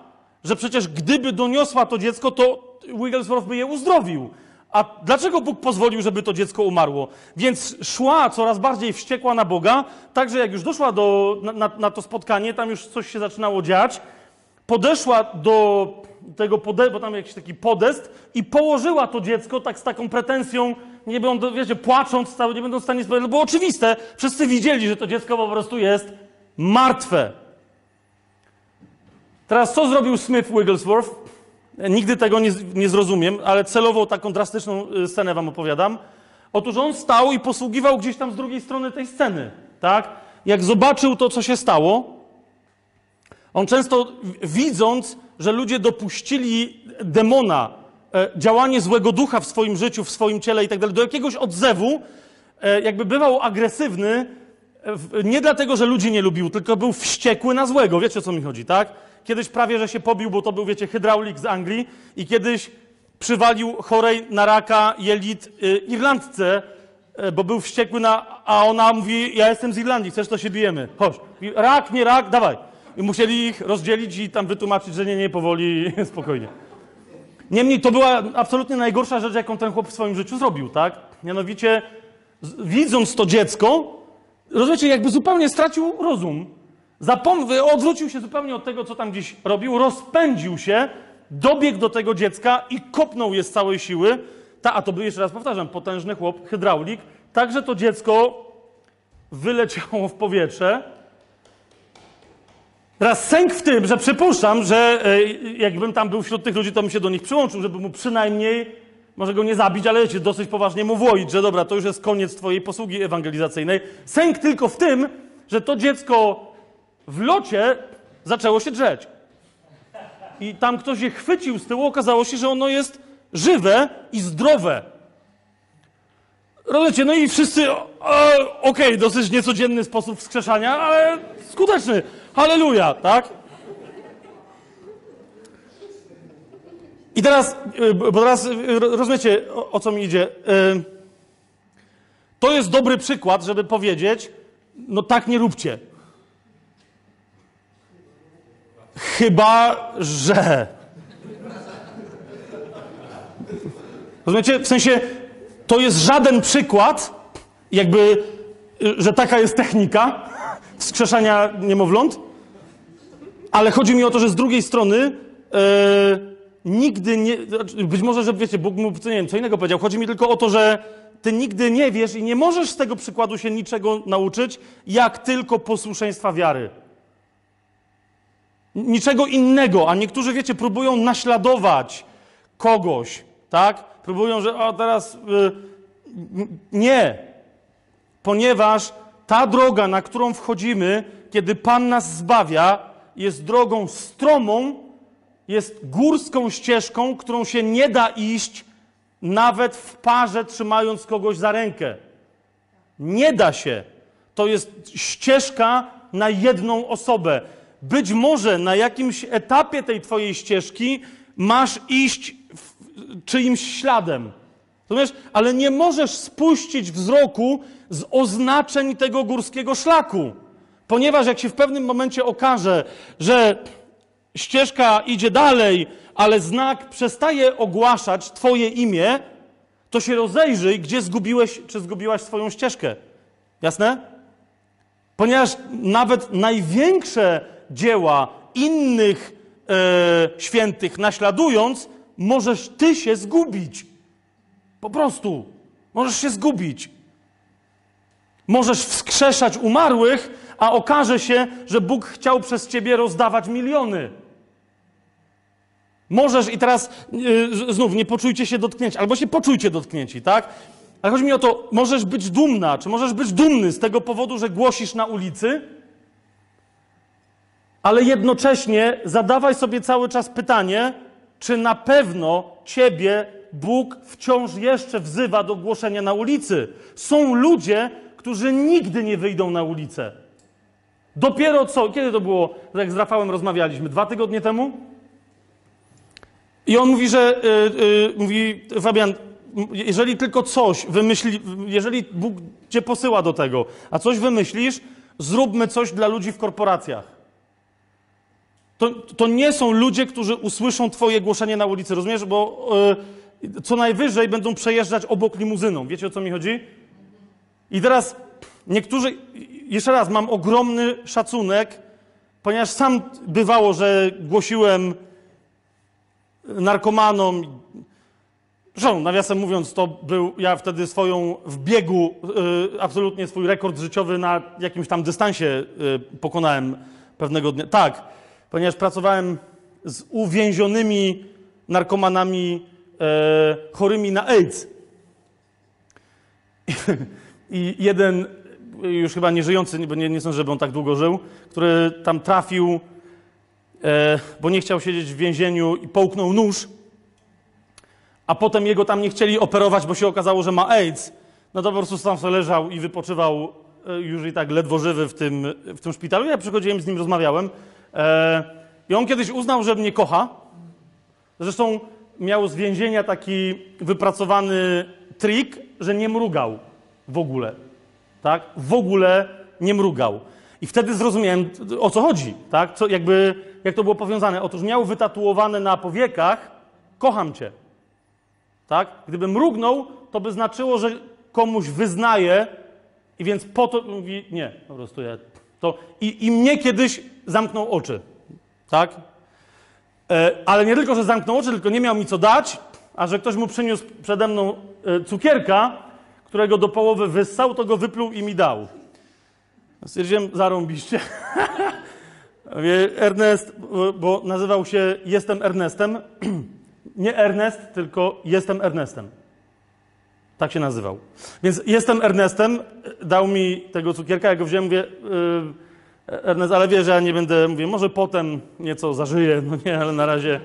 że przecież gdyby doniosła to dziecko, to Wigglesworth by je uzdrowił. A dlaczego Bóg pozwolił, żeby to dziecko umarło? Więc szła coraz bardziej wściekła na Boga, także jak już doszła do, na, na to spotkanie, tam już coś się zaczynało dziać, podeszła do tego, pode, bo tam jakiś taki podest i położyła to dziecko tak z taką pretensją, nie będą, wiecie, płacząc, cały, nie będą w stanie sprawiedliwie, bo oczywiste, wszyscy widzieli, że to dziecko po prostu jest martwe. Teraz co zrobił Smith Wigglesworth? Nigdy tego nie, nie zrozumiem, ale celowo taką drastyczną scenę wam opowiadam. Otóż on stał i posługiwał gdzieś tam z drugiej strony tej sceny, tak? Jak zobaczył to, co się stało, on często widząc, że ludzie dopuścili demona, e, działanie złego ducha w swoim życiu, w swoim ciele i tak dalej, do jakiegoś odzewu, e, jakby bywał agresywny, e, nie dlatego, że ludzi nie lubił, tylko był wściekły na złego. Wiecie, o co mi chodzi, tak? Kiedyś prawie, że się pobił, bo to był, wiecie, hydraulik z Anglii i kiedyś przywalił chorej na raka jelit Irlandce, bo był wściekły na... A ona mówi, ja jestem z Irlandii, chcesz, to się bijemy. Chodź. Rak, nie rak, dawaj. I musieli ich rozdzielić i tam wytłumaczyć, że nie, nie, powoli, spokojnie. Niemniej to była absolutnie najgorsza rzecz, jaką ten chłop w swoim życiu zrobił, tak? Mianowicie, widząc to dziecko, rozumiecie, jakby zupełnie stracił rozum. Zapom- odwrócił się zupełnie od tego, co tam gdzieś robił, rozpędził się, dobiegł do tego dziecka i kopnął je z całej siły. Ta, a to był, jeszcze raz powtarzam, potężny chłop, hydraulik. Także to dziecko wyleciało w powietrze. Teraz sęk w tym, że przypuszczam, że e, jakbym tam był wśród tych ludzi, to bym się do nich przyłączył, żeby mu przynajmniej, może go nie zabić, ale wiecie, dosyć poważnie mu włoić, że dobra, to już jest koniec twojej posługi ewangelizacyjnej. Sęk tylko w tym, że to dziecko w locie zaczęło się drzeć. I tam ktoś je chwycił z tyłu, okazało się, że ono jest żywe i zdrowe. Rozumiecie, no i wszyscy, okej, dosyć niecodzienny sposób wskrzeszania, ale skuteczny. Halleluja, tak? I teraz, y, bo teraz y, ro- rozumiecie, o, o co mi idzie. Y, To jest dobry przykład, żeby powiedzieć, no tak nie róbcie. Chyba, że. Rozumiecie? W sensie, to jest żaden przykład, jakby, y, że taka jest technika wskrzeszania niemowląt, ale chodzi mi o to, że z drugiej strony e, nigdy nie. znaczy, Być może, że wiecie, Bóg mu nie wiem, co innego powiedział. Chodzi mi tylko o to, że ty nigdy nie wiesz i nie możesz z tego przykładu się niczego nauczyć, jak tylko posłuszeństwa wiary. Niczego innego, a niektórzy, wiecie, próbują naśladować kogoś, tak? Próbują, że o teraz. Y, nie. Ponieważ ta droga, na którą wchodzimy, kiedy Pan nas zbawia, jest drogą stromą, jest górską ścieżką, którą się nie da iść nawet w parze, trzymając kogoś za rękę. Nie da się. To jest ścieżka na jedną osobę. Być może na jakimś etapie tej twojej ścieżki masz iść czyimś śladem. Rozumiesz? Ale nie możesz spuścić wzroku z oznaczeń tego górskiego szlaku. Ponieważ jak się w pewnym momencie okaże, że ścieżka idzie dalej, ale znak przestaje ogłaszać Twoje imię, to się rozejrzyj, gdzie zgubiłeś, czy zgubiłaś swoją ścieżkę. Jasne? Ponieważ nawet największe dzieła innych e, świętych naśladując, możesz Ty się zgubić. Po prostu. Możesz się zgubić. Możesz wskrzeszać umarłych, a okaże się, że Bóg chciał przez ciebie rozdawać miliony. Możesz i teraz yy, znów nie poczujcie się dotknięci, albo się poczujcie dotknięci, tak? Ale chodzi mi o to, możesz być dumna, czy możesz być dumny z tego powodu, że głosisz na ulicy, ale jednocześnie zadawaj sobie cały czas pytanie, czy na pewno ciebie Bóg wciąż jeszcze wzywa do głoszenia na ulicy. Są ludzie, którzy nigdy nie wyjdą na ulicę. Dopiero co, kiedy to było, jak z Rafałem rozmawialiśmy, dwa tygodnie temu? I on mówi, że, y, y, mówi, Fabian, jeżeli tylko coś wymyśli, jeżeli Bóg cię posyła do tego, a coś wymyślisz, zróbmy coś dla ludzi w korporacjach. To, to nie są ludzie, którzy usłyszą Twoje głoszenie na ulicy, rozumiesz? Bo y, co najwyżej będą przejeżdżać obok limuzyną. Wiecie o co mi chodzi? I teraz niektórzy, jeszcze raz, mam ogromny szacunek, ponieważ sam bywało, że głosiłem narkomanom. Zresztą, nawiasem mówiąc, to był ja wtedy swoją w biegu, y, absolutnie swój rekord życiowy na jakimś tam dystansie y, pokonałem pewnego dnia. Tak, ponieważ pracowałem z uwięzionymi narkomanami e, chorymi na AIDS. I jeden, już chyba nieżyjący, bo nie, nie sądzę, żeby on tak długo żył, który tam trafił, e, bo nie chciał siedzieć w więzieniu i połknął nóż, a potem jego tam nie chcieli operować, bo się okazało, że ma AIDS, no to po prostu tam sobie leżał i wypoczywał e, już i tak ledwo żywy w tym, w tym szpitalu. Ja przychodziłem z nim, rozmawiałem i on kiedyś uznał, że mnie kocha. Zresztą miał z więzienia taki wypracowany trik, że nie mrugał w ogóle. Tak? W ogóle nie mrugał. I wtedy zrozumiałem, o co chodzi, tak? Co, jakby, jak to było powiązane. Otóż miał wytatuowane na powiekach kocham cię. Tak? Gdyby mrugnął, to by znaczyło, że komuś wyznaje i więc po to mówi nie, po prostu ja. To, i, I mnie kiedyś zamknął oczy. Tak? E, ale nie tylko, że zamknął oczy, tylko nie miał mi co dać, a że ktoś mu przyniósł przede mną e, cukierka, którego do połowy wyssał, to go wypluł i mi dał. Stwierdziłem, zarąbiście. Ernest, bo nazywał się Jestem Ernestem. Nie Ernest, tylko Jestem Ernestem. Tak się nazywał. Więc Jestem Ernestem, dał mi tego cukierka, ja go wziąłem, mówię, yy, Ernest, ale wie, że ja nie będę, mówię, może potem nieco zażyję, no nie, ale na razie...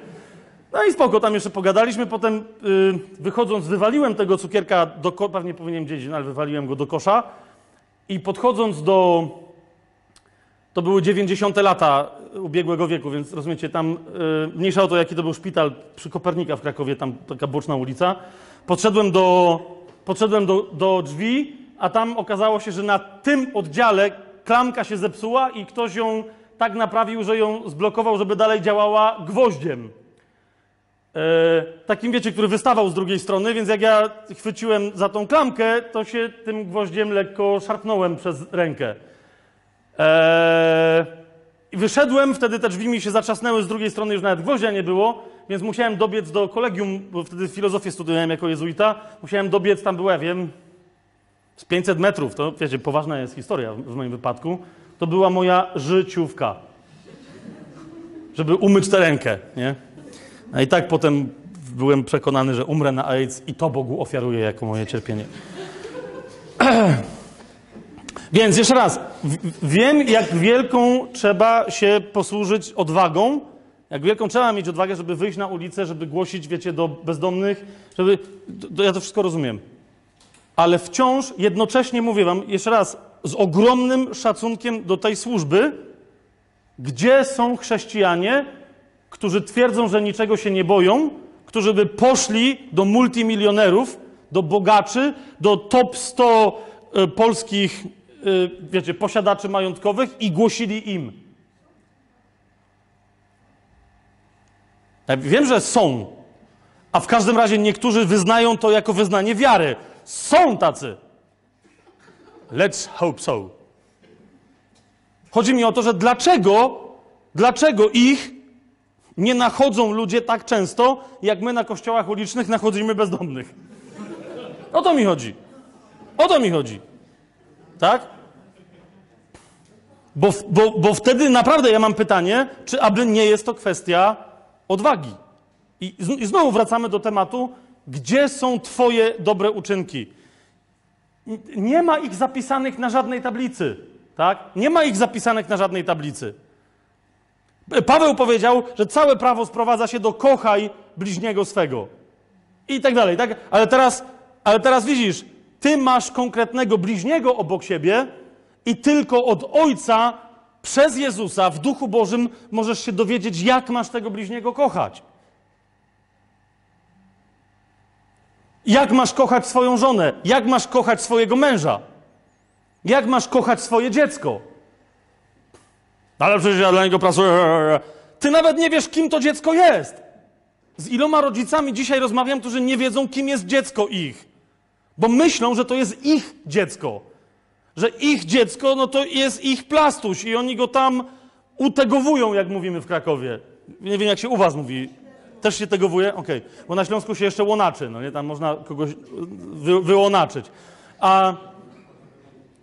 No i spoko, tam jeszcze pogadaliśmy, potem yy, wychodząc wywaliłem tego cukierka do kosza, pewnie powinienem gdzieś, no ale wywaliłem go do kosza i podchodząc do to były 90. lata ubiegłego wieku, więc rozumiecie, tam yy, mniejsza o to, jaki to był szpital przy Kopernika w Krakowie, tam taka boczna ulica. Podszedłem do, podszedłem do, do drzwi, a tam okazało się, że na tym oddziale klamka się zepsuła i ktoś ją tak naprawił, że ją zblokował, żeby dalej działała gwoździem. Yy, takim, wiecie, który wystawał z drugiej strony, więc jak ja chwyciłem za tą klamkę, to się tym gwoździem lekko szarpnąłem przez rękę. Eee, wyszedłem, wtedy te drzwi mi się zatrzasnęły, z drugiej strony już nawet gwoździa nie było, więc musiałem dobiec do kolegium, bo wtedy filozofię studiowałem jako jezuita. Musiałem dobiec, tam było, ja wiem, z 500 metrów, to wiecie, poważna jest historia w moim wypadku. To była moja życiówka, żeby umyć tę rękę, nie? A i tak potem byłem przekonany, że umrę na AIDS i to Bogu ofiaruję jako moje cierpienie. Więc jeszcze raz, wiem, jak wielką trzeba się posłużyć odwagą, jak wielką trzeba mieć odwagę, żeby wyjść na ulicę, żeby głosić, wiecie, do bezdomnych, żeby. To, ja to wszystko rozumiem. Ale wciąż jednocześnie mówię Wam jeszcze raz, z ogromnym szacunkiem do tej służby, gdzie są chrześcijanie, którzy twierdzą, że niczego się nie boją, którzy by poszli do multimilionerów, do bogaczy, do top 100 y, polskich Y, wiecie, posiadaczy majątkowych i głosili im. Ja wiem, że są, a w każdym razie niektórzy wyznają to jako wyznanie wiary. Są tacy. Let's hope so. Chodzi mi o to, że dlaczego, dlaczego ich nie nachodzą ludzie tak często, jak my na kościołach ulicznych nachodzimy bezdomnych. O to mi chodzi. O to mi chodzi. Tak? Bo, bo, bo wtedy naprawdę ja mam pytanie, czy aby nie jest to kwestia odwagi. I, znowu wracamy do tematu, gdzie są Twoje dobre uczynki? Nie ma ich zapisanych na żadnej tablicy. Tak? Nie ma ich zapisanych na żadnej tablicy. Paweł powiedział, że całe prawo sprowadza się do kochaj bliźniego swego. I tak dalej. Tak? Ale, teraz, ale teraz widzisz, ty masz konkretnego bliźniego obok siebie i tylko od Ojca przez Jezusa w Duchu Bożym możesz się dowiedzieć, jak masz tego bliźniego kochać. Jak masz kochać swoją żonę? Jak masz kochać swojego męża? Jak masz kochać swoje dziecko? Ale przecież ja dla niego pracuję. Ty nawet nie wiesz, kim to dziecko jest. Z iloma rodzicami dzisiaj rozmawiam, którzy nie wiedzą, kim jest dziecko ich bo myślą, że to jest ich dziecko. Że ich dziecko, no to jest ich plastuś i oni go tam utegowują, jak mówimy w Krakowie. Nie wiem, jak się u was mówi. Też się tegowuje? Okej. Okay. Bo na Śląsku się jeszcze łonaczy, no nie? Tam można kogoś wy, wyłonaczyć. A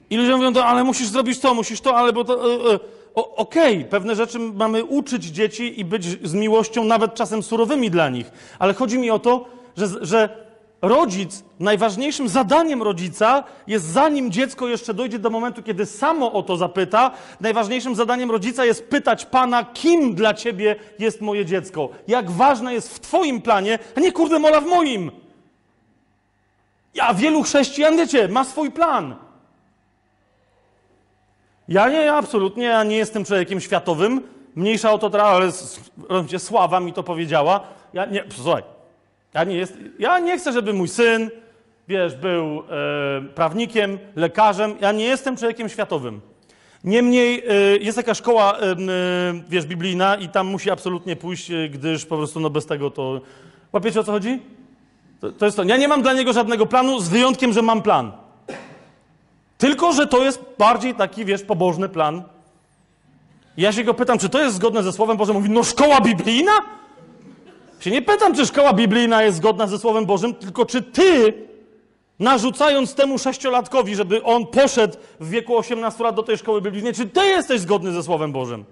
i ludzie mówią, to, ale musisz zrobić to, musisz to, ale bo to... Yy, yy. Okej, okay, pewne rzeczy mamy uczyć dzieci i być z miłością, nawet czasem surowymi dla nich. Ale chodzi mi o to, że, że rodzic, najważniejszym zadaniem rodzica jest, zanim dziecko jeszcze dojdzie do momentu, kiedy samo o to zapyta, najważniejszym zadaniem rodzica jest pytać Pana, kim dla Ciebie jest moje dziecko. Jak ważne jest w Twoim planie, a nie kurde mola w moim. Ja, wielu chrześcijan, wiecie, ma swój plan. Ja nie, absolutnie, ja nie jestem człowiekiem światowym. Mniejsza o to ale Sława mi to powiedziała. Ja nie, słuchaj, ja nie, jest, ja nie chcę, żeby mój syn, wiesz, był e, prawnikiem, lekarzem. Ja nie jestem człowiekiem światowym. Niemniej y, jest taka szkoła, y, wiesz, biblijna i tam musi absolutnie pójść, gdyż po prostu no bez tego to... Łapiecie o co chodzi? To, to jest to. Ja nie mam dla niego żadnego planu, z wyjątkiem, że mam plan. Tylko, że to jest bardziej taki, wiesz, pobożny plan. Ja się go pytam, czy to jest zgodne ze Słowem Bożym? Mówi, no szkoła biblijna? Nie pytam, czy szkoła biblijna jest zgodna ze Słowem Bożym, tylko czy ty, narzucając temu sześciolatkowi, żeby on poszedł w wieku 18 lat do tej szkoły biblijnej, czy ty jesteś zgodny ze Słowem Bożym?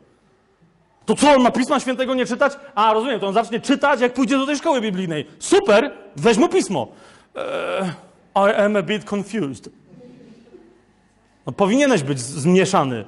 To co, on ma Pisma Świętego nie czytać? A, rozumiem, to on zacznie czytać, jak pójdzie do tej szkoły biblijnej. Super, weź mu Pismo. Eee, I am a bit confused. No, powinieneś być zmieszany.